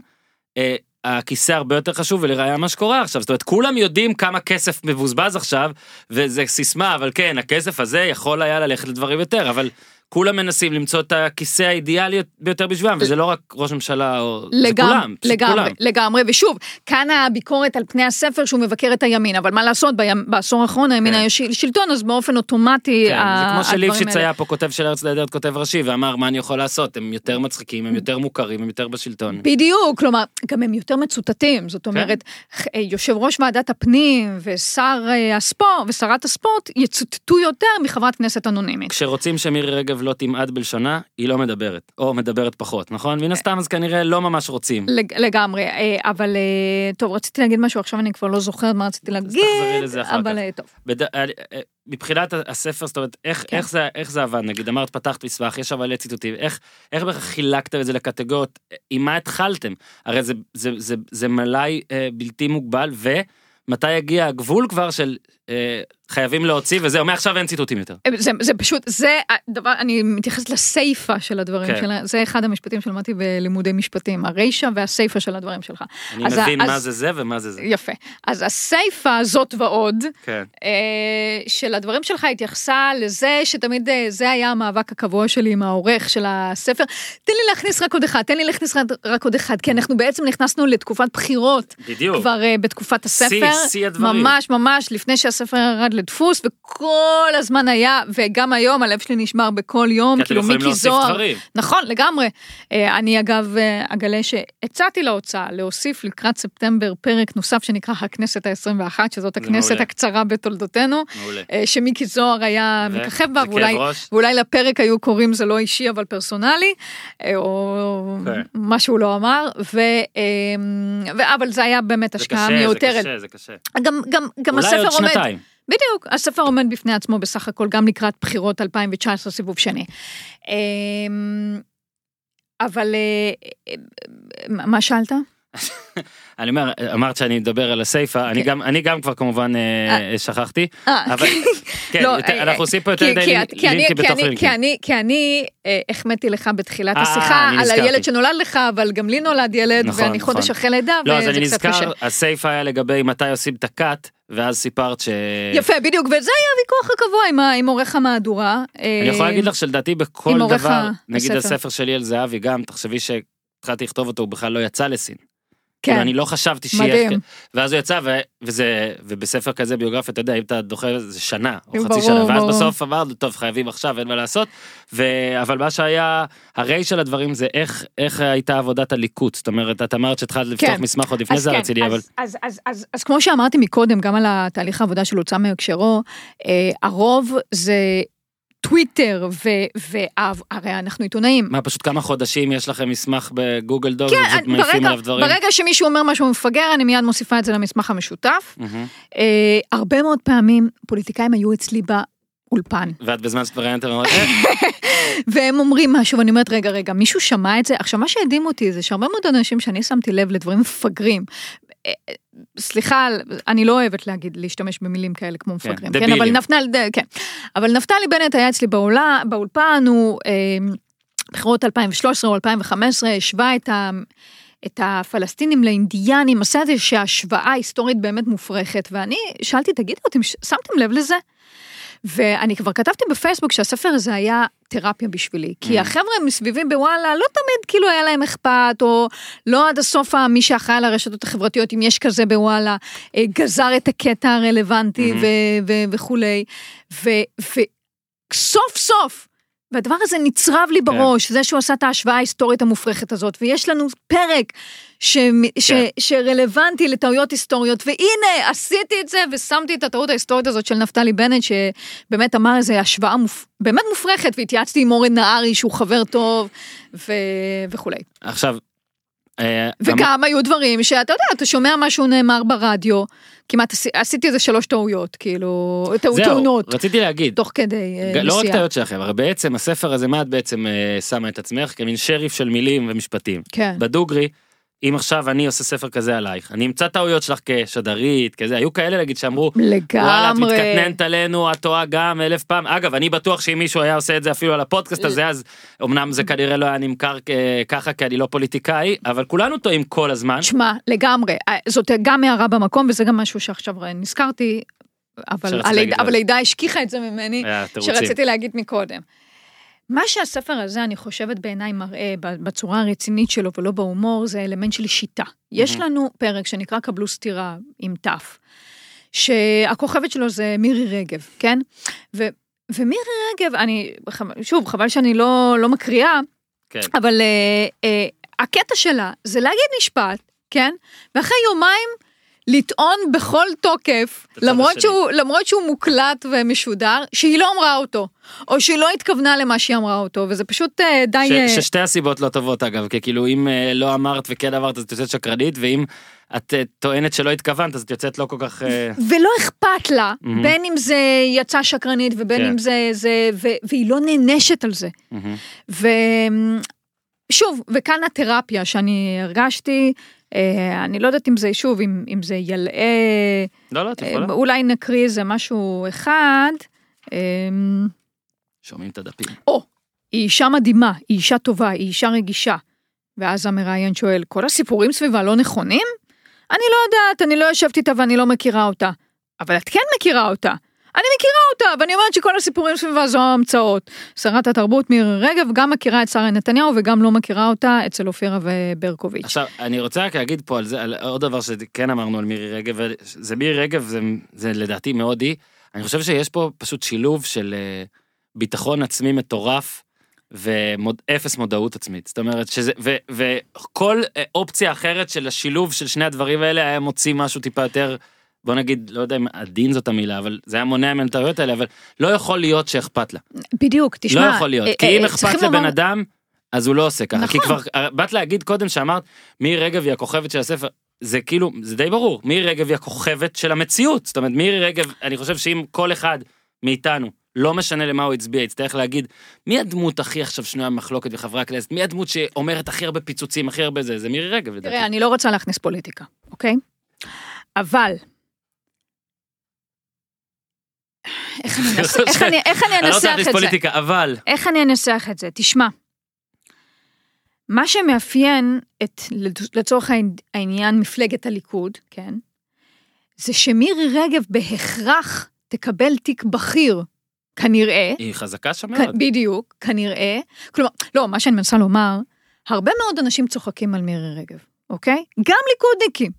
אה, הכיסא הרבה יותר חשוב ולראיה מה שקורה עכשיו, זאת אומרת, כולם יודעים כמה כסף מבוזבז עכשיו, וזה סיסמה, אבל כן, הכסף הזה יכול היה ללכת לדברים יותר, אבל כולם מנסים למצוא את הכיסא האידיאלי ביותר בשבילם, וזה לא רק ראש ממשלה, או... זה לגמרי, כולם, פשוט לגמרי, כולם. לגמרי, ושוב, כאן הביקורת על פני הספר שהוא מבקר את הימין, אבל מה לעשות, בימ, בעשור האחרון הימין כן. היה של- שלטון, אז באופן אוטומטי כן, ה- זה כמו שליפשיץ היה פה כותב של ארץ נהדרת כותב ראשי, ואמר מה אני יכול לעשות, הם יותר מצחיקים, הם יותר מוכרים, הם יותר בשלטון. בדיוק, כלומר, גם הם יותר מצוטטים, כן. זאת אומרת, ח- אה, יושב ראש ועדת הפנים ושר אה, הספורט ושרת הספורט יצוטטו יותר מחברת כנסת אנונימית. כשרוצים שמירי רגב לא תמעד בלשונה, היא לא מדברת, או מדברת פחות, נכון? מן הסתם אז כנראה לא ממש רוצים. לג- לגמרי, אה, אבל אה, טוב, רציתי להגיד משהו, עכשיו אני כבר לא זוכרת מה רציתי להגיד, אבל. אה, טוב. אה, אה, מבחינת הספר, זאת אומרת, איך, כן. איך, זה, איך זה עבד? נגיד, אמרת, פתחת מסמך, יש אבל ציטוטים, איך, איך בערך חילקתם את זה לקטגוריות, עם מה התחלתם? הרי זה, זה, זה, זה מלאי אה, בלתי מוגבל, ומתי יגיע הגבול כבר של אה, חייבים להוציא, וזהו, מעכשיו אין ציטוטים יותר. זה, זה פשוט, זה הדבר, אני מתייחסת לסיפה של הדברים כן. שלה, זה אחד המשפטים שלמדתי בלימודי משפטים, הרישה והסיפה של הדברים שלך. אני אז ה- מבין אז- מה זה זה ומה זה זה. יפה. אז הסיפה הזאת ועוד, כן. אה, של הדברים שלך התייחסה לזה שתמיד אה, זה היה המאבק הקבוע שלי עם העורך של הספר. תן לי להכניס רק עוד אחד, תן לי להכניס רק עוד אחד, כי אנחנו בעצם נכנסנו לתקופת בחירות בדיוק. כבר אה, בתקופת הספר. שיא, שיא הדברים. ממש ממש לפני שהספר ירד לדפוס, וכל הזמן היה, וגם היום הלב שלי נשמר בכל יום, כאילו מיקי זוהר. נכון, לגמרי. אה, אני אגב אה, אגלה שהצעתי להוצאה להוסיף לקראת ספטמבר פרק נוסף שנקרא הכנסת ה-21, שזאת הכנסת. הקצרה בתולדותינו, מעולה. אה, שמיקי זוהר היה ו- מככב בה, זה ואולי? ואולי לפרק היו קוראים זה לא אישי אבל פרסונלי, או כן. מה שהוא לא אמר, ו, ו, אבל זה היה באמת זה השקעה קשה, זה מיותרת. קשה, זה קשה. גם, גם, גם הספר עומד, שנתיים. בדיוק, הספר עומד בפני עצמו בסך הכל, גם לקראת בחירות 2019 סיבוב שני. אמ, אבל אה, אה, מה שאלת? (laughs) אני אומר, אמרת שאני מדבר על הסיפה, אני כן. גם, אני גם כבר כמובן אה, שכחתי, אה, אבל כן, (laughs) לא, יותר- אה, אנחנו עושים פה יותר כי- מדי כי- לינק- כי אני- לינקים כי בתוך אני- כי. אני, אני אה, החמאתי לך בתחילת אה, השיחה אני על. הילד שנולד לך, אבל גם לי נולד ילד, נכון, ואני חודש נכון. אחרי לידה, לא, אז וזה אני קצת קשה. נזכר, הסיפה היה לגבי מתי עושים את הקאט, ואז סיפרת ש... יפה, בדיוק, וזה היה הוויכוח הקבוע עם עורך המהדורה. אני יכול להגיד לך שלדעתי בכל דבר, נגיד הספר. הספר שלי על זהבי גם, תחשבי שהתחלתי לכתוב אותו, הוא בכלל לא יצא לסין. כן, כאילו, אני לא חשבתי שיהיה... מדהים. ואז הוא יצא, ו- וזה, ובספר כזה ביוגרפיה, אתה יודע, אם אתה דוחה זה שנה, או ברור, חצי שנה, ואז ברור. בסוף אמרנו, טוב, חייבים עכשיו, אין מה לעשות. ו... אבל מה שהיה, הרי של הדברים זה איך, איך הייתה עבודת הליקוט. זאת אומרת, את אמרת שהתחלת לפתוח כן. מסמך עוד לפני אז זה כן, רציתי, אז- אבל... אז, אז, אז, אז כמו שאמרתי מקודם, גם על התהליך העבודה של הוצאה מהקשרו, אה, הרוב זה טוויטר, והרי אנחנו עיתונאים. מה, פשוט כמה חודשים יש לכם מסמך בגוגל דוק, כן, ופשוט מעיפים ברגע, עליו דברים? ברגע שמישהו אומר משהו מפגר, אני מיד מוסיפה את זה למסמך המשותף. מהמם. אה, הרבה מאוד פעמים פוליטיקאים היו אצלי באולפן, ואת בזמן שאת מראיינת, אומרת, "אה, והם אומרים משהו, ואני אומרת, רגע, רגע, מישהו שמע את זה? עכשיו, מה שהדהים אותי זה שהרבה מאוד אנשים שאני שמתי לב לדברים מפגרים. אה, אה, סליחה, אני לא אוהבת להגיד, להשתמש במילים כאלה כמו מפגרים, כן, אבל דבילים. נפתלי, כן, אבל נפתלי בנט היה אצלי באולה, באולפן, הוא אה, בחירות 2013 או 2015, השווה את ה... את הפלסטינים לאינדיאנים, עשה איזושהי השוואה היסטורית באמת מופרכת, ואני שאלתי, תגידו, אתם שמתם לב לזה? ואני כבר כתבתי בפייסבוק שהספר הזה היה תרפיה בשבילי, כי Mm. החבר'ה מסביבי בוואלה לא תמיד כאילו היה להם אכפת, או לא עד הסוף מי שאחראי על הרשתות החברתיות, אם יש כזה בוואלה, אה, גזר את הקטע הרלוונטי Mhm. ו- וכולי, וסוף סוף. והדבר הזה נצרב לי בראש, זה שהוא עשה את ההשוואה ההיסטורית המופרכת הזאת, ויש לנו פרק ש... ש... כן. שרלוונטי לטעויות היסטוריות, והנה, עשיתי את זה ושמתי את הטעות ההיסטורית הזאת של נפתלי בנט, שבאמת אמר איזה השוואה מופ... באמת מופרכת, והתייעצתי עם אורן נהרי, שהוא חבר טוב, ו... וכולי. עכשיו... אה, וגם היו דברים שאתה יודע, אתה שומע משהו נאמר ברדיו, כמעט עשי... עשיתי איזה שלוש טעויות, כאילו, טעו- זהו, תאונות, רציתי להגיד, תוך כדי אה, ג- לא רק נסיעה. טעויות שלכם, הרי בעצם הספר הזה, מה את בעצם אה, שמה את עצמך? כמין שריף של מילים ומשפטים. כן. בדוגרי, אם עכשיו אני עושה ספר כזה עלייך, אני אמצא טעויות שלך כשדרית, כזה, היו כאלה נגיד שאמרו, וואלה, את לגמרי. מתקטננת עלינו, את טועה גם אלף פעם. אגב, אני בטוח שאם מישהו היה עושה את זה אפילו על הפודקאסט הזה, אז אמנם זה כנראה לא היה נמכר כ- ככה, כי אני לא פוליטיקאי, אבל כולנו טועים כל הזמן. שמע, לגמרי, אה, זאת גם הערה במקום, וזה גם משהו שעכשיו אה, נזכרתי, אבל הלידה- להגיד השכיחה את זה ממני, תירוצים. שרציתי להגיד מקודם. מה שהספר הזה, אני חושבת בעיניי מראה בצורה הרצינית שלו ולא בהומור, זה אלמנט של שיטה. יש מהמם. לנו פרק שנקרא קבלו סטירה עם ת', שהכוכבת שלו זה מירי רגב, כן? ו, ומירי רגב, אני, שוב, חבל שאני לא, לא מקריאה, כן. אבל אה, אה, הקטע שלה זה להגיד משפט, כן? ואחרי יומיים לטעון בכל תוקף, למרות. שהוא, למרות שהוא מוקלט ומשודר, שהיא לא אמרה אותו, או שהיא לא התכוונה למה שהיא אמרה אותו, וזה פשוט אה, די... ש, אה, ששתי הסיבות לא טובות אגב, כי כאילו אם אה, לא אמרת וכן אמרת אז את יוצאת שקרנית, ואם את אה, טוענת שלא התכוונת אז את יוצאת לא כל כך... אה, ולא אכפת לה, מהמם. בין אם זה יצא שקרנית ובין כן. אם זה זה, ו, והיא לא נענשת על זה. מהמם. ושוב, וכאן התרפיה שאני הרגשתי, אני לא יודעת אם זה, שוב, אם, אם זה ילאה, לא, לא, את אה, יכולה. אולי נקריא איזה משהו אחד. אה, שומעים את הדפים. או, היא אישה מדהימה, היא אישה טובה, היא אישה רגישה. ואז המראיין שואל, כל הסיפורים סביבה לא נכונים? אני לא יודעת, אני לא יושבת איתה ואני לא מכירה אותה. אבל את כן מכירה אותה. אני מכירה אותה, ואני אומרת שכל הסיפורים סביבה זו המצאות. שרת התרבות מירי רגב גם מכירה את שרה נתניהו וגם לא מכירה אותה אצל אופירה וברקוביץ'. עכשיו, אני רוצה רק להגיד פה על זה, על עוד דבר שכן אמרנו על מירי רגב, זה מירי רגב, זה, זה לדעתי מאוד היא. אני חושב שיש פה פשוט שילוב של אה, ביטחון עצמי מטורף ואפס מודעות עצמית. זאת אומרת שזה, ו, וכל אה, אופציה אחרת של השילוב של שני הדברים האלה היה מוציא משהו טיפה יותר, בוא נגיד, לא יודע אם עדין זאת המילה, אבל זה היה מונע את הטעויות האלה, אבל לא יכול להיות שאכפת לה. בדיוק, תשמע. לא יכול להיות, אה, כי אה, אם צריכים אכפת לבן אדם, אז הוא לא עושה ככה. כי נכון. כבר, באת להגיד קודם שאמרת, מירי רגב היא הכוכבת של הספר, זה כאילו, זה די ברור, מירי רגב היא הכוכבת של המציאות. זאת אומרת, מירי רגב, אני חושב שאם כל אחד מאיתנו, לא משנה למה הוא הצביע, יצטרך להגיד, מי הדמות הכי עכשיו שנויה במחלוקת בחברי הכנסת? מי הדמות שאומרת הכי הרבה פיצוצים, הכי הרבה זה? זה מירי רגב לדעתי. תראה, אני לא רוצה להכניס פוליטיקה, אוקיי? אבל... איך אני אנסח- (laughs) איך אני- איך אני אני לא רוצה אנסח להכניס את זה? פוליטיקה, אבל... איך אני אנסח את זה? תשמע, מה שמאפיין את, לצורך העניין- מפלגת הליכוד, כן? זה שמירי רגב בהכרח תקבל תיק בכיר, כנראה, היא חזקה שם כ- מאוד. בדיוק, כנראה. כלומר, לא, מה שאני מנסה לומר, הרבה מאוד אנשים צוחקים על מירי רגב, אוקיי? גם ליכודניקים.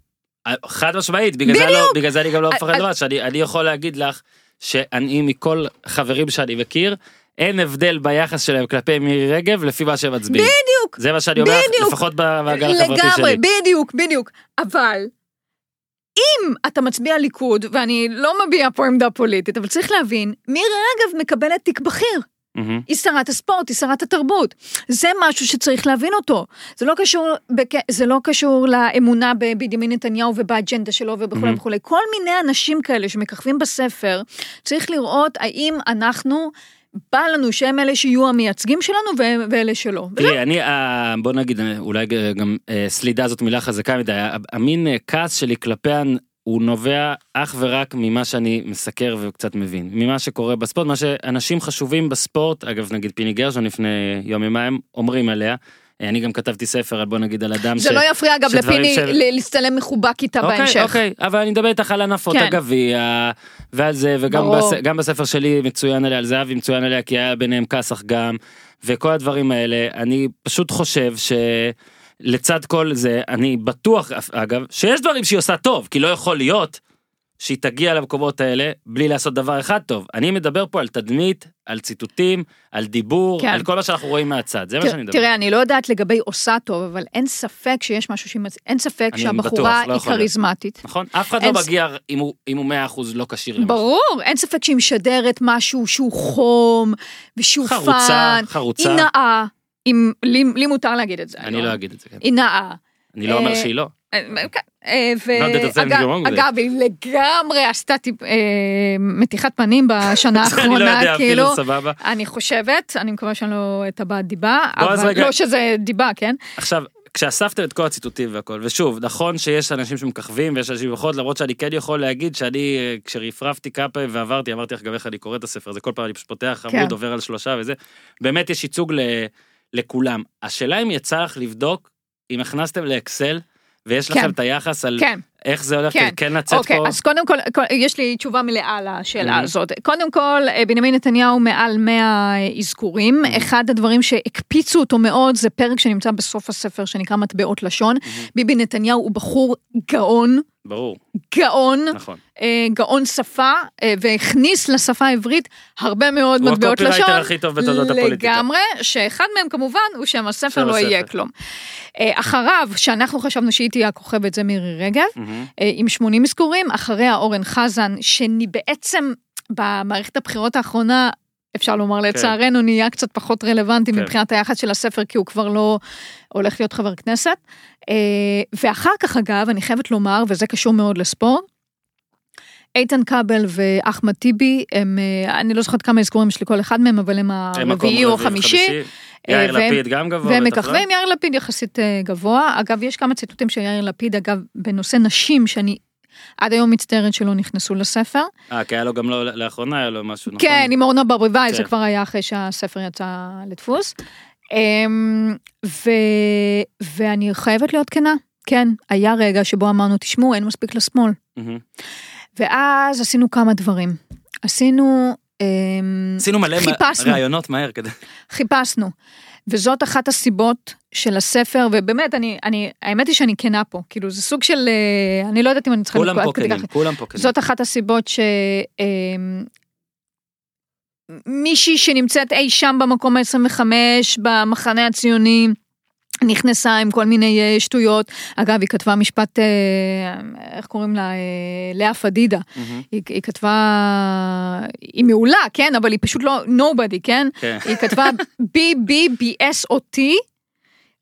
חד משמעית, בגלל זה, לא, בגלל זה אני גם לא מפחד אז- לבד, שאני אני יכול להגיד לך שאני מכל חברים שאני מכיר, אין הבדל ביחס שלהם כלפי מירי רגב לפי מה שהם מצביעים. בדיוק, זה מה שאני אומר בדיוק. לפחות במעגל החברתי לגמרי, שלי. בדיוק, בדיוק. אבל אם אתה מצביע ליכוד, ואני לא מביע פה עמדה פוליטית, אבל צריך להבין, מירי רגב מקבלת תיק בכיר. מהמם. היא שרת הספורט, היא שרת התרבות. זה משהו שצריך להבין אותו. זה לא קשור, בק... זה לא קשור לאמונה בבנימין נתניהו ובאג'נדה שלו וכולי Mhm. וכולי. כל מיני אנשים כאלה שמככבים בספר, צריך לראות האם אנחנו, בא לנו שהם אלה שיהיו המייצגים שלנו ואלה שלא. תראי, אני, אה, בוא נגיד, אה, אולי גם אה, סלידה זאת מילה חזקה מדי, המין כעס שלי כלפיהן הוא נובע אך ורק ממה שאני מסקר וקצת מבין, ממה שקורה בספורט, מה שאנשים חשובים בספורט, אגב נגיד פיני גרשון לפני יום יומיים אומרים עליה, אה, אני גם כתבתי ספר על בוא נגיד על אדם זה לא יפריע אגב לפיני של- להצטלם מחובק איתה אוקיי, בהמשך. אוקיי, אבל אני מדבר איתך על הנפות כן. הגביע ועל זה, וגם. בס, גם בספר שלי מצוין עליה, על זהבי מצוין עליה, כי היה ביניהם כסח גם, וכל הדברים האלה, אני פשוט חושב שלצד כל זה, אני בטוח, אגב, שיש דברים שהיא עושה טוב, כי לא יכול להיות שהיא תגיע למקומות האלה בלי לעשות דבר אחד טוב. אני מדבר פה על תדמית, על ציטוטים, על דיבור, כן. על כל מה שאנחנו רואים מהצד, זה מה תראה- שאני מדבר. תראה, אני לא יודעת לגבי עושה טוב, אבל אין ספק שיש משהו שהיא... אין ספק שהבחורה בטוח, לא היא להיות. כריזמטית. נכון? אף אחד לא ס- מגיע אם הוא אם הוא 100% לא כשיר למשהו. ברור, אין ספק שהיא משדרת משהו שהוא חום, ושהוא חרוצה, פאן. חרוצה. היא נאה. אם, לי, לי מותר להגיד את זה. אני לא אגיד את זה, כן. היא נאה. אני לא אומר אה, שהיא לא. אה, it's anything אגב- היא לגמרי עשתה טיפ- אה, מתיחת פנים בשנה (laughs) אני לא האחרונה, יודע כאילו, אפילו סבבה. אני חושבת, אני מקווה שאני לא אטבע דיבה, אבל. לא שזה דיבה, כן? עכשיו, כשאספתם את כל הציטוטים והכל, ושוב, נכון שיש אנשים שמככבים ויש אנשים פחות, למרות שאני כן יכול להגיד שאני, אה, כשרפרפתי כמה פעמים ועברתי, אמרתי לך גם איך אני קורא את הספר הזה, כל פעם אני פשוט פותח כן. עמוד, עובר על שלושה וזה, באמת יש ייצוג ל, לכולם. השאלה אם יצא לך לבדוק, אם הכנסתם לאקסל, ויש כן. לכם את היחס על כן. איך זה הולך כדי כן לצאת אוקיי, פה? אז קודם כל, יש לי תשובה מלאה לשאלה Mhm. הזאת. קודם כל, אה, בנימין נתניהו מעל 100 אזכורים. אחד הדברים שהקפיצו אותו מאוד זה פרק שנמצא בסוף הספר שנקרא מטבעות לשון. ביבי נתניהו הוא בחור גאון, ברור, גאון, נכון. אה, גאון שפה, אה, והכניס לשפה העברית הרבה מאוד הוא מטבעות לשון. הקופירייטר הכי טוב בתולדות הפוליטיקה. לגמרי, שאחד מהם כמובן הוא שם הספר שם לא הספר. יהיה כלום. אה, אחריו, שאנחנו חשבנו שהיא תהיה הכוכבת, זה מירי רגב. אה, עם 80 אזכורים, אחריה אורן חזן, שבעצם במערכת הבחירות האחרונה, אפשר לומר לצערנו, נהיה קצת פחות רלוונטי כן. מבחינת היחס של הספר, כי הוא כבר לא הולך להיות חבר כנסת. אה, ואחר כך, אגב, אני חייבת לומר, וזה קשור מאוד לספורט, איתן כבל ואחמד טיבי, הם, אה, אני לא זוכרת כמה אזכורים יש לכל אחד מהם, אבל הם הרביעי או רביעי החמישי. יאיר אה, והם- לפיד גם גבוה. והם לא? מככבים, יאיר לפיד יחסית אה, גבוה. אגב, יש כמה ציטוטים של יאיר לפיד, אגב, בנושא נשים, שאני עד היום מצטערת שלא נכנסו לספר. אה, כי היה לו גם לא, לאחרונה היה לו משהו, נכון? כן, עם אורנה ברביבאי, זה כן. כבר היה אחרי שהספר יצא לדפוס. אמ, ו... ואני חייבת להיות כנה, כן, היה רגע שבו אמרנו, תשמעו, אין מספיק לשמאל. ואז עשינו כמה דברים. עשינו, אמ, עשינו מלא חיפשנו. רעיונות מהר כדי... חיפשנו. וזאת אחת הסיבות של הספר, ובאמת, אני, אני, האמת היא שאני כנה פה, כאילו, זה סוג של, אה, אני לא יודעת אם אני צריכה כולם לקרוא פה עד כדי כנים. כולם פה כנים. זאת אחת הסיבות ש... אמ, מישהי שנמצאת אי שם במקום ה-25, במחנה הציוני, נכנסה עם כל מיני אה, שטויות. אגב, היא כתבה משפט, אה, איך קוראים לה? אה, לאה פדידה. מהמם. היא, היא כתבה, היא מעולה, כן? אבל היא פשוט לא nobody, כן? כן. היא כתבה BBBS אותי,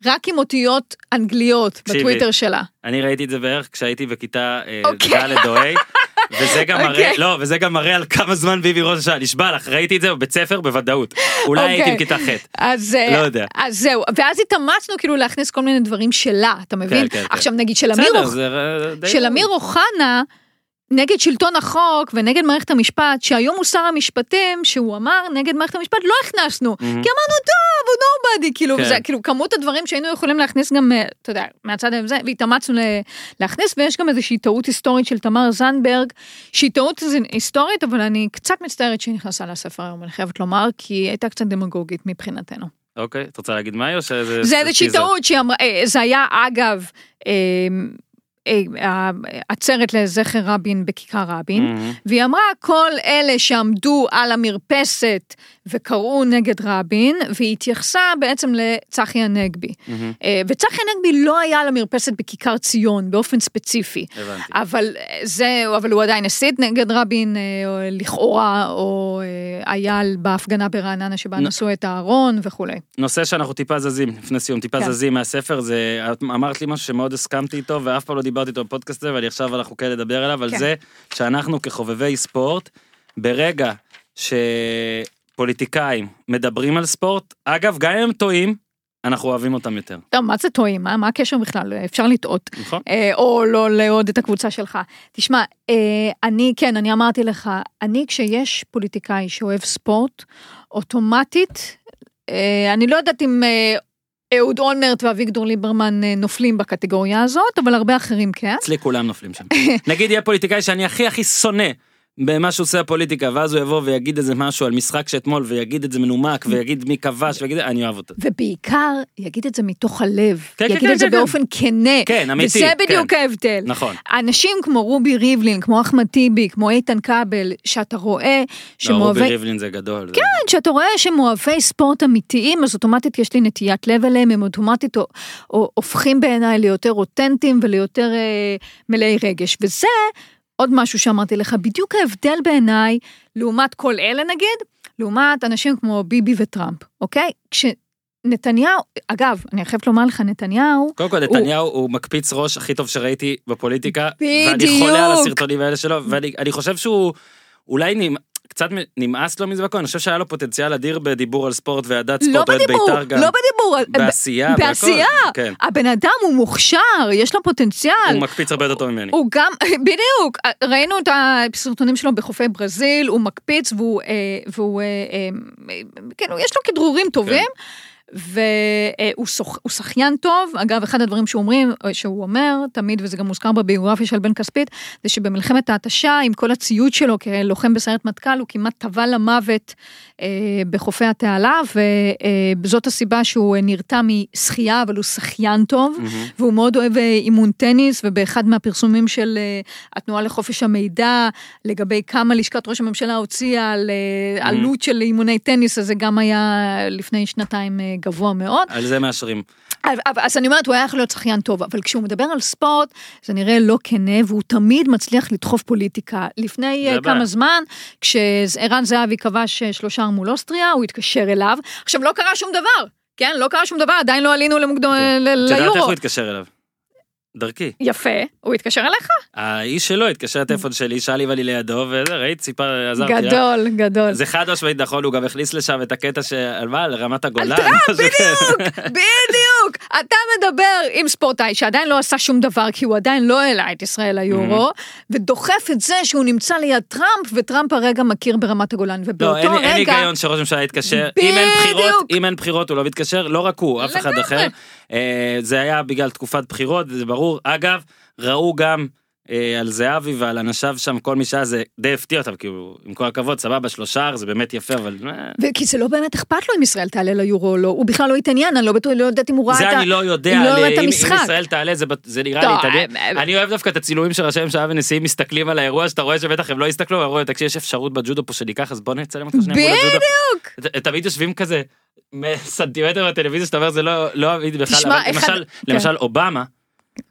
רק עם אותיות אנגליות. בטוויטר שלה. אני ראיתי את זה בערך כשהייתי בכיתה אוקיי. ד' או ה', (laughs) וזה גם מראה, אוקיי. לא, וזה גם מראה על כמה זמן ביבי ראש השעה, נשבע לך, ראיתי את זה בבית ספר בוודאות. אולי אוקיי. הייתי בכיתה ח', אז, אה, לא יודע. אז זהו, ואז התאמצנו כאילו להכניס כל מיני דברים שלה, אתה מבין? כן, כן. עכשיו נגיד של אמיר אה. של אמיר אוחנה, נגד שלטון החוק ונגד מערכת המשפט, שהיום הוא שר המשפטים, שהוא אמר נגד מערכת המשפט, לא הכנסנו. כי מהמם. אמרנו, טוב, הוא נובדי, כאילו, כן. זה, כאילו, כמות הדברים שהיינו יכולים להכניס גם, אה, אתה יודע, מהצד הזה, והתאמצנו להכניס, ויש גם איזושהי טעות היסטורית של תמר זנדברג, שהיא טעות היסטורית, אבל אני קצת מצטערת שהיא נכנסה לספר היום, אני חייבת לומר, כי היא הייתה קצת דמגוגית מבחינתנו. אוקיי, את רוצה להגיד מה היא או שזה... זה איזושהי? טעות שהיא אמרה, אה, זה היה אגב, אה, עצרת לזכר רבין בכיכר רבין, מהמם. והיא אמרה כל אלה שעמדו על המרפסת וקראו נגד רבין, והיא התייחסה בעצם לצחי הנגבי. אה, וצחי הנגבי לא היה על המרפסת בכיכר ציון באופן ספציפי. הבנתי. אבל זה, אבל הוא עדיין הסית נגד רבין, אה, או לכאורה, או אה, היה בהפגנה ברעננה שבה נ- נשאו את הארון וכולי. נושא שאנחנו טיפה זזים, לפני סיום, טיפה כן. זזים מהספר, זה, את אמרת לי משהו שמאוד הסכמתי איתו, ואף פעם לא דיברתי איתו בפודקאסט הזה, ואני עכשיו אנחנו כן לדבר עליו, על כן. זה שאנחנו כחובבי ספורט, ברגע שפוליטיקאים מדברים על ספורט, אגב, גם אם הם טועים, אנחנו אוהבים אותם יותר, טוב, מה זה טועים? מה, מה הקשר בכלל? אפשר לטעות. נכון? אה, או לא לאהוד את הקבוצה שלך. תשמע, אה, אני, כן, אני אמרתי לך, אני כשיש פוליטיקאי שאוהב ספורט, אוטומטית, אה, אני לא יודעת אם אה, אהוד אולמרט ואביגדור ליברמן אה, נופלים בקטגוריה הזאת, אבל הרבה אחרים כן. אצלי כולם נופלים שם. נגיד יהיה פוליטיקאי שאני הכי הכי שונא. במה שהוא עושה הפוליטיקה ואז הוא יבוא ויגיד איזה משהו על משחק שאתמול ויגיד את זה מנומק ויגיד מי כבש ויגיד אני אוהב אותו. ובעיקר, יגיד את זה מתוך הלב. כן, יגיד כן, את זה כן, כן. באופן כנה. כן, אמיתי, וזה בדיוק כן. ההבדל. נכון. אנשים כמו רובי ריבלין, כמו אחמד טיבי, כמו איתן כבל, שאתה רואה לא, שהם רובי. ריבלין זה גדול. כן, שאתה רואה שהם אוהבי ספורט אמיתיים, אז אוטומטית יש לי נטיית לב אליהם, הם אוטומטית או- או- הופכים בעיניי ליותר אותנטיים וליותר אה, מלאי רגש. וזה עוד משהו שאמרתי לך, בדיוק ההבדל בעיניי, לעומת כל אלה נגיד, לעומת אנשים כמו ביבי וטראמפ, אוקיי? כשנתניהו, אגב, אני חייבת לומר לך, נתניהו, קודם כל נתניהו הוא מקפיץ ראש הכי טוב שראיתי בפוליטיקה. ואני בדיוק. חולה על הסרטונים האלה שלו ואני אני חושב שהוא אולי קצת נמאס לו מזה והכל אני חושב שהיה לו פוטנציאל אדיר בדיבור על ספורט ואהדת לא ספורט אוהד בדיבור, בית"ר גם. לא בדיבור, בעשייה. בעשייה. כן. הבן אדם הוא מוכשר, יש לו פוטנציאל. הוא מקפיץ הרבה יותר טוב ממני. הוא גם, (laughs) בדיוק, ראינו את הסרטונים שלו בחופי ברזיל, הוא מקפיץ והוא, אה, והוא, כאילו, יש לו כדרורים טובים. והוא שוח- שחיין טוב, אגב, אחד הדברים שהוא אומרים, שהוא אומר תמיד, וזה גם מוזכר בביוגרפיה של בן כספית, זה שבמלחמת ההתשה, עם כל הציוד שלו כלוחם בסיירת מטכ"ל, הוא כמעט טבע למוות אה, בחופי התעלה, וזאת הסיבה שהוא נרתע משחייה, אבל הוא שחיין טוב, והוא מאוד אוהב אה, אימון טניס, ובאחד מהפרסומים של אה, התנועה לחופש המידע, לגבי כמה לשכת ראש הממשלה הוציאה על אה, עלות של אימוני טניס, אז זה גם היה לפני שנתיים אה, גבוה מאוד. על זה מאשרים. אז אני אומרת, הוא היה יכול להיות שחיין טוב, אבל כשהוא מדבר על ספורט, זה נראה לא כנה, והוא תמיד מצליח לדחוף פוליטיקה. לפני אה. כמה זמן, כשערן זהבי כבש אה, שלושה מול אוסטריה, הוא התקשר אליו. עכשיו, לא קרה שום דבר, כן? לא קרה שום דבר, עדיין לא עלינו למוקדו- כן. ל- את יודעת איך ליורו. הוא התקשר אליו? דרכי. יפה, הוא התקשר אליך? האיש שלו התקשר לטלפון שלי, שאל לי ואליי לידו, וזה, ראית, סיפר, עזרתי. גדול, גדול. זה חד משמעית נכון, הוא גם הכניס לשם את הקטע של מה, על רמת הגולן. טראמפ, משהו כזה. בדיוק! (laughs) אתה מדבר עם ספורטאי שעדיין לא עשה שום דבר, כי הוא עדיין לא העלה את ישראל ליורו, ודוחף את זה שהוא נמצא ליד טראמפ, וטראמפ הרגע מכיר ברמת הגולן. לא, ובאותו אין אין רגע... היגיון שראש הממשלה יתקשר, אם אין בחירות, בדיוק. אם אין בחירות הוא לא מתקשר, לא רק הוא, אף אחד לגמרי. אחר. אה, זה היה בגלל תקופת בחירות, זה ברור. אגב, ראו גם על זהבי ועל אנשיו שם, כל מי שהיה, זה די הפתיע אותם, כאילו, עם כל הכבוד, סבבה, שלושה, זה באמת יפה, אבל... אה, וכי זה לא באמת אכפת לו אם ישראל תעלה ליורו או לא, הוא בכלל לא התעניין, אני לא בטוח, לא יודעת אם הוא ראה את ה... זה אני לא יודע, אם לא את אם- אם המשחק. ישראל תעלה זה זה נראה טוב, לי, אה, אה, אני אוהב דווקא את הצילומים של ראשי ממשלה ונשיאים מסתכלים על האירוע שאתה רואה שבטח הם לא יסתכלו, הם אומרים, תקשיב יש אפשרות בג'ודו פה שניקח אז בוא נצלם אותך שנייה מול הג'ודו. בדיוק! תמיד יושבים כזה (laughs) סנטימטר בטלוויזיה שאתה אומר זה לא לא אמיתי בכלל, תשמע, אבל אחד- למשל כן. למשל אובמה.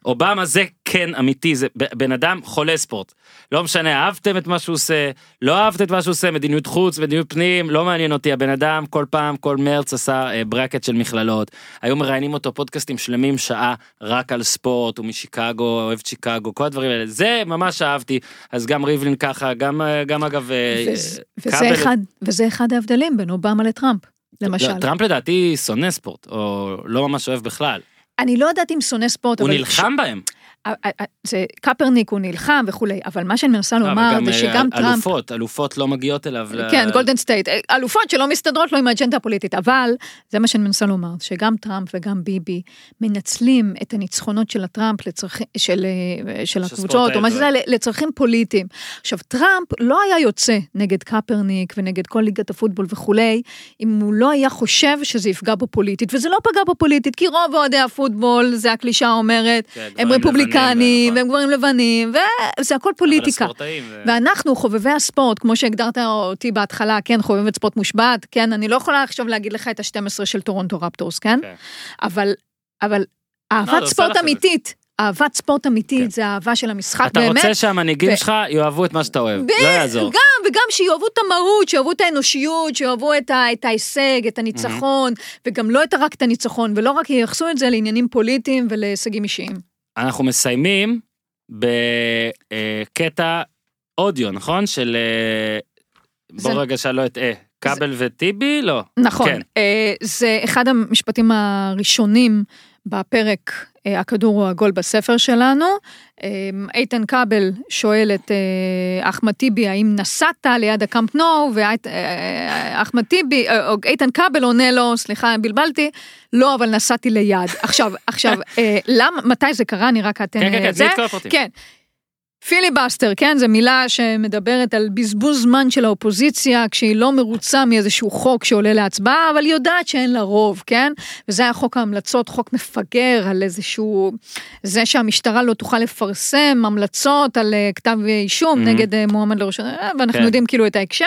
אובמה זה כן אמיתי זה בן אדם חולה ספורט. לא משנה אהבתם את מה שהוא עושה לא אהבתם את מה שהוא עושה מדיניות חוץ מדיניות פנים לא מעניין אותי. הבן אדם כל פעם כל מרץ עשה אה, ברקט של מכללות. היו מראיינים אותו פודקאסטים שלמים שעה רק על ספורט הוא משיקגו אוהב את שיקגו כל הדברים האלה. זה ממש אהבתי. אז גם ריבלין ככה גם אה, גם אגב אה, וזה- כבל- וזה אחד- וזה אחד ההבדלים בין אובמה לטראמפ, למשל. טראמפ לדעתי שונא ספורט או לא ממש אוהב בכלל אני לא יודעת אם שונא ספורט, הוא אבל... נלחם בהם. אה, אה, זה קפרניק, הוא נלחם וכולי, אבל מה שאני מנסה לומר זה שגם אה, טראמפ... אלופות אלופות לא מגיעות אליו. ל- כן, גולדן סטייט, אלופות שלא מסתדרות לו עם האג'נדה הפוליטית, אבל זה מה שאני מנסה לומר, שגם טראמפ וגם ביבי מנצלים את הניצחונות של הטראמפ לצרכים, של, אה, של הקבוצות, או מה זה. שזה, לצרכים פוליטיים. עכשיו, טראמפ לא היה יוצא נגד קפרניק ונגד כל ליגת הפוטבול וכולי, אם הוא לא היה חושב שזה יפגע בו פוליטית, וזה לא פגע בו פוליטית, כי רוב אוהדי הפוטבול, זה הקלישה אומרת, כן, הם רפובליקנים, לבנים, והם גברים לבנים, וזה הכל פוליטיקה. ואנחנו חובבי הספורט, כמו שהגדרת אותי בהתחלה, כן, חובבת ספורט מושבת, כן, אני לא יכולה עכשיו להגיד לך את ה-12 של טורונטו רפטורס, כן? כן. אבל, אבל זה אהבת ספורט. אמיתית, אהבת ספורט כן. אמיתית, זה אהבה של המשחק אתה באמת. רוצה שהמנהיגים ו- שלך יאהבו את מה שאתה אוהב, ב- לא יעזור. גם, וגם שיאהבו את המהות, שיאהבו את האנושיות, שיאהבו את, ה, את ההישג, את הניצחון, וגם לא את, רק את הניצחון, ולא רק ייחסו את זה לעניינים פוליטיים ולהישגים אישיים. אנחנו מסיימים בקטע אודיו, נכון? של... אה, בוא זה- רגע שאני לא אטעה. כבל וטיבי? לא. נכון, כן. אה, זה אחד המשפטים הראשונים בפרק אה, הכדור הוא עגול בספר שלנו. אה, איתן כבל שואל את אה, אחמד טיבי האם נסעת ליד הקאמפ נו, ואחמד טיבי, אה, או איתן כבל עונה לו, סליחה בלבלתי, לא אבל נסעתי ליד. עכשיו, עכשיו, אה, למה, מתי זה קרה? אני רק אתן כן, כן, אה, כן, זה. כל הפרטים. כן. פיליבסטר, כן, זו מילה שמדברת על בזבוז זמן של האופוזיציה כשהיא לא מרוצה מאיזשהו חוק שעולה להצבעה, אבל היא יודעת שאין לה רוב, כן? וזה היה חוק ההמלצות, חוק מפגר על איזשהו... זה שהמשטרה לא תוכל לפרסם המלצות על אה, כתב אישום Mhm. נגד אה, מועמד לראש... אה, ואנחנו כן. יודעים כאילו את ההקשר.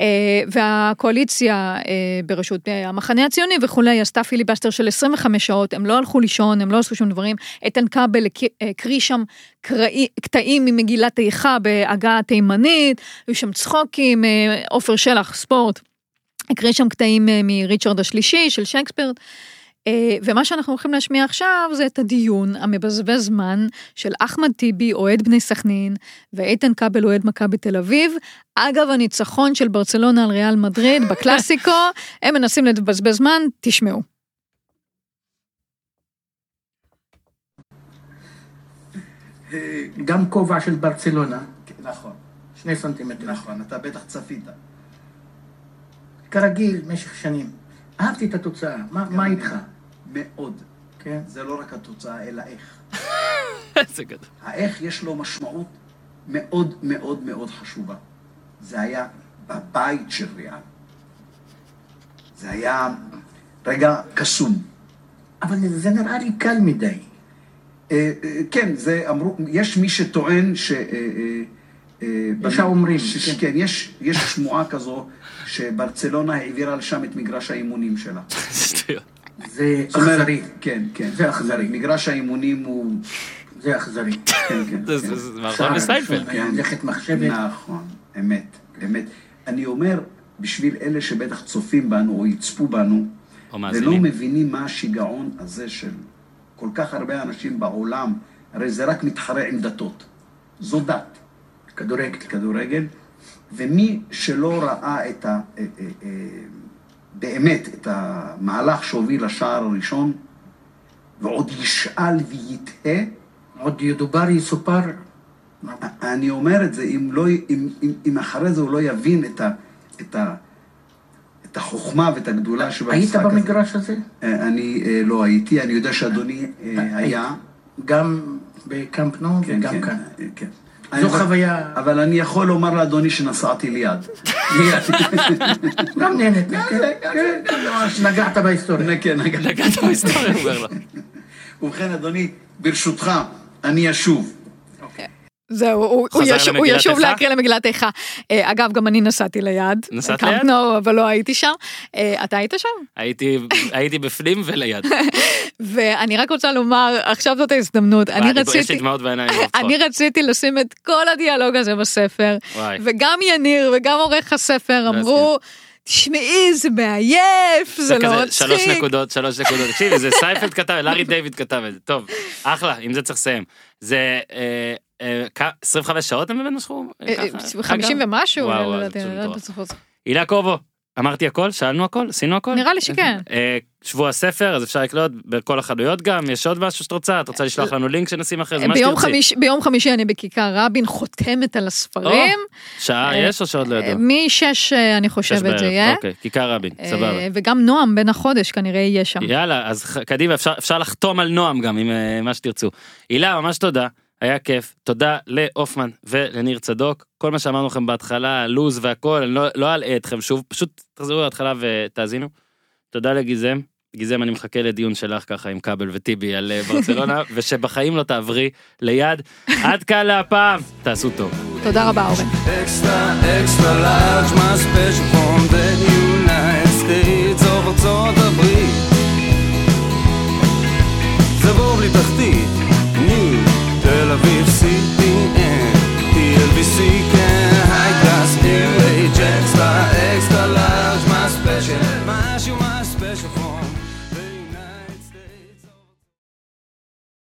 אה, והקואליציה אה, בראשות אה, המחנה הציוני וכולי עשתה פיליבסטר של 25 שעות, הם לא הלכו לישון, הם לא עשו שום דברים. איתן כבל הקריא שם קטעים ממגילת איכה בהגה התימנית, היו שם צחוקים, עופר שלח, ספורט. הקריא שם קטעים מריצ'רד השלישי של שייקספיר. אה, ומה שאנחנו הולכים להשמיע עכשיו זה את הדיון המבזבז זמן של אחמד טיבי, אוהד בני סכנין, ואיתן כבל, אוהד מכבי תל אביב. אגב הניצחון של ברצלונה על ריאל מדריד (laughs) בקלאסיקו, הם מנסים לבזבז זמן, תשמעו. גם כובע של ברצלונה, נכון, שני סנטימטר. נכון, אתה בטח צפית. כרגיל, במשך שנים. אהבתי את התוצאה, מה מה איתך? מאוד. כן. זה לא רק התוצאה, אלא איך. (laughs) איזה גדול. האיך יש לו משמעות מאוד מאוד מאוד חשובה. זה היה בבית של ריאן. זה היה רגע קסום. אבל זה נראה לי קל מדי. אה, אה, כן, זה אמרו, יש מי שטוען ש... אה, יש האומרים, ש- כן. כן, יש יש שמועה כזו שברצלונה העבירה לשם את מגרש האימונים שלה. (laughs) שטויות. זה אכזרי. כן, כן. זה אכזרי. מגרש האימונים הוא... זה אכזרי. (laughs) כן, כן. זה- מערכון לסיינפלד. מלאכת מחשבת. נכון, אמת, אמת. אני אומר, בשביל אלה שבטח צופים בנו או יצפו בנו, ולא. מבינים מה השיגעון הזה של כל כך הרבה אנשים בעולם, הרי זה רק מתחרה עם דתות. זו דת, כדורגל. כדורגל, ומי שלא ראה את ה... באמת את המהלך שהוביל לשער הראשון, ועוד ישאל ויתהה, עוד ידובר, יסופר. אני אומר את זה, אם, לא, אם, אם, אם אחרי זה הוא לא יבין את, ה, את, ה, את החוכמה ואת הגדולה היית שבמשחק הזה. במגרש הזה? אה, אני אה, לא הייתי, אני יודע שאדוני אה, היה. גם בקמפ נו כן, וגם כן, כאן. כן. זו חוויה, אבל אני יכול לומר לאדוני שנסעתי ליד. (laughs) גם נהנית, כן, כן, ממש נגעת בהיסטוריה. כן, נגע. נגעת בהיסטוריה, הוא אומר לו. (laughs) ובכן, אדוני, ברשותך, אני אשוב. זהו, הוא- הוא ישוב-? להקריא למגילת איכה. אה, אגב, גם אני נסעתי ליד. נסעת קמפ ליד? נו, אבל לא הייתי שם. אה, אתה היית שם? הייתי (laughs) הייתי בפנים וליד. ואני רק רוצה לומר, עכשיו זאת ההזדמנות, אני וואי, יש לי רציתי... דמעות בעיניים. (laughs) אני רציתי לשים את כל הדיאלוג הזה בספר. וגם יניר וגם עורך הספר אמרו, תשמעי, זה מעייף, זה לא שלוש מצחיק. נקודות, שלוש נקודות. תקשיבי, זה (laughs) סיינפלד כתב, לארי דיוויד כתב את זה. טוב, אחלה, עם זה צריך לסיים. זה אה, אה, 25 שעות הם באמת משכו? אה, אה, ככה? חמישים אגב? ומשהו, הילה קובו, אמרתי הכל? שאלנו הכל? עשינו הכל? נראה לי שכן. אה, שבוע הספר, אז אפשר לקלוט בכל החנויות גם, יש עוד משהו שאת רוצה? את רוצה לשלוח לנו לינק שנשים אחרי זה? ביום. חמישי- ביום חמישי אני בכיכר רבין חותמת על הספרים. שעה אה, יש או שעוד לא ידוע? משש אה, אני חושבת זה יהיה. אוקיי, כיכר רבין, סבבה. אה, וגם נועם בן החודש כנראה יהיה שם. יאללה, אז קדימה, אפשר, אפשר לחתום על נועם גם, עם אה, מה שתרצו. הילה, ממש תודה, היה כיף, תודה להופמן ולניר צדוק. כל מה שאמרנו לכם בהתחלה, לוז והכל, אני לא, לא אלאה לא אתכם שוב, פשוט תחזרו להתחלה ותאזינו. תודה לגיזם. גיזם, אני מחכה לדיון שלך ככה עם כבל וטיבי על אה, ברצלונה, (laughs) ושבחיים לא תעברי ליד. עד כאן להפעם, תעשו טוב. תודה רבה, אורן. Extra, extra large, my see.